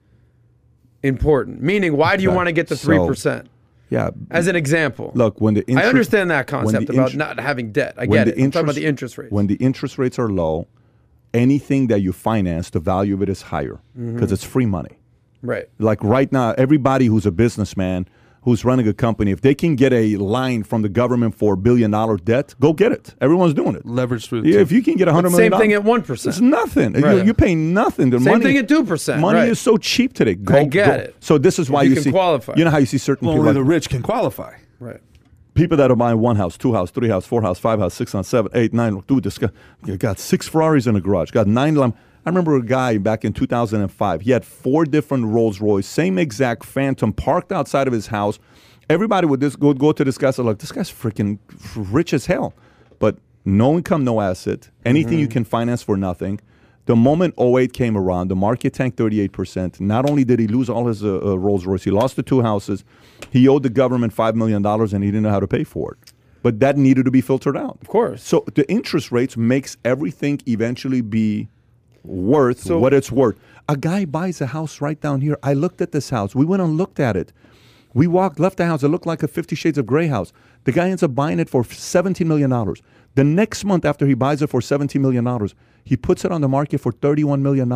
C: important? Meaning, why do you
A: Okay,
C: want to get to
A: so-
C: three percent?
A: yeah.
C: As an example,
A: Look, when the
C: I understand that concept about
A: int-
C: not having debt. I
A: when
C: get
A: the
C: it. I'm talking about the interest rates.
A: When the interest rates are low, anything that you finance, the value of it is higher
C: Mm-hmm.
A: because it's free money.
C: right.
A: like right now, everybody who's a businessman who's running a company, if they can get a line from the government for a billion dollar debt, go get it. Everyone's doing it.
B: Leverage through the
A: Yeah, if you can get a hundred
C: Same thing at one percent.
A: it's nothing. You,
C: Right.
A: you're paying nothing. The
C: Same
A: money,
C: thing at 2%,
A: Money
C: right.
A: is so cheap today. Go,
C: I get
A: go.
C: it.
A: So this is why
C: you
A: you,
C: can
A: see
C: qualify.
A: You know how you see certain
B: Well,
A: people
B: only
A: like
B: the rich can qualify.
C: Right.
A: people that are buying one house, two house, three house, four house, five house, six house, seven, eight, nine. Dude, this guy got six Ferraris in the garage. Got nine. Lam- I remember a guy back in 2005. He had four different Rolls Royce, same exact Phantom, parked outside of his house. Everybody would this go go to this guy. So like, this guy's freaking rich as hell, but no income, no asset. Anything you can finance for nothing. The moment 08 came around, the market tanked 38%. Not only did he lose all his uh, uh, Rolls Royce, he lost the two houses. He owed the government $5 million and he didn't know how to pay for it. But that needed to be filtered out.
C: Of course.
A: So the interest rates makes everything eventually be worth
C: So-
A: what it's worth. A guy buys a house right down here. I looked at this house. We went and looked at it. We walked, left the house. It looked like a Fifty Shades of Grey house. The guy ends up buying it for $17 million. The next month after he buys it for $17 million, he puts it on the market for $31 million.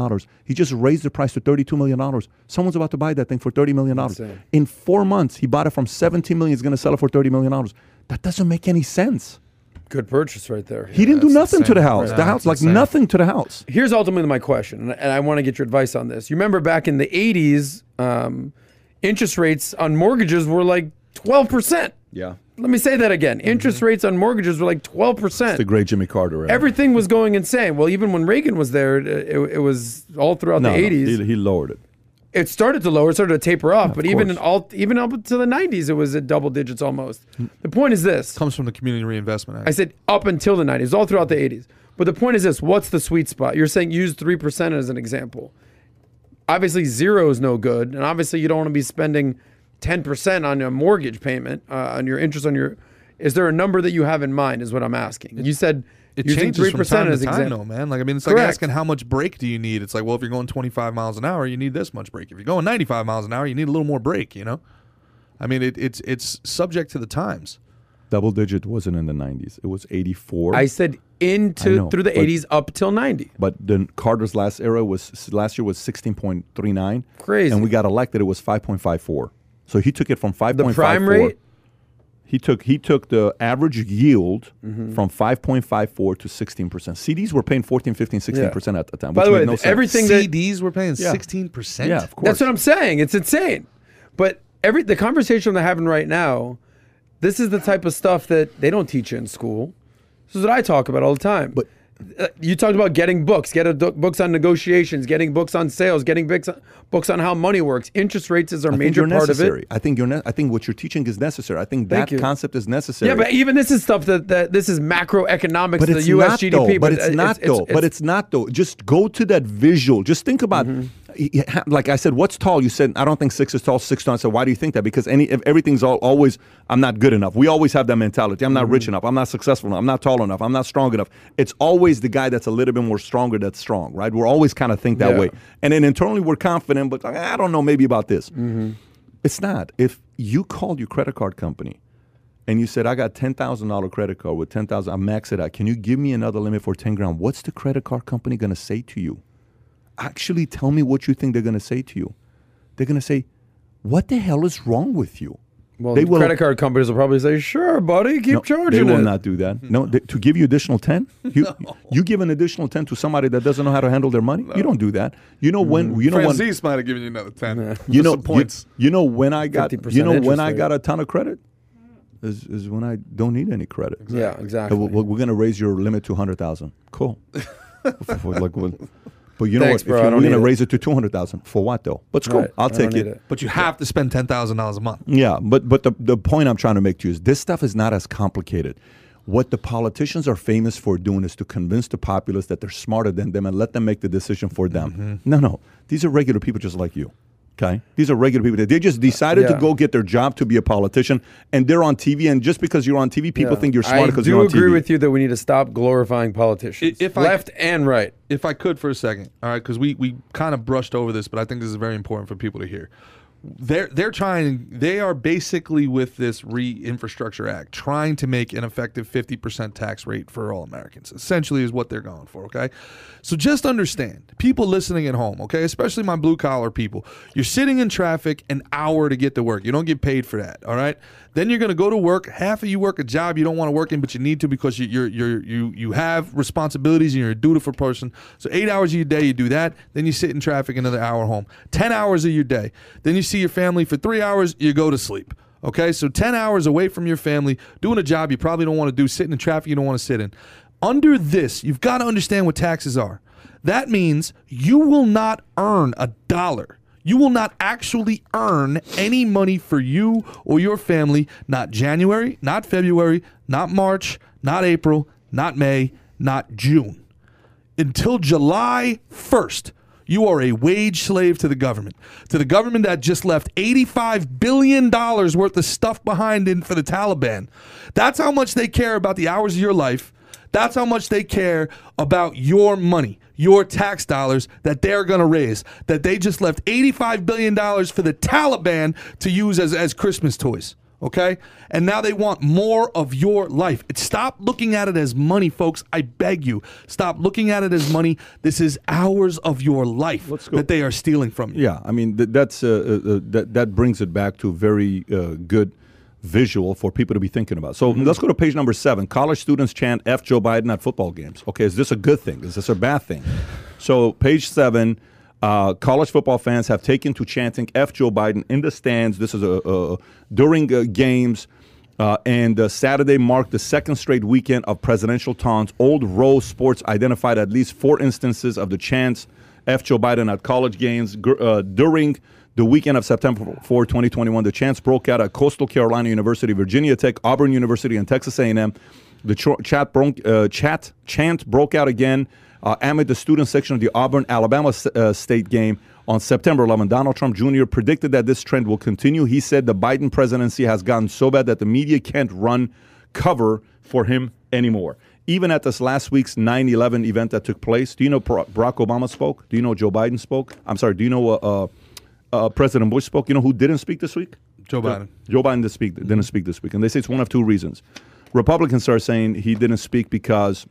A: He just raised the price to $32 million. Someone's about to buy that thing for $30 million.
C: Insane.
A: In four months, he bought it from 17 million. He's going to sell it for $30 million. That doesn't make any sense.
C: Good purchase right there.
A: He didn't do
B: that's
A: nothing to the house.
B: Right.
A: The house,
B: That's
A: like
B: insane.
A: nothing to the house.
C: Here's ultimately my question, and- and I want to get your advice on this. You remember back in the 80s, um, interest rates on mortgages were like 12%.
A: Yeah.
C: Let me say that again.
A: Mm-hmm.
C: Interest rates on mortgages were like 12%.
A: The great Jimmy Carter. Era.
C: Everything was going insane. Well, even when Reagan was there, it, it, it was all throughout
A: no,
C: the
A: no,
C: 80s.
A: he, he lowered it.
C: It started to lower, it started to taper off, but even in all, even up to the 90s, it was at double digits almost. The point is this:
B: Comes from the Community Reinvestment Act.
C: I said up until the 90s, all throughout the 80s. But the point is this: what's the sweet spot? You're saying use three percent as an example. Obviously, zero is no good, and obviously, you don't want to be spending ten percent on a mortgage payment, uh, on your interest on your. Is there a number that you have in mind? Is what I'm asking. You said
B: It
C: using
B: changes from time
C: as
B: to time,
C: example.
B: though, man. Like I mean, it's like
C: Correct.
B: asking how much brake do you need. It's like, well, if you're going 25 miles an hour, you need this much brake. If you're going 95 miles an hour, you need a little more brake. You know, I mean, it, it's it's subject to the times.
A: Double digit wasn't in the 90s. It was 84.
C: I said
A: I
C: into
A: know,
C: through the
A: but-
C: 80s up till 90.
A: but then Carter's last era was last year was 16.39.
C: Crazy.
A: And we got elected. It was 5.54. So he took it from 5.54.
C: The prime rate.
A: He took he took the average yield
C: Mm-hmm.
A: from 5.54 to 16 percent. CDs were paying 14, 15, 16 percent at the time.
C: By the way,
A: no
C: th-
A: sense.
C: everything that
B: CDs were paying
A: Yeah.
B: 16 percent.
A: Yeah, of course.
C: That's what I'm saying. It's insane. But every the conversation they're having right now, this is the type of stuff that they don't teach you in school. This is what I talk about all the time.
A: But-
C: you talked about getting books, get a books on negotiations, getting books on sales, getting books on, books on how money works. Interest rates is a
A: I
C: major part
A: necessary.
C: of it.
A: I think you're. Ne- I think what you're teaching is necessary. I think that concept is necessary.
C: Yeah, but even this is stuff that, that this is macroeconomics,
A: but
C: the
A: it's
C: U.S.
A: not
C: GDP.
A: though. But it's
C: uh,
A: not though. but it's not though. Just go to that visual. Just think about.
C: Mm-hmm.
A: Like I said, what's tall? You said I don't think six is tall. Six tall. I said, why do you think that? Because any if everything's all, always I'm not good enough. We always have that mentality. I'm not
C: Mm-hmm.
A: rich enough. I'm not successful enough. I'm not tall enough. I'm not strong enough. It's always the guy that's a little bit more stronger that's strong, right? We're always kind of think that
C: Yeah.
A: way. And then internally we're confident, but like, I don't know, maybe about this.
C: Mm-hmm.
A: It's not. If you called your credit card company and you said, I got ten thousand dollar credit card with ten thousand, I max it out. Can you give me another limit for ten grand? What's the credit card company gonna say to you? Actually, tell me what you think they're gonna say to you. They're gonna say, What the hell is wrong with you?
C: well,
A: they
C: the
A: will-
C: credit card companies will probably say, "Sure, buddy, keep
A: No,
C: charging
A: they will
C: it."
A: not do that. No, they- to give you additional ten, you you give an additional ten to somebody that doesn't know how to handle their money. You don't do that. You know when you know when
B: Francis might have given you another ten.
A: you know
B: points.
A: You, you know when I got you know when I got a ton of credit is is when I don't need any credit.
C: yeah,
A: Uh,
C: exactly.
A: we- We're, going to raise your limit to hundred thousand. Cool. Like, well, but you know
C: Thanks,
A: what?
C: bro,
A: If
C: I
A: you're
C: don't
A: going to raise it to two hundred thousand, for what though? But it's cool.
C: Right,
A: I'll take it.
C: it.
B: But you have to spend ten thousand dollars a month.
A: Yeah, but but the the point I'm trying to make to you is this stuff is not as complicated. What the politicians are famous for doing is to convince the populace that they're smarter than them and let them make the decision for them.
C: Mm-hmm.
A: No, no, these are regular people just like you. Okay, these are regular people. They just decided to
C: Yeah.
A: go get their job to be a politician, and they're on TV. And just because you're on TV, people
C: Yeah.
A: think you're smart
C: I
A: because
C: do
A: you're on
C: agree with you that we need to stop glorifying politicians,
B: I- if I-
C: left and right.
B: if I could for a second, all right, because we we kind of brushed over this, but I think this is very important for people to hear. They're they're trying. They are basically with this re-infrastructure act trying to make an effective fifty percent tax rate for all Americans. Essentially, is what they're going for. Okay, so just understand, people listening at home, okay, especially my blue collar people, you're sitting in traffic an hour to get to work. You don't get paid for that. All right, then you're going to go to work. Half of you work a job you don't want to work in, but you need to because you, you're you're you you have responsibilities and you're a dutiful person. So eight hours of your day you do that. Then you sit in traffic another hour home. Ten hours of your day. Then you see your family for three hours. You go to sleep. Okay, so ten hours away from your family, doing a job you probably don't want to do, sitting in traffic you don't want to sit in. Under this, you've got to understand what taxes are. That means you will not earn a dollar. You will not actually earn any money for you or your family, not January, not February, not March, not April, not May, not June. Until July 1st, you are a wage slave to the government. To the government that just left $85 billion worth of stuff behind in for the Taliban. That's how much they care about the hours of your life. That's how much they care about your money, your tax dollars that they're going to raise. That they just left $85 billion for the Taliban to use as, as Christmas toys. Okay? And now they want more of your life. Stop looking at it as money, folks. I beg you. Stop looking at it as money. This is hours of your life that they are stealing from you.
A: Yeah, I mean th- that's uh, uh, uh, that that brings it back to very uh, good visual for people to be thinking about. So let's go to page number seven. College students chant "F Joe Biden" at football games. Okay, is this a good thing? Is this a bad thing? So page seven. Uh, college football fans have taken to chanting "F Joe Biden" in the stands. This is a, a during uh, games. Uh, and uh, Saturday marked the second straight weekend of presidential taunts. Old Rose Sports identified at least four instances of the chants F. Joe Biden at college games gr- uh, during the weekend of September 4, 2021. The chants broke out at Coastal Carolina University, Virginia Tech, Auburn University, and Texas A&M. The ch- chat, bron- uh, chat chant broke out again uh, amid the student section of the Auburn Alabama s- uh, State game on September 11. Donald Trump Jr. predicted that this trend will continue. He said the Biden presidency has gotten so bad that the media can't run cover for him anymore. Even at this last week's 9 11 event that took place, do you know Barack Obama spoke? Do you know Joe Biden spoke? I'm sorry, do you know uh, President Bush spoke? You know who didn't speak this week?
B: Joe Biden.
A: Joe Biden didn't speak, didn't speak this week. And they say it's one of two reasons. Republicans are saying he didn't speak because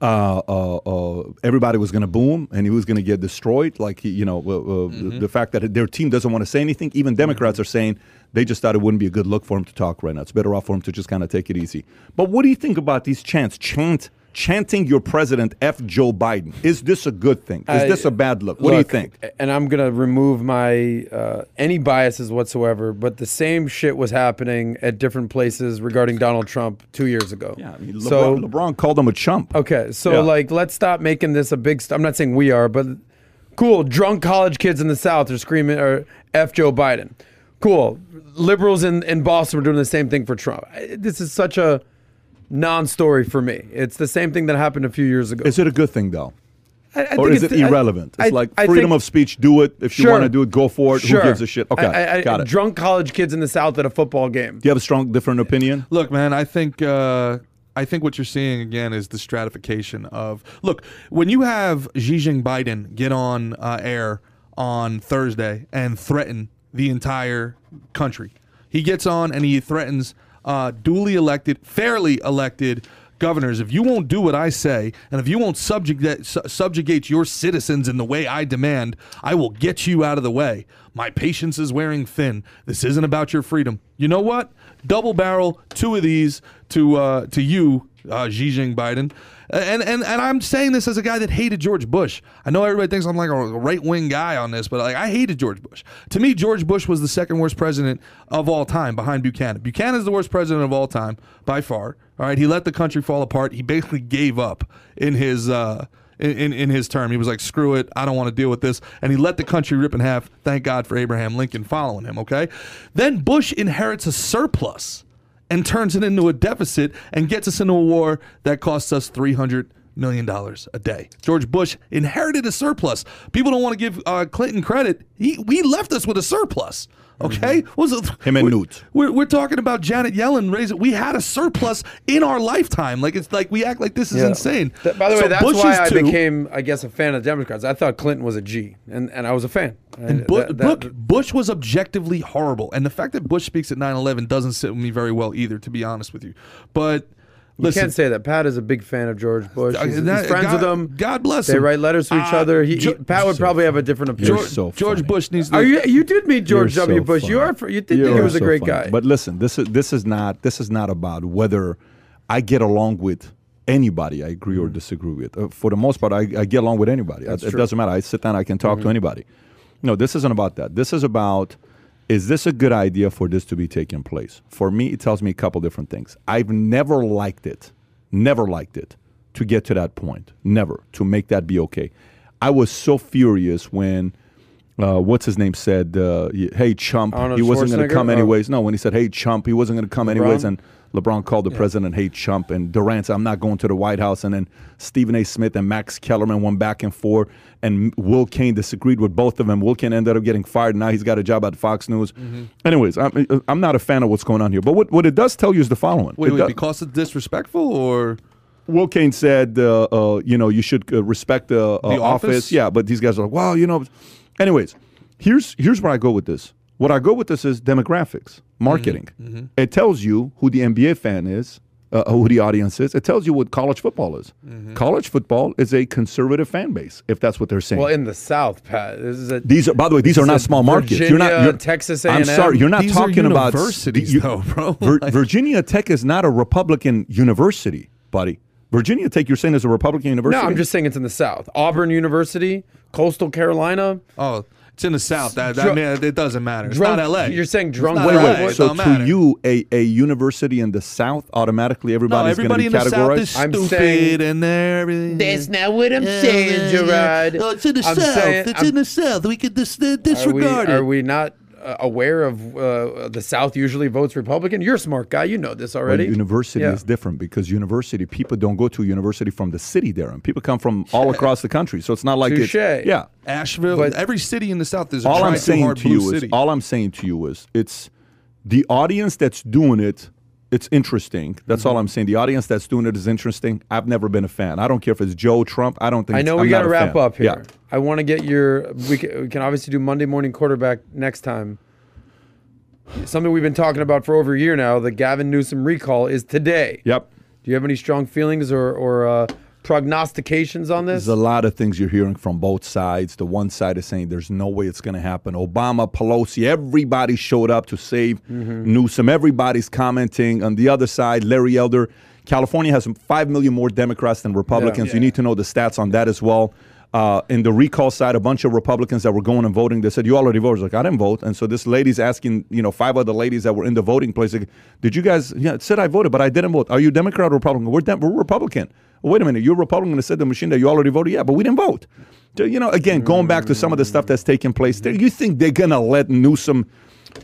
A: uh, uh, uh, everybody was going to boom and he was going to get destroyed. Like, he, you know, uh, uh, the, the fact that their team doesn't want to say anything. Even Democrats are saying they just thought it wouldn't be a good look for him to talk right now. It's better off for him to just kind of take it easy. But what do you think about these chants? Chant, chanting your president F Joe Biden. Is this a good thing? Is
C: I-
A: this a bad look? What do you think?
C: And I'm gonna remove my uh, any biases whatsoever. But the same shit was happening at different places regarding Donald Trump two years ago.
A: Yeah, I mean, LeBron,
C: so
A: LeBron called him a chump.
C: okay, so
A: Yeah.
C: like let's stop making this a big. St- I'm not saying we are, but cool. Drunk college kids in the South are screaming or F Joe Biden. Cool. Liberals in, in Boston are doing the same thing for Trump. This is such a non-story for me. It's the same thing that happened a few years ago.
A: Is it a good thing though?
C: I- I
A: Or
C: think
A: is it
C: it's- I-
A: irrelevant? It's like freedom
C: think-
A: of speech, do it. If you want to do it, go for it.
C: Sure.
A: Who gives a shit? Okay,
C: I, I,
A: got it.
C: Drunk college kids in the South at a football game.
A: do you have a strong, different opinion?
B: Look, man, I think uh, I think what you're seeing again is the stratification of look when you have Xi Jinping Biden get on uh, air on Thursday and threaten the entire country. He gets on and he threatens uh, duly elected, fairly elected governors. If you won't do what I say, and if you won't subjugate su- subjugate your citizens in the way I demand, I will get you out of the way. My patience is wearing thin. This isn't about your freedom. You know what? Double barrel two of these to uh, to you, uh, Xi Jinping Biden. And, and and I'm saying this as a guy that hated George Bush. I know everybody thinks I'm like a right wing guy on this, but like I hated George Bush. To me, George Bush was the second worst president of all time behind Buchanan. Buchanan is the worst president of all time by far. All right, he let the country fall apart. He basically gave up in his uh, in, in, in his term. He was like, screw it, I don't want to deal with this. And he let the country rip in half. Thank God for Abraham Lincoln following him, okay? Then Bush inherits a surplus and turns it into a deficit and gets us into a war that costs us 300 million dollars a day. George Bush inherited a surplus. People don't want to give uh, Clinton credit. He we left us with a surplus. Okay, What was it?
A: Mm-hmm. Him and
B: we're,
A: Newt.
B: We're, we're talking about Janet Yellen raising. We had a surplus in our lifetime. Like it's like we act like this is
C: Yeah.
B: insane.
C: Th- by the way, that's
B: Bush's
C: why I
B: two-
C: became, I guess, a fan of Democrats. I thought Clinton was a G, and, and I was a fan.
B: And
C: Uh,
B: Bu-
C: that- that-
B: look, Bush was objectively horrible, and the fact that Bush speaks at 9/11 doesn't sit with me very well either, to be honest with you. But
C: you can't say that. Pat is a big fan of George Bush.
B: Uh,
C: He's, he's
B: that-
C: friends
B: God-
C: with him.
B: God bless
C: They
B: him.
C: They write letters to each
B: Uh,
C: other. He,
B: Jo-
C: he- Pat would
A: so
C: probably have a different opinion.
B: George,
A: so
B: George
A: funny.
B: Bush needs to.
C: Are you? You did meet George
A: You're
C: W.
A: so
C: Bush. You are. You did think
A: You're
C: he was a great
A: funny.
C: guy.
A: But listen, this is this is not this is not about whether I get along with anybody I agree or disagree with. Uh, for the most part, I, I get along with anybody.
C: Mm-hmm. That's
A: it doesn't matter. I sit down, I can talk to anybody. No, this isn't about that. This is about is this a good idea for this to be taking place? For me, it tells me a couple different things. I've never liked it, never liked it to get to that point. Never to make that be okay. I was so furious when uh, what's his name said, uh, "Hey chump,"
C: Arnold
A: he wasn't going to come
C: Oh.
A: anyways. No, when he said, "Hey chump," he wasn't going to come anyways, and LeBron called the president, "Hey chump," and Durant said, "I'm not going to the White House," and then Stephen A. Smith and Max Kellerman went back and forth, and Will Cain disagreed with both of them. Will Cain ended up getting fired. Now he's got a job at Fox News.
C: Mm-hmm.
A: Anyways, I'm, I'm not a fan of what's going on here. But what, what it does tell you is the following.
B: wait,
A: It
B: wait,
A: does-
B: because it's disrespectful, or
A: Will Cain said, uh, uh, you know, you should uh, respect the, uh,
B: The
A: office.
B: office?
A: Yeah, but these guys are like, well, you know. Anyways, here's here's where I go with this. What I go with this is demographics, marketing.
B: Mm-hmm,
A: It tells you who the NBA fan is, uh, who the audience is. It tells you what college football is.
B: Mm-hmm.
A: College football is a conservative fan base, if that's what they're saying.
C: well, in the South, Pat, this is a.
A: these are, by the way, these are not
C: Is it
A: small markets. you're not. You're,
C: Texas A&M?
A: sorry, you're not
B: These are
A: talking about
B: universities,
A: you-
B: though, bro.
A: Vir- Virginia Tech is not a Republican university, buddy. Virginia Tech, you're saying is a Republican university? no.
C: I'm just saying it's in the South. Auburn University, Coastal Carolina.
B: oh, it's in the South. That, that
C: Dru-
B: man, it doesn't matter. It's
C: drunk-
B: not L.A.
C: you're saying drunk
B: not
A: Wait, wait. So to
B: matter.
A: you, a, a university in the South, automatically
B: no,
A: everybody's going to be
B: in the South
A: categorized?
B: is
C: I'm
B: stupid,
C: saying-
B: and they're everything.
E: That's not what I'm
B: Yeah,
E: saying,
B: yeah, yeah.
E: Gerard.
B: Oh, it's in the
C: I'm
B: South.
C: saying-
B: it's
C: I'm-
B: in the South. We could dis- uh,
C: Are we,
B: disregard
C: are we not uh, aware of uh, the South usually votes Republican? You're a smart guy. You know this
A: Well,
C: already.
A: university
C: Yeah.
A: is different because university people don't go to university from the city there, and people come from all across the country. So it's not like
C: Touche.
A: it's yeah.
B: Asheville,
C: But-
B: every city in the South is a
A: all
B: try
A: I'm saying
B: hard
A: to
B: blue
A: you is
B: city.
A: all I'm saying to you is it's the audience that's doing it. It's interesting. That's
C: Mm-hmm.
A: all I'm saying. The audience that's doing it is interesting. I've never been a fan. I don't care if it's Joe Trump. I don't think.
C: I know we got to wrap
A: fan.
C: up here.
A: Yeah.
C: I want to get your. We can, we can obviously do Monday morning quarterback next time. Something we've been talking about for over a year now. The Gavin Newsom recall is today.
A: Yep.
C: Do you have any strong feelings or or uh, prognostications on this?
A: There's a lot of things you're hearing from both sides. The one side is saying there's no way it's going to happen. Obama, Pelosi, everybody showed up to save
C: Mm-hmm.
A: Newsom. Everybody's commenting. On the other side, Larry Elder, California has 5 million more Democrats than Republicans. You need to know the stats on that as well. Uh, in the recall side, a bunch of Republicans that were going and voting, they said, You already voted. I was like, I didn't vote. And so this lady's asking, you know, five other ladies that were in the voting place, like, Did you guys, yeah, it said I voted, but I didn't vote. Are you Democrat or Republican? We're, Dem- we're Republican. Well, wait a minute, you're Republican and said the machine that you already voted? Yeah, but we didn't vote. So, you know, again, going back to some of the stuff that's taking place there, you think they're going to let Newsom.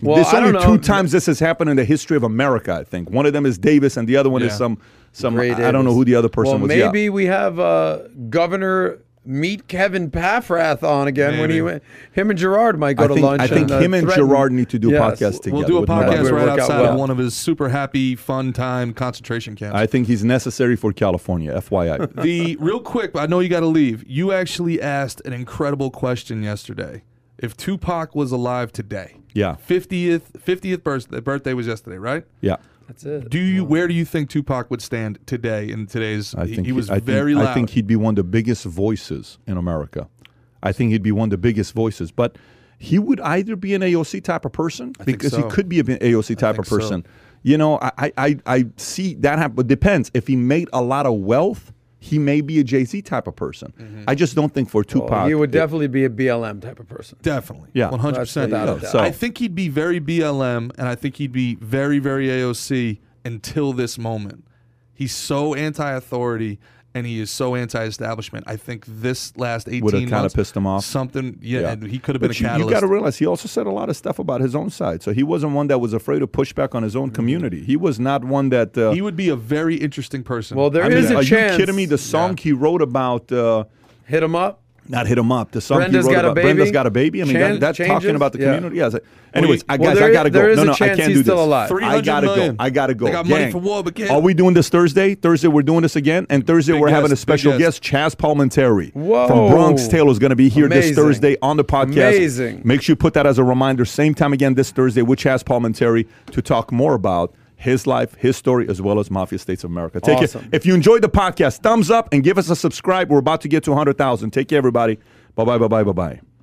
C: Well,
A: There's
C: I
A: only two times this has happened in the history of America, I think. One of them is Davis, and the other one is some, some I I don't know who the other person
C: well,
A: was. Yeah.
C: maybe we have uh, Governor meet Kevin Paffrath on again when he went. Him and Gerard might go
A: I
C: to
A: think,
C: lunch.
A: I think
C: uh,
A: him and
C: threaten-
A: Gerard need to do
C: Yes.
A: podcasts together.
B: We'll do a podcast
C: Would
B: right outside
C: well.
B: of one of his super happy, fun time concentration camps.
A: I think he's necessary for California, FYI.
B: the real quick, I know you got to leave. You actually asked an incredible question yesterday. If Tupac was alive today,
A: Yeah.
B: fiftieth fiftieth birthday, birthday was yesterday, right?
A: yeah.
C: That's it.
B: Do you where do you think Tupac would stand today in today's?
A: I think
B: he was
A: I
B: very
A: think,
B: loud.
A: I think he'd be one of the biggest voices in America. I think he'd be one of the biggest voices, but he would either be an AOC type of person
B: think
A: because
B: so.
A: he could be an AOC type of
B: think so.
A: person. You know, I, I- I I see that happen. But depends. If he made a lot of wealth, he may be a Jay Z type of person.
B: Mm-hmm.
A: I just don't think for Tupac.
C: Well, he would
A: it-
C: definitely be a BLM type of person.
B: Definitely.
A: Yeah.
B: One hundred percent.
C: That's
A: without a doubt.
B: I think he'd be very BLM and I think he'd be very, very AOC until this moment. He's so anti authority and he is so anti establishment. I think this last eighteen
A: Would've kinda pissed him off.
B: Something yeah,
A: Yeah.
B: he could have been
A: But
B: a
A: you, you got to realize he also said a lot of stuff about his own side. So he wasn't one that was afraid to push back on his own community. He was not one that. Uh,
B: he would be a very interesting person.
C: Well, there
A: I
C: is
A: mean,
C: a
A: are
C: chance.
A: you kidding me? The song he wrote about. Uh,
C: Hit him up.
A: Not hit him up. The song
C: Brenda's
A: he wrote
C: got a
A: about
C: baby?
A: Brenda's got a baby. I mean,
C: Chan-
A: that, that's
C: changes?
A: talking about the community. Yeah. so- Anyways, I,
C: Well,
A: guys,
C: there-
A: I gotta go.
C: there is
A: no,
C: a
A: no, I
C: chance
A: can't
C: he's
A: do
C: still
A: this.
C: alive.
A: I gotta
B: million.
A: go. I gotta go.
B: They got money for war, but can't-
A: Are we doing this Thursday? Thursday we're doing this again, and Thursday
B: Big
A: we're having a special
B: guest.
A: guest, Chazz Palminteri
C: Whoa.
A: from Bronx Tale is going to be here this Thursday on the podcast.
C: Amazing.
A: Make sure you put that as a reminder. Same time again this Thursday with Chazz Palminteri to talk more about his life, his story, as well as Mafia States of America. Take
C: Awesome.
A: it. If you enjoyed the podcast, thumbs up and give us a subscribe. We're about to get to 100,000. Take care, everybody. Bye bye, bye bye, bye bye.